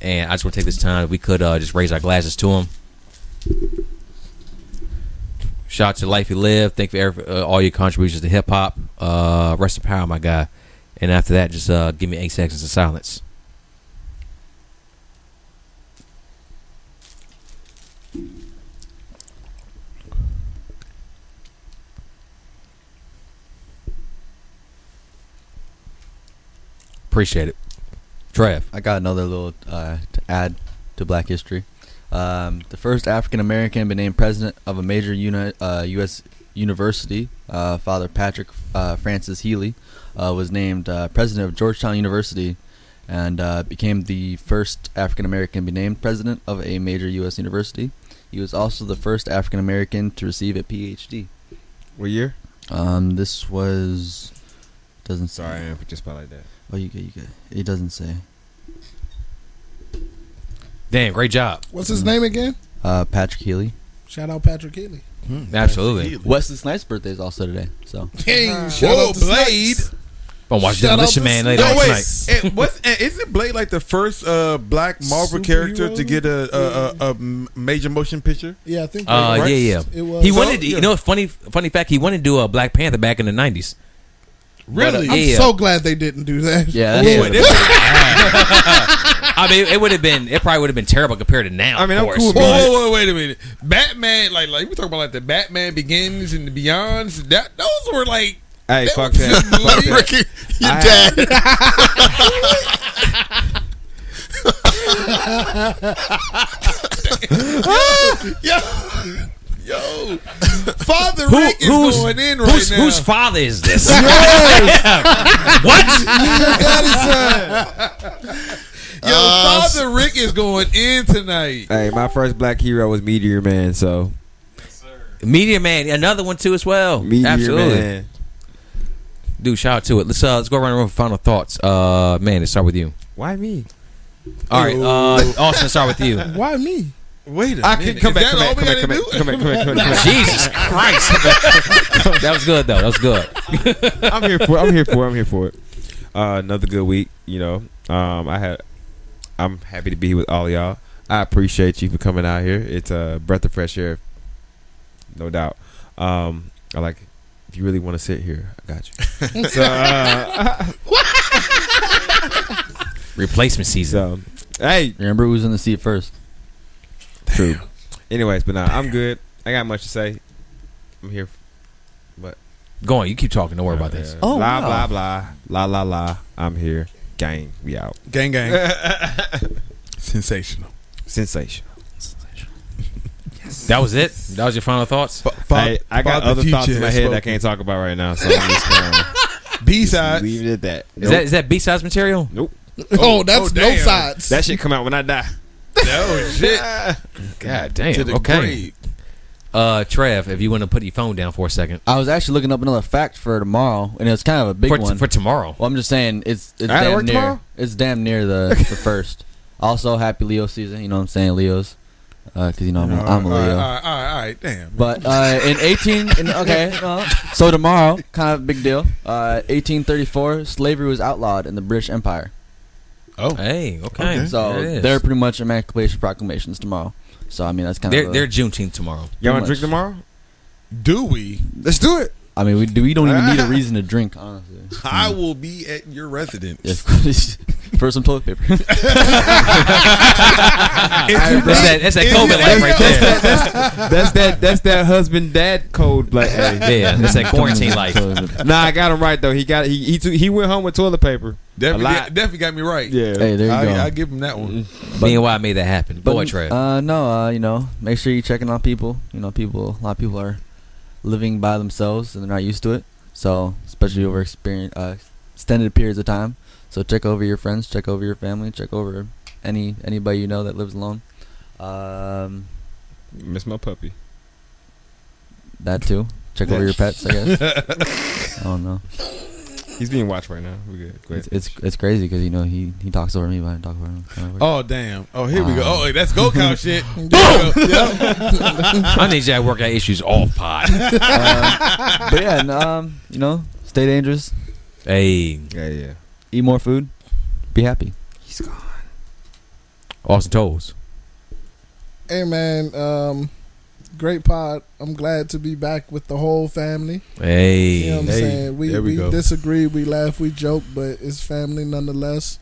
and I just want to take this time. If we could uh, just raise our glasses to him. Shout out to life you live. Thank you for uh, all your contributions to hip hop. Uh, rest in power, my guy. And after that, just uh, give me eight seconds of silence. Appreciate it. Trev. I got another little uh, to add to Black history. Um, the first African American to be named president of a major uni- uh, U.S. university, uh, Father Patrick uh, Francis Healy, uh, was named uh, president of Georgetown University and uh, became the first African American to be named president of a major U.S. university. He was also the first African American to receive a PhD. What year? Um, this was doesn't say. Sorry, I didn't put your spot like that. Oh, you get you get. It doesn't say. Damn, great job. What's his name again? Uh, Patrick Healy. Shout out Patrick Healy. Absolutely. Wesley Snipes' birthday is also today. So Hey, shout Whoa, out to Blade. Snipes. But watch Shout Demolition Man later No, on wait. tonight. And what's, and isn't Blade like the first uh, black Marvel character to Superhero? get a major motion picture? Yeah, I think. Uh, Right? yeah, yeah. It was. He So, wanted, yeah. you know, funny, funny fact. He wanted to do a Black Panther back in the nineties. Really? But, uh, I'm yeah. so glad they didn't do that. Yeah, that's Yeah. what- I mean, it would have been, it probably would have been terrible compared to now. I mean, of I'm course. cool Whoa, whoa, whoa, wait a minute. Batman, like, like we talk about like the Batman Begins and the Beyonds. That those were like. Hey, that fuck that. good Fuck movie. that. Ricky, your I- dad. Yo, yo, Father Who- Rick is who's- going in right Whose, now. whose father is this? what? Yo, Uh, Father Rick is going in tonight. Hey, my first black hero was Meteor Man, so Media Man, another one too as well. Meteor Absolutely, Man. dude. Shout out to it. Let's uh, let's go around the room for final thoughts. Uh, man, let's start with you. Why me? All right, uh, Austin, let's start with you. Why me? Wait a I minute. can come back, come back, come back, come back, come back, come back, come back. Jesus Christ, that was good though. That was good. I'm here for. it. I'm here for. it. I'm here for it. Uh, another good week. You know, um, I had. I'm happy to be here with all of y'all. I appreciate you for coming out here. It's a breath of fresh air, no doubt. Um, I like. If you really want to sit here, I got you. so, uh, Replacement season. so, hey, remember who's in the seat first. True. Anyways, but nah, I'm good. I got much to say. I'm here. But go on, you keep talking. Don't worry about this. Oh, blah wow. blah blah la la la. I'm here. Gang, we out. Gang, gang. Sensational. Sensational. Sensational. That was it. That was your final thoughts. Fa- fa- I got other thoughts in my head that I can't talk about right now, so I'm just gonna B sides. leave it at that. Is that is that B sides material? Nope. Oh, that's oh, no damn. sides. That shit come out when I die. Oh shit. God to damn. the Okay. grave. Uh, Trev, if you want to put your phone down for a second I was actually looking up another fact for tomorrow, and it's kind of a big for, one. for tomorrow. well, I'm just saying it's it's I gotta damn work near. tomorrow? It's damn near the the first. Also, happy Leo season. You know what I'm saying, Leos, because you know I'm, a- I'm a All right, Leo. All right, all right, all right, damn. But uh, in 18, in, okay, well, so tomorrow, kind of a big deal. Uh, 1834, slavery was outlawed in the British Empire. Oh, Hey, okay. Okay. So There they're pretty much Emancipation Proclamations tomorrow. So I mean, that's kind They're of. they're Juneteenth tomorrow. Y'all want to drink tomorrow? Do we? Let's do it. I mean, we do. We don't even need a reason to drink, honestly. I will be at your residence. Yes. For some toilet paper. That's that, that's that Is COVID it- life right there. That's that. That's that husband dad code. Like, hey. Yeah, that's that quarantine life. Nah, I got him right though. He got he he, took, he went home with toilet paper. Definitely, A lot. definitely got me right. Yeah. Hey, there you I, go. I give him that one. Meanwhile, I made that happen. Go ahead, Trev. Uh, no, uh, you know, make sure you're checking on people. You know, people. A lot of people are living by themselves and they're not used to it. So, especially over experience, uh, extended periods of time. So, check over your friends, check over your family, check over any anybody you know that lives alone. Um, Miss my puppy. that too. Check over your pets. I guess. I don't know. He's being watched right now. We good. Go It's ahead. it's, it's crazy because you know he he talks over me, but I talk over him. Oh damn! Oh here we go. Wow. Oh that's go cow shit. Boom. I need you to work out issues off pod. Uh, but yeah, and, um, you know, stay dangerous, hey, Yeah, yeah. eat more food, be happy. He's gone. Austin Toes. Hey man, um, great pod. I'm glad to be back with the whole family. Hey, You know what I'm Hey, saying? We there we we, go. disagree, we laugh, we joke, but it's family nonetheless.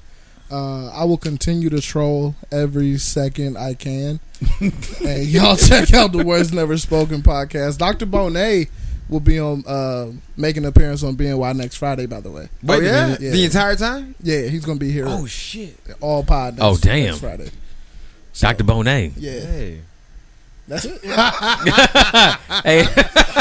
Uh, I will continue to troll every second I can. and y'all check out the Words Never Spoken podcast. Dr. Bonet will be on uh, making an appearance on BNY next Friday, by the way. Wait oh yeah? Yeah. The entire time? Yeah, he's gonna be here Oh shit. all pod next, Oh, damn. next Friday. So, Dr. Bonet. Yeah, Hey. That's it. Hey,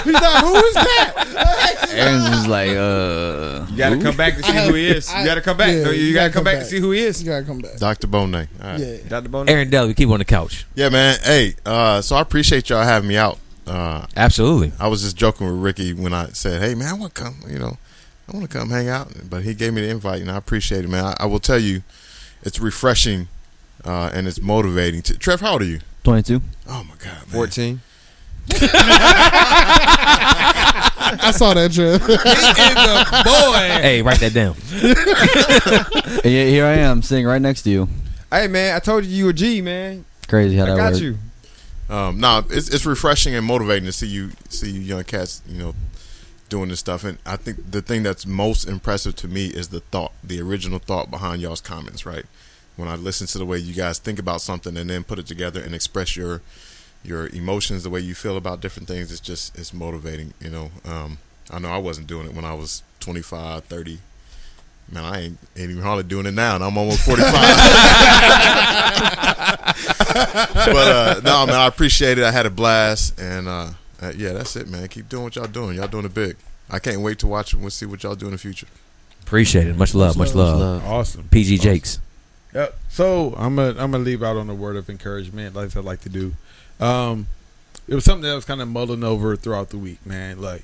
He's like, who is that? Aaron's just like, uh, You gotta come back to see who he is. You gotta come back. Yeah, no, you, you gotta, gotta come come back, back. to see who he is. You gotta come back. Dr. Bonet. All right. Yeah. Dr. Bonet. Aaron Dell, we keep on the couch. Yeah, man. Hey, uh, so I appreciate y'all having me out. Uh, Absolutely. I was just joking with Ricky when I said, "Hey, man, I want to come." You know, I want to come hang out. But he gave me the invite, and I appreciate it, man. I, I will tell you, it's refreshing uh, and it's motivating. To, Trev, how old are you? 22. Oh my god, man. 14. I saw that, Trev. He is a boy. Hey, write that down. And yet here I am sitting right next to you. Hey man, I told you you were G man. Crazy how I that got works. you. Um, no, it's it's refreshing and motivating to see you see you young cats, you know, doing this stuff. And I think the thing that's most impressive to me is the thought, the original thought behind y'all's comments. Right when I listen to the way you guys think about something and then put it together and express your your emotions, the way you feel about different things, it's just it's motivating. You know, um, I know I wasn't doing it when I was 25, 30. Man, I ain't, ain't even hardly doing it now, and I'm almost 45. but uh, no, man, I appreciate it. I had a blast, and uh, uh, yeah, that's it, man. Keep doing what y'all doing. Y'all doing it big. I can't wait to watch and we'll see what y'all do in the future. Appreciate it. Much love. Much love. Awesome. PG Jakes. Yep. So I'm gonna I'm gonna leave out on a word of encouragement, like I like to do. Um, it was something that was kind of mulling over throughout the week, man. Like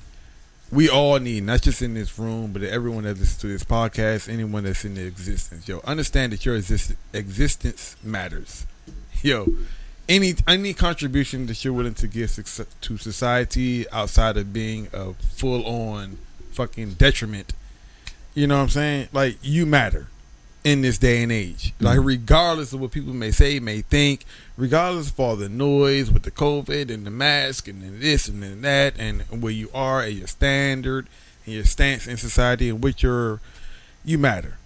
we all need, not just in this room, but everyone that listens to this podcast, anyone that's in the existence. Yo, understand that your exist- existence matters. Yo, any any contribution that you're willing to give to society outside of being a full on fucking detriment, you know what I'm saying? Like you matter in this day and age. Like mm-hmm. regardless of what people may say, may think, regardless of all the noise with the COVID and the mask and then this and then that and where you are and your standard and your stance in society and what your you matter.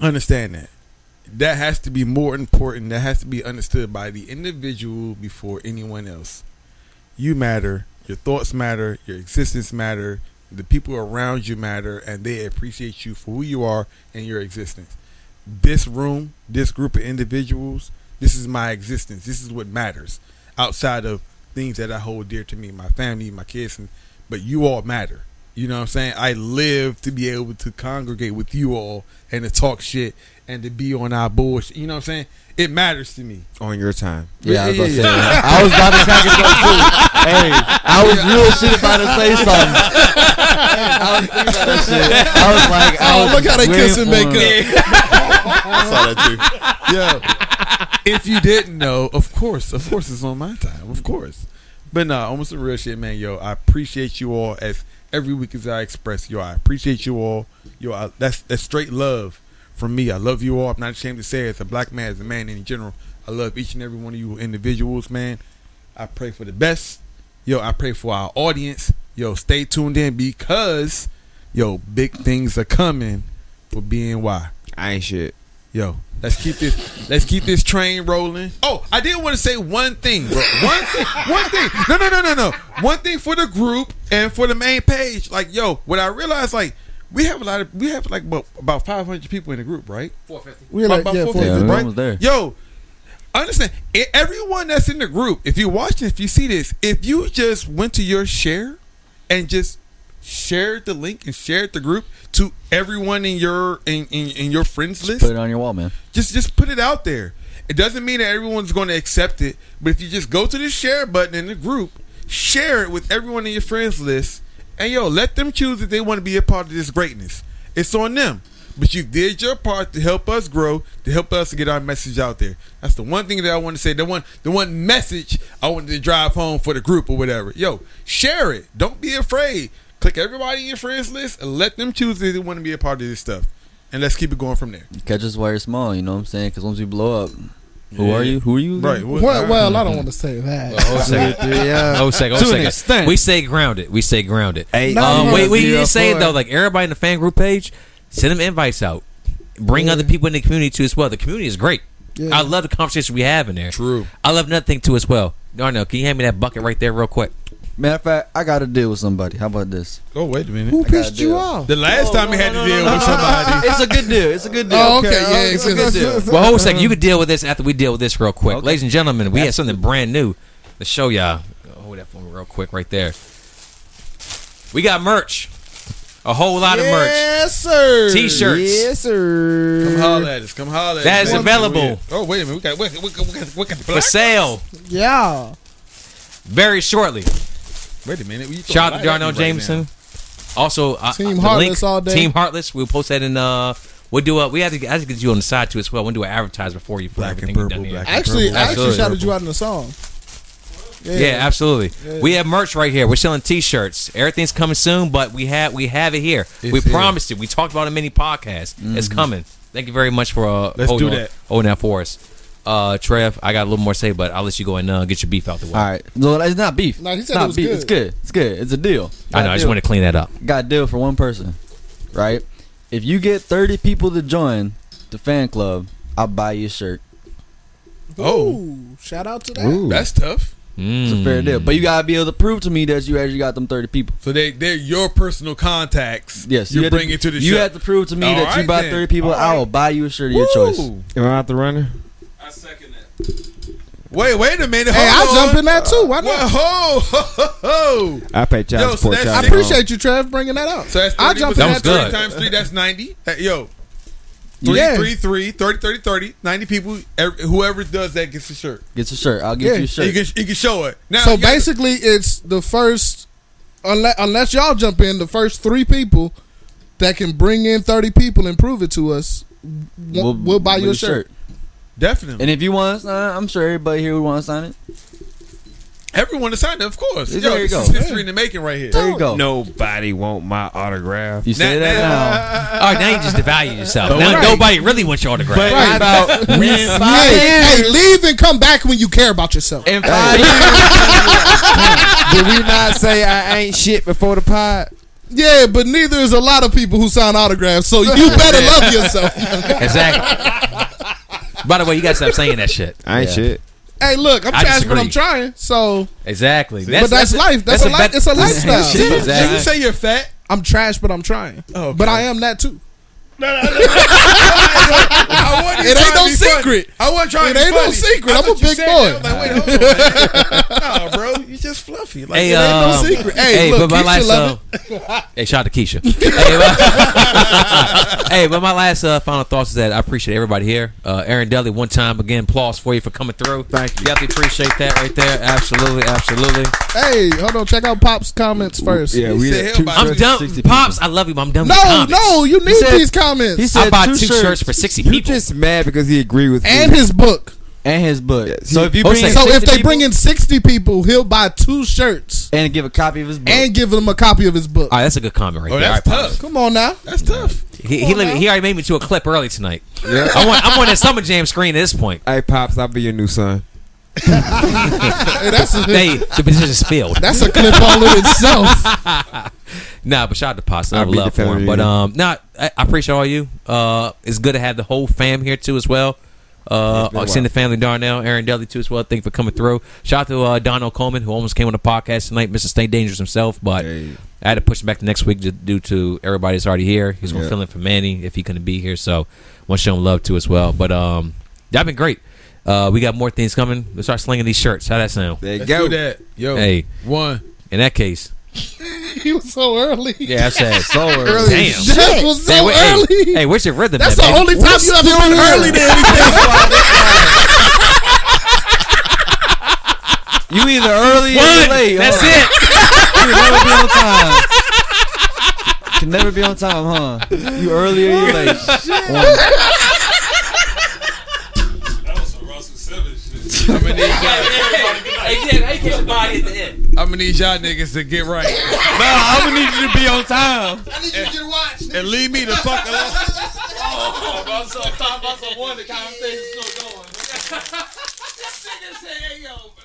Understand that. That has to be more important. That has to be understood by the individual before anyone else. You matter. Your thoughts matter. Your existence matter. The people around you matter, and they appreciate you for who you are and your existence. This room, this group of individuals, this is my existence. This is what matters outside of things that I hold dear to me, my family, my kids, and but you all matter. You know what I'm saying? I live to be able to congregate with you all and to talk shit and to be on our bullshit. You know what I'm saying? It matters to me. On your time. Yeah, I was about to Yeah, say. yeah, I was about to too. Hey, I was real shit about to say something. I was thinking about that shit. I was like, I Oh, was look how they kiss and make up. I saw that too. Yeah. if you didn't know, of course, of course, it's on my time, of course. But nah, almost some real shit, man. Yo, I appreciate you all as every week as I express. Yo, I appreciate you all. Yo, I, that's that's straight love from me. I love you all. I'm not ashamed to say it. As a black man, as a man in general, I love each and every one of you individuals, man. I pray for the best. Yo, I pray for our audience. Yo, stay tuned in because, yo, big things are coming for BNY. I ain't shit. Yo, let's keep this let's keep this train rolling. Oh, I did want to say one thing, bro. One thing, one thing. No, no, no, no, no. One thing for the group and for the main page. Like, yo, what I realized, like, we have a lot of we have like about, about five hundred people in the group, right? 450. We're like, About yeah, 450, four- Yeah, right? everyone was. Yo, understand? Everyone that's in the group, if you're watching, if you see this, if you just went to your share and just shared the link and shared the group to everyone in your in, in, in your friends list, Put it on your wall, man. just just put it out there. It doesn't mean that everyone's going to accept it, but if you just go to the share button in the group, share it with everyone in your friends list, and yo, let them choose if they want to be a part of this greatness. It's on them. But you did your part to help us grow, to help us to get our message out there. That's the one thing that I want to say. The one, the one message I wanted to drive home for the group or whatever. Yo, share it. Don't be afraid. Click everybody in your friends list and let them choose if they want to be a part of this stuff. And let's keep it going from there. Catch us while you're small. You know what I'm saying? Because once we blow up, who Yeah. are you? Who are you? Right. again? Well, well, I don't want to say that. Oh, second. yeah. Oh, second. Oh, second. extent. We say grounded. We say grounded. Eight, No, Um, wait, we zero, need to say it though. Like everybody in the fan group page, send them invites out. Bring Yeah. other people in the community too as well. The community is great. Yeah. I love the conversation we have in there. True. I love nothing too as well. Darnell, can you hand me that bucket right there real quick? Matter of fact, I got to deal with somebody. How about this? Oh, wait a minute. Who I gotta pissed you do off? The last time we had to deal with somebody. it's a good deal. It's a good deal. Oh, okay, yeah, it's a good deal. Well, hold a second. You can deal with this after we deal with this real quick. Okay. Ladies and gentlemen, we have something brand new to show y'all. Hold that for me real quick right there. We got merch. A whole lot of merch. Yes, sir. T-shirts. Yes, sir. Come holler at us. Come holler at That us. is available. Oh, wait a minute. We got, we got, we got, we got, we got the For black. sale Yeah. very shortly. Wait a minute. You Shout out to Darnell light at me right Jameson. Also, uh, Team the Heartless link, all day. Team Heartless. We'll post that in. Uh, we'll do a. We have to. I have to get you on the side too as well. We'll do an advertisement before you for Black and everything you've purple, done here. black Actually, Purple. I actually Absolutely. shouted you out in the song. Yeah, absolutely. We have merch right here. We're selling T-shirts. Everything's coming soon, but we have we have it here. It's we here. promised it. We talked about it in many podcasts. It's coming. Thank you very much for uh, Let's holding do on- that. holding that for us. Uh, Trev, I got a little more to say, but I'll let you go and uh, get your beef out the way. All right. No, it's not beef. No, he said it's not it was beef. good. It's good. It's good. It's a deal. I know. I just want to clean that up. Got a deal for one person, right? If you get 30 people to join the fan club, I'll buy you a shirt. Oh. Ooh, shout out to that. Ooh. That's tough. It's a Mm. fair deal. But you gotta be able to prove to me that you actually got them 30 people. So they they're your personal contacts. Yes, you have bring to, it to the You show. have to prove to me All that you right bought then. 30 people. All I will buy you a shirt of your choice. Woo. Am I out the runner? I second that. Wait, wait a minute. Hey, hold I jump in that too. Why not? ho, ho, ho, ho. I pay child Yo, so support. that's- y'all I know. appreciate you, Trev, bringing that up. So that's 30, I jump in That was that, good. too. times 3, that's 90. Hey, yo. 3, Yeah. 3, 3, 30, 30, 30, 90 people. Every, whoever does that gets a shirt. Get your shirt. I'll get Yeah. you a shirt. You can, you can show it. Now, So you gotta- basically, it's the first, unless, unless y'all jump in, the first three people that can bring in 30 people and prove it to us, we'll, we'll buy you a with shirt. Definitely. And if you want to sign, I'm sure everybody here would want to sign it. Everyone decided, of course. There Yo, you this go. is history in the making right here. There you go. Nobody want my autograph. You say Now- that now- now. All right, now you just devalue yourself. Now right. nobody really wants your autograph. But Right. in about we Hey, hey, leave and come back when you care about yourself. In five years, Did we not say I ain't shit before the pod? Yeah, but neither is a lot of people who sign autographs, so you better love yourself. Exactly. By the way, you gotta stop saying that shit. I ain't Yeah. shit. hey, look, I'm I trash, but. I'm trying. So, Exactly. but that's, life. That's, a, li- bet- it's a lifestyle. Did you Exactly. say you're fat? I'm trash, but I'm trying. Oh, okay. But I am that too. I wasn't It ain't no be funny. secret. I wasn't trying It to be ain't no secret. I I'm a big boy. that. I was like, wait, hold on, man. no, bro, you just fluffy. Like, Hey, It ain't no um, secret. Hey, look, but my Keisha last, love uh, hey, shout out to Keisha. hey, but, hey, but my last uh, final thoughts is that I appreciate everybody here. Uh, Aaron Dudley, one time again, applause for you for coming through. Thank you. Definitely appreciate that right there. Absolutely, absolutely. Hey, hold on. Check out Pop's comments first. Yeah, we said had hell two about I'm Just done. Pops, I love you, but I'm done No, no, you need these comments. He said I bought two two shirts shirts for 60 You people. just mad because he agreed with and me. his book. and his book. Yeah, so if you Oh, bring So if they people bring in 60 people, he'll buy two shirts and give a copy of his book, and give them a copy of his book. All right, that's a good comment right Oh, there. that's All right, tough. Come on now. That's tough. Pops. He, he, let me- he already made me to a clip early tonight. Yeah. I want I'm on that summer jam screen at this point. Hey, pops, I'll be your new son. Hey, that's a, Hey, the position is filled. that's a clip all in itself. Nah, but shout out to Pops. I I'll have be love for him. But you. um, nah, I, I appreciate all you. Uh, it's good to have the whole fam here too as well. Uh, It's been extended family, Darnell, Aaron Deli too as well. Thank you for coming through. Shout out to uh, Donald Coleman who almost came on the podcast tonight. Mr. Stay Dangerous himself, but Hey. I had to push it back to next week due to everybody that's already here. He's gonna Yeah. fill in for Manny if he couldn't be here. So, want to show him love too as well. But um, that been great. Uh, we got more things coming. Let's start slinging these shirts. How that sound? There you Let's go. do that. Yo, Hey. one. In that case, he was so early. yeah, I said So early. Early Damn. as shit. was so Hey, wait, early. Hey, hey, where's your rhythm? That's at, the baby? only time you ever been early to anything. You either early or One. you late. That's huh? it. You can never be on time. Can never be on time, huh? You early or you late. One. I'm gonna need y'all. Again, I get your body at the end. I'm gonna need y'all niggas to get right. nah, I'm gonna need you to be on time. I need and, you to watch. Nigga. And leave me the fuck alone. Oh, oh, I'm so talking about someone. The conversation's still going. this nigga say, "Hey yo."